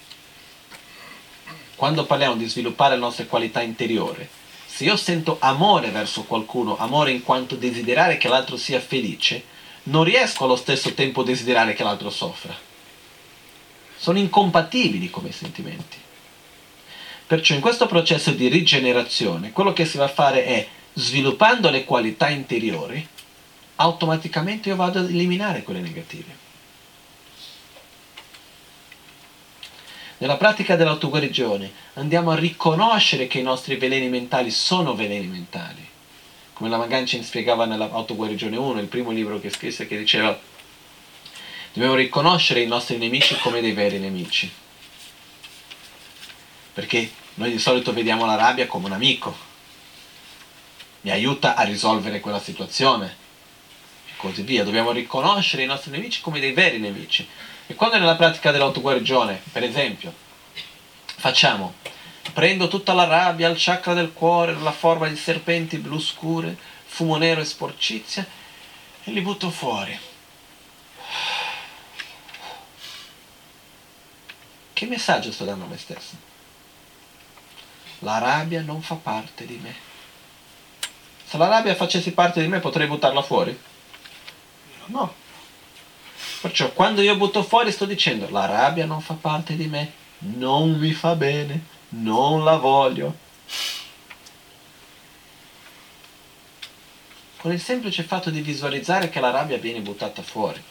quando parliamo di sviluppare le nostre qualità interiori, se io sento amore verso qualcuno, amore in quanto desiderare che l'altro sia felice, non riesco allo stesso tempo a desiderare che l'altro soffra. Sono incompatibili come sentimenti. Perciò in questo processo di rigenerazione quello che si va a fare è sviluppando le qualità interiori, automaticamente io vado ad eliminare quelle negative. Nella pratica dell'autoguarigione andiamo a riconoscere che i nostri veleni mentali sono veleni mentali. Come la Magancin spiegava nell'autoguarigione 1, il primo libro che scrisse, che diceva dobbiamo riconoscere i nostri nemici come dei veri nemici perché noi di solito vediamo la rabbia come un amico, mi aiuta a risolvere quella situazione e così via. Dobbiamo riconoscere i nostri nemici come dei veri nemici. E quando nella pratica dell'autoguarigione, per esempio, facciamo, prendo tutta la rabbia al chakra del cuore, nella forma di serpenti blu scure, fumo nero e sporcizia, e li butto fuori. Che messaggio sto dando a me stesso? La rabbia non fa parte di me. Se la rabbia facesse parte di me potrei buttarla fuori? No. Perciò quando io butto fuori sto dicendo la rabbia non fa parte di me, non mi fa bene, non la voglio. Con il semplice fatto di visualizzare che la rabbia viene buttata fuori.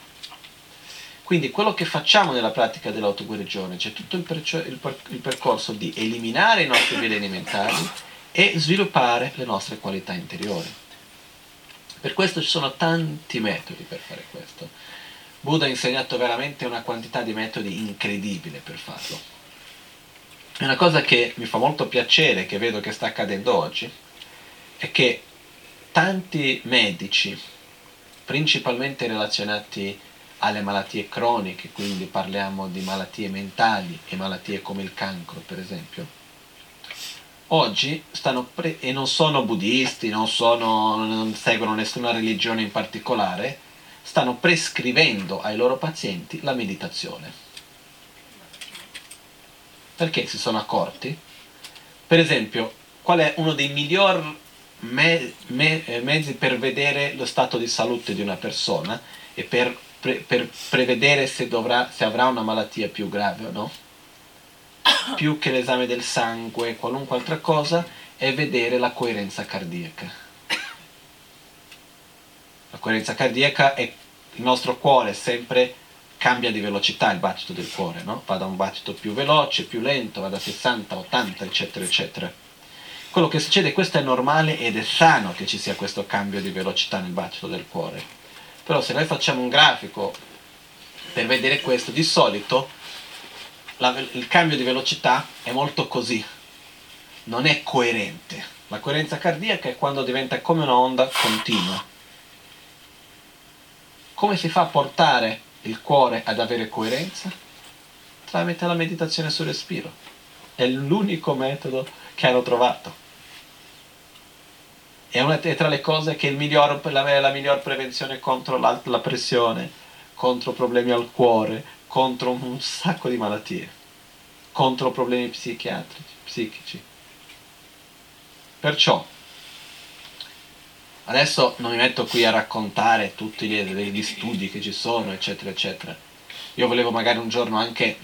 Quindi quello che facciamo nella pratica dell'autoguarigione, c'è tutto il, percio- il, per- il percorso di eliminare i nostri veleni mentali e sviluppare le nostre qualità interiori. Per questo ci sono tanti metodi per fare questo. Buddha ha insegnato veramente una quantità di metodi incredibile per farlo. E una cosa che mi fa molto piacere, che vedo che sta accadendo oggi, è che tanti medici, principalmente relazionati alle malattie croniche, quindi parliamo di malattie mentali e malattie come il cancro, per esempio. Oggi stanno pre- e non sono buddisti, non, sono, non seguono nessuna religione in particolare, stanno prescrivendo ai loro pazienti la meditazione. Perché si sono accorti? Per esempio, qual è uno dei migliori me- me- mezzi per vedere lo stato di salute di una persona e per pre- per prevedere se, dovrà, se avrà una malattia più grave o no, [COUGHS] più che l'esame del sangue, qualunque altra cosa, è vedere la coerenza cardiaca. La coerenza cardiaca è il nostro cuore sempre cambia di velocità il battito del cuore, no? va da un battito più veloce, più lento, va da 60, 80, eccetera, eccetera. Quello che succede, questo è normale ed è sano che ci sia questo cambio di velocità nel battito del cuore però se noi facciamo un grafico per vedere questo, di solito la, il cambio di velocità è molto così, non è coerente. La coerenza cardiaca è quando diventa come un'onda continua. Come si fa a portare il cuore ad avere coerenza? Tramite la meditazione sul respiro. È l'unico metodo che hanno trovato è, una, è tra le cose che è miglior, la, la miglior prevenzione contro la, la pressione, contro problemi al cuore, contro un sacco di malattie. contro problemi psichiatrici, psichici. Perciò, adesso non mi metto qui a raccontare tutti gli, gli studi che ci sono, eccetera, eccetera. Io volevo magari un giorno anche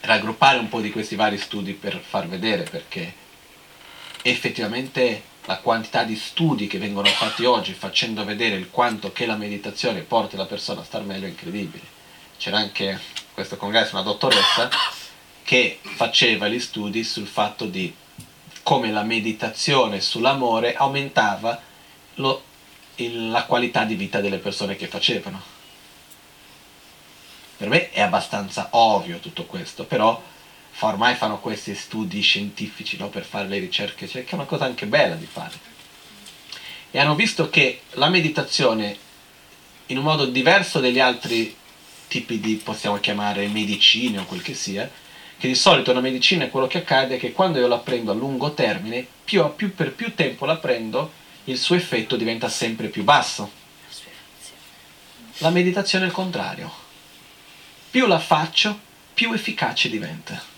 raggruppare un po' di questi vari studi per far vedere perché effettivamente la quantità di studi che vengono fatti oggi facendo vedere il quanto che la meditazione porta la persona a star meglio è incredibile. C'era anche questo congresso una dottoressa che faceva gli studi sul fatto di come la meditazione sull'amore aumentava lo, il, la qualità di vita delle persone che facevano. Per me è abbastanza ovvio tutto questo, però ormai fanno questi studi scientifici no, per fare le ricerche, cioè, che è una cosa anche bella di fare. E hanno visto che la meditazione, in un modo diverso dagli altri tipi di, possiamo chiamare, medicine o quel che sia, che di solito la medicina quello che accade è che quando io la prendo a lungo termine, più, più per più tempo la prendo, il suo effetto diventa sempre più basso. La meditazione è il contrario. Più la faccio, più efficace diventa.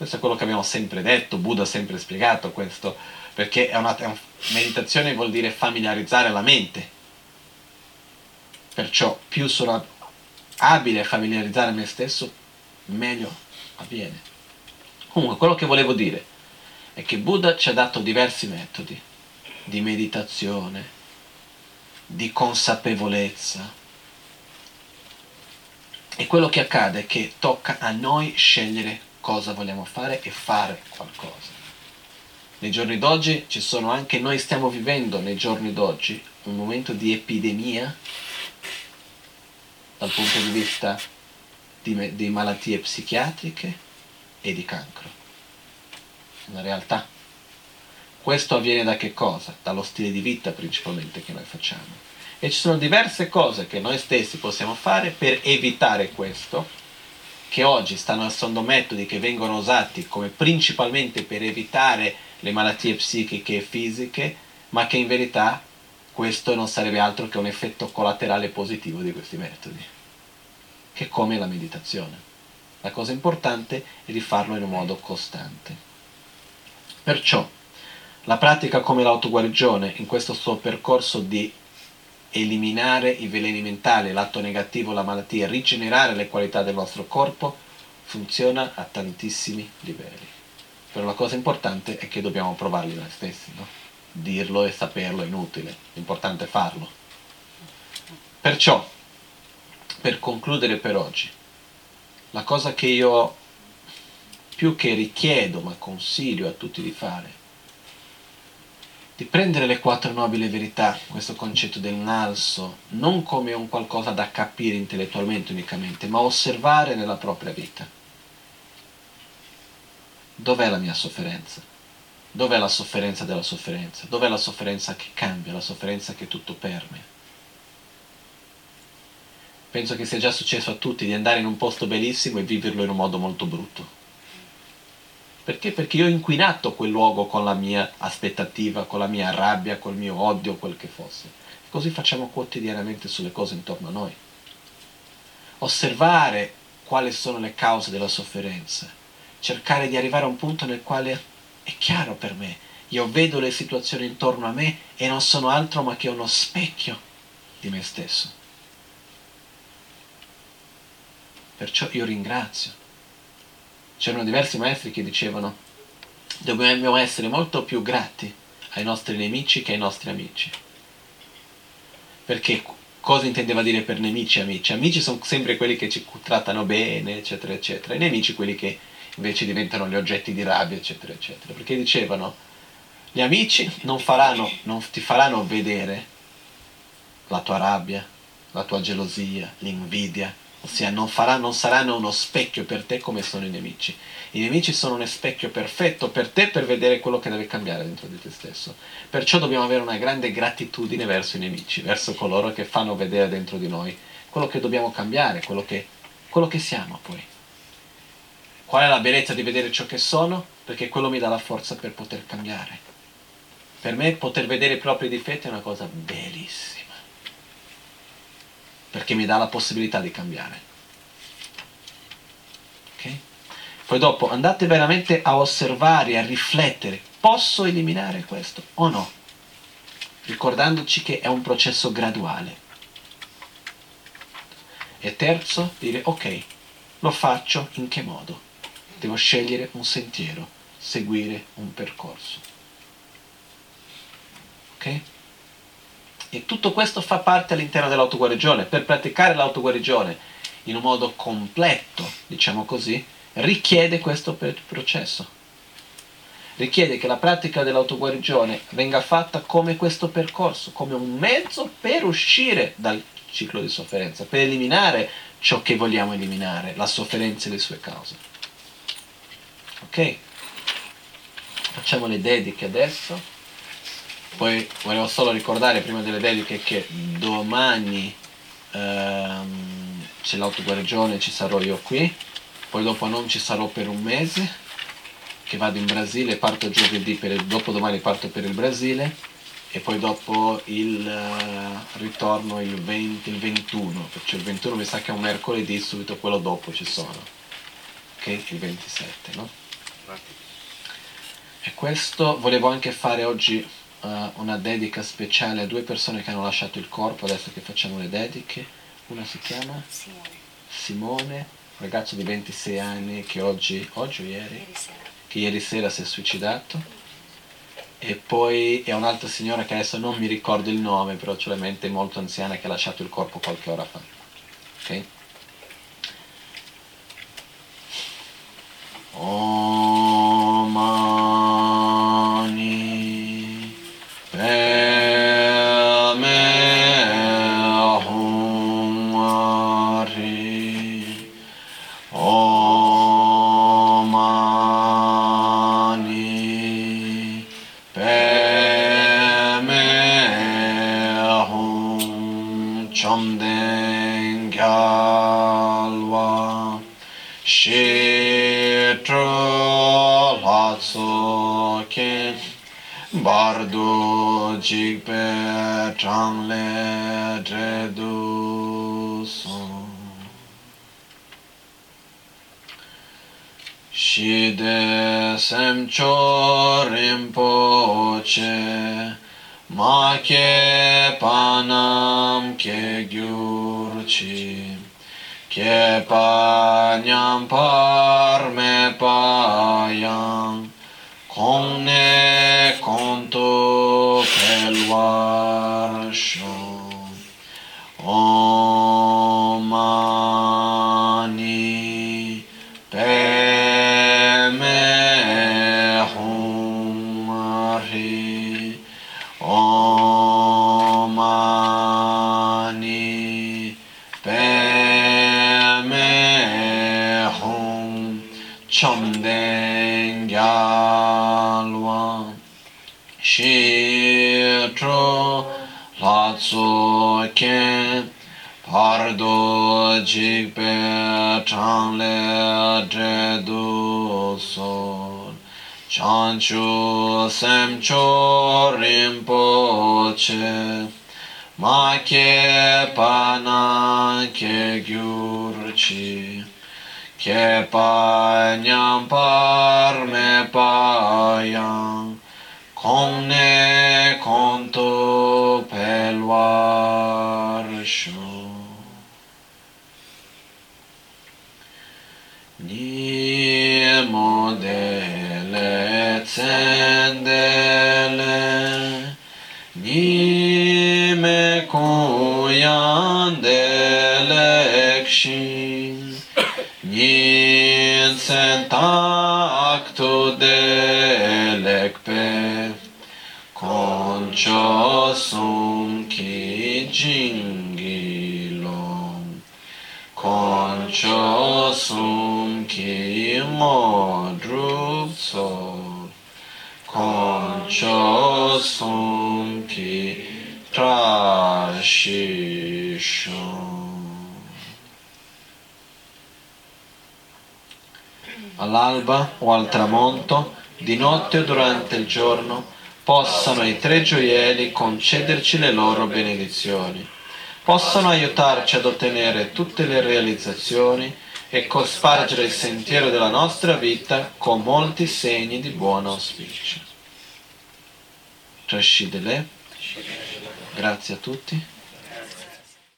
Questo è quello che abbiamo sempre detto, Buddha ha sempre spiegato questo, perché è una, è una meditazione vuol dire familiarizzare la mente. Perciò più sono abile a familiarizzare me stesso, meglio avviene. Comunque, quello che volevo dire è che Buddha ci ha dato diversi metodi di meditazione, di consapevolezza. E quello che accade è che tocca a noi scegliere cosa vogliamo fare e fare qualcosa. Nei giorni d'oggi ci sono anche, noi stiamo vivendo nei giorni d'oggi un momento di epidemia dal punto di vista di, di malattie psichiatriche e di cancro. È una realtà. Questo avviene da che cosa? Dallo stile di vita principalmente che noi facciamo. E ci sono diverse cose che noi stessi possiamo fare per evitare questo, che oggi stanno essendo metodi che vengono usati come principalmente per evitare le malattie psichiche e fisiche, ma che in verità questo non sarebbe altro che un effetto collaterale positivo di questi metodi che come la meditazione. La cosa importante è di farlo in un modo costante. Perciò la pratica come l'autoguarigione in questo suo percorso di eliminare i veleni mentali, l'atto negativo, la malattia, rigenerare le qualità del nostro corpo, funziona a tantissimi livelli. Però la cosa importante è che dobbiamo provarli noi stessi, no? Dirlo e saperlo è inutile, l'importante è farlo. Perciò per concludere per oggi, la cosa che io più che richiedo, ma consiglio a tutti di fare, di prendere le quattro nobili verità, questo concetto del nalso, non come un qualcosa da capire intellettualmente unicamente, ma osservare nella propria vita. Dov'è la mia sofferenza? Dov'è la sofferenza della sofferenza? Dov'è la sofferenza che cambia, la sofferenza che tutto permea? penso che sia già successo a tutti di andare in un posto bellissimo e viverlo in un modo molto brutto. Perché? Perché io ho inquinato quel luogo con la mia aspettativa, con la mia rabbia, col mio odio, quel che fosse. Così facciamo quotidianamente sulle cose intorno a noi. Osservare quali sono le cause della sofferenza, cercare di arrivare a un punto nel quale è chiaro per me, io vedo le situazioni intorno a me e non sono altro ma che uno specchio di me stesso. Perciò io ringrazio. C'erano diversi maestri che dicevano dobbiamo essere molto più grati ai nostri nemici che ai nostri amici. Perché cosa intendeva dire per nemici e amici? Amici sono sempre quelli che ci trattano bene, eccetera, eccetera. I nemici quelli che invece diventano gli oggetti di rabbia, eccetera, eccetera. Perché dicevano, gli amici non, faranno, non ti faranno vedere la tua rabbia, la tua gelosia, l'invidia, ossia non, farà, non saranno uno specchio per te come sono i nemici. I nemici sono uno specchio perfetto per te per vedere quello che deve cambiare dentro di te stesso. Perciò dobbiamo avere una grande gratitudine verso i nemici, verso coloro che fanno vedere dentro di noi quello che dobbiamo cambiare, quello che, quello che siamo poi. Qual è la bellezza di vedere ciò che sono? Perché quello mi dà la forza per poter cambiare. Per me poter vedere i propri difetti è una cosa bellissima perché mi dà la possibilità di cambiare. Okay? Poi dopo andate veramente a osservare, a riflettere, posso eliminare questo o no? Ricordandoci che è un processo graduale. E terzo, dire ok, lo faccio in che modo? Devo scegliere un sentiero, seguire un percorso. Ok? E tutto questo fa parte all'interno dell'autoguarigione. Per praticare l'autoguarigione in un modo completo, diciamo così, richiede questo processo. Richiede che la pratica dell'autoguarigione venga fatta come questo percorso, come un mezzo per uscire dal ciclo di sofferenza, per eliminare ciò che vogliamo eliminare, la sofferenza e le sue cause. Ok? Facciamo le dediche adesso. Poi volevo solo ricordare prima delle dediche che domani ehm, c'è l'autoguarigione, ci sarò io qui poi dopo non ci sarò per un mese, che vado in Brasile, parto giovedì, per il, dopodomani parto per il Brasile e poi dopo il uh, ritorno il, 20, il 21, perché il 21 mi sa che è un mercoledì, subito quello dopo ci sono, che è il 27, no? E questo volevo anche fare oggi uh, una dedica speciale a due persone che hanno lasciato il corpo, adesso che facciamo le dediche. Una si chiama? Simone. Simone ragazzo di 26 anni che oggi, oggi o ieri? Ieri sera. Che ieri sera si è suicidato. E poi è un'altra signora che adesso non mi ricordo il nome, però c'è la mente molto anziana che ha lasciato il corpo qualche ora fa. Ok? Omani sardo jikpe changle dredu son. Shide semcho rinpoche, ma ke panam ke gyurchi, ke panyam parme payam, kongne Allah. jik pe chang le dre du son chan chu sem cho rinpo che ma ke pa na ke gyur chi ke pa nyam par me pa yang kong ne kong to pe lwa dele tsendele nime kuyan delekşin nin sen taktu delekpe konçosun ki cingilom konçosun ki mor modrup sol Concho sum ki trashishon All'alba o al tramonto, di notte o durante il giorno, possano i tre gioielli concederci le loro benedizioni, possano aiutarci ad ottenere tutte le realizzazioni e cospargere il sentiero della nostra vita con molti segni di buon auspicio. Trascidele. Grazie a tutti.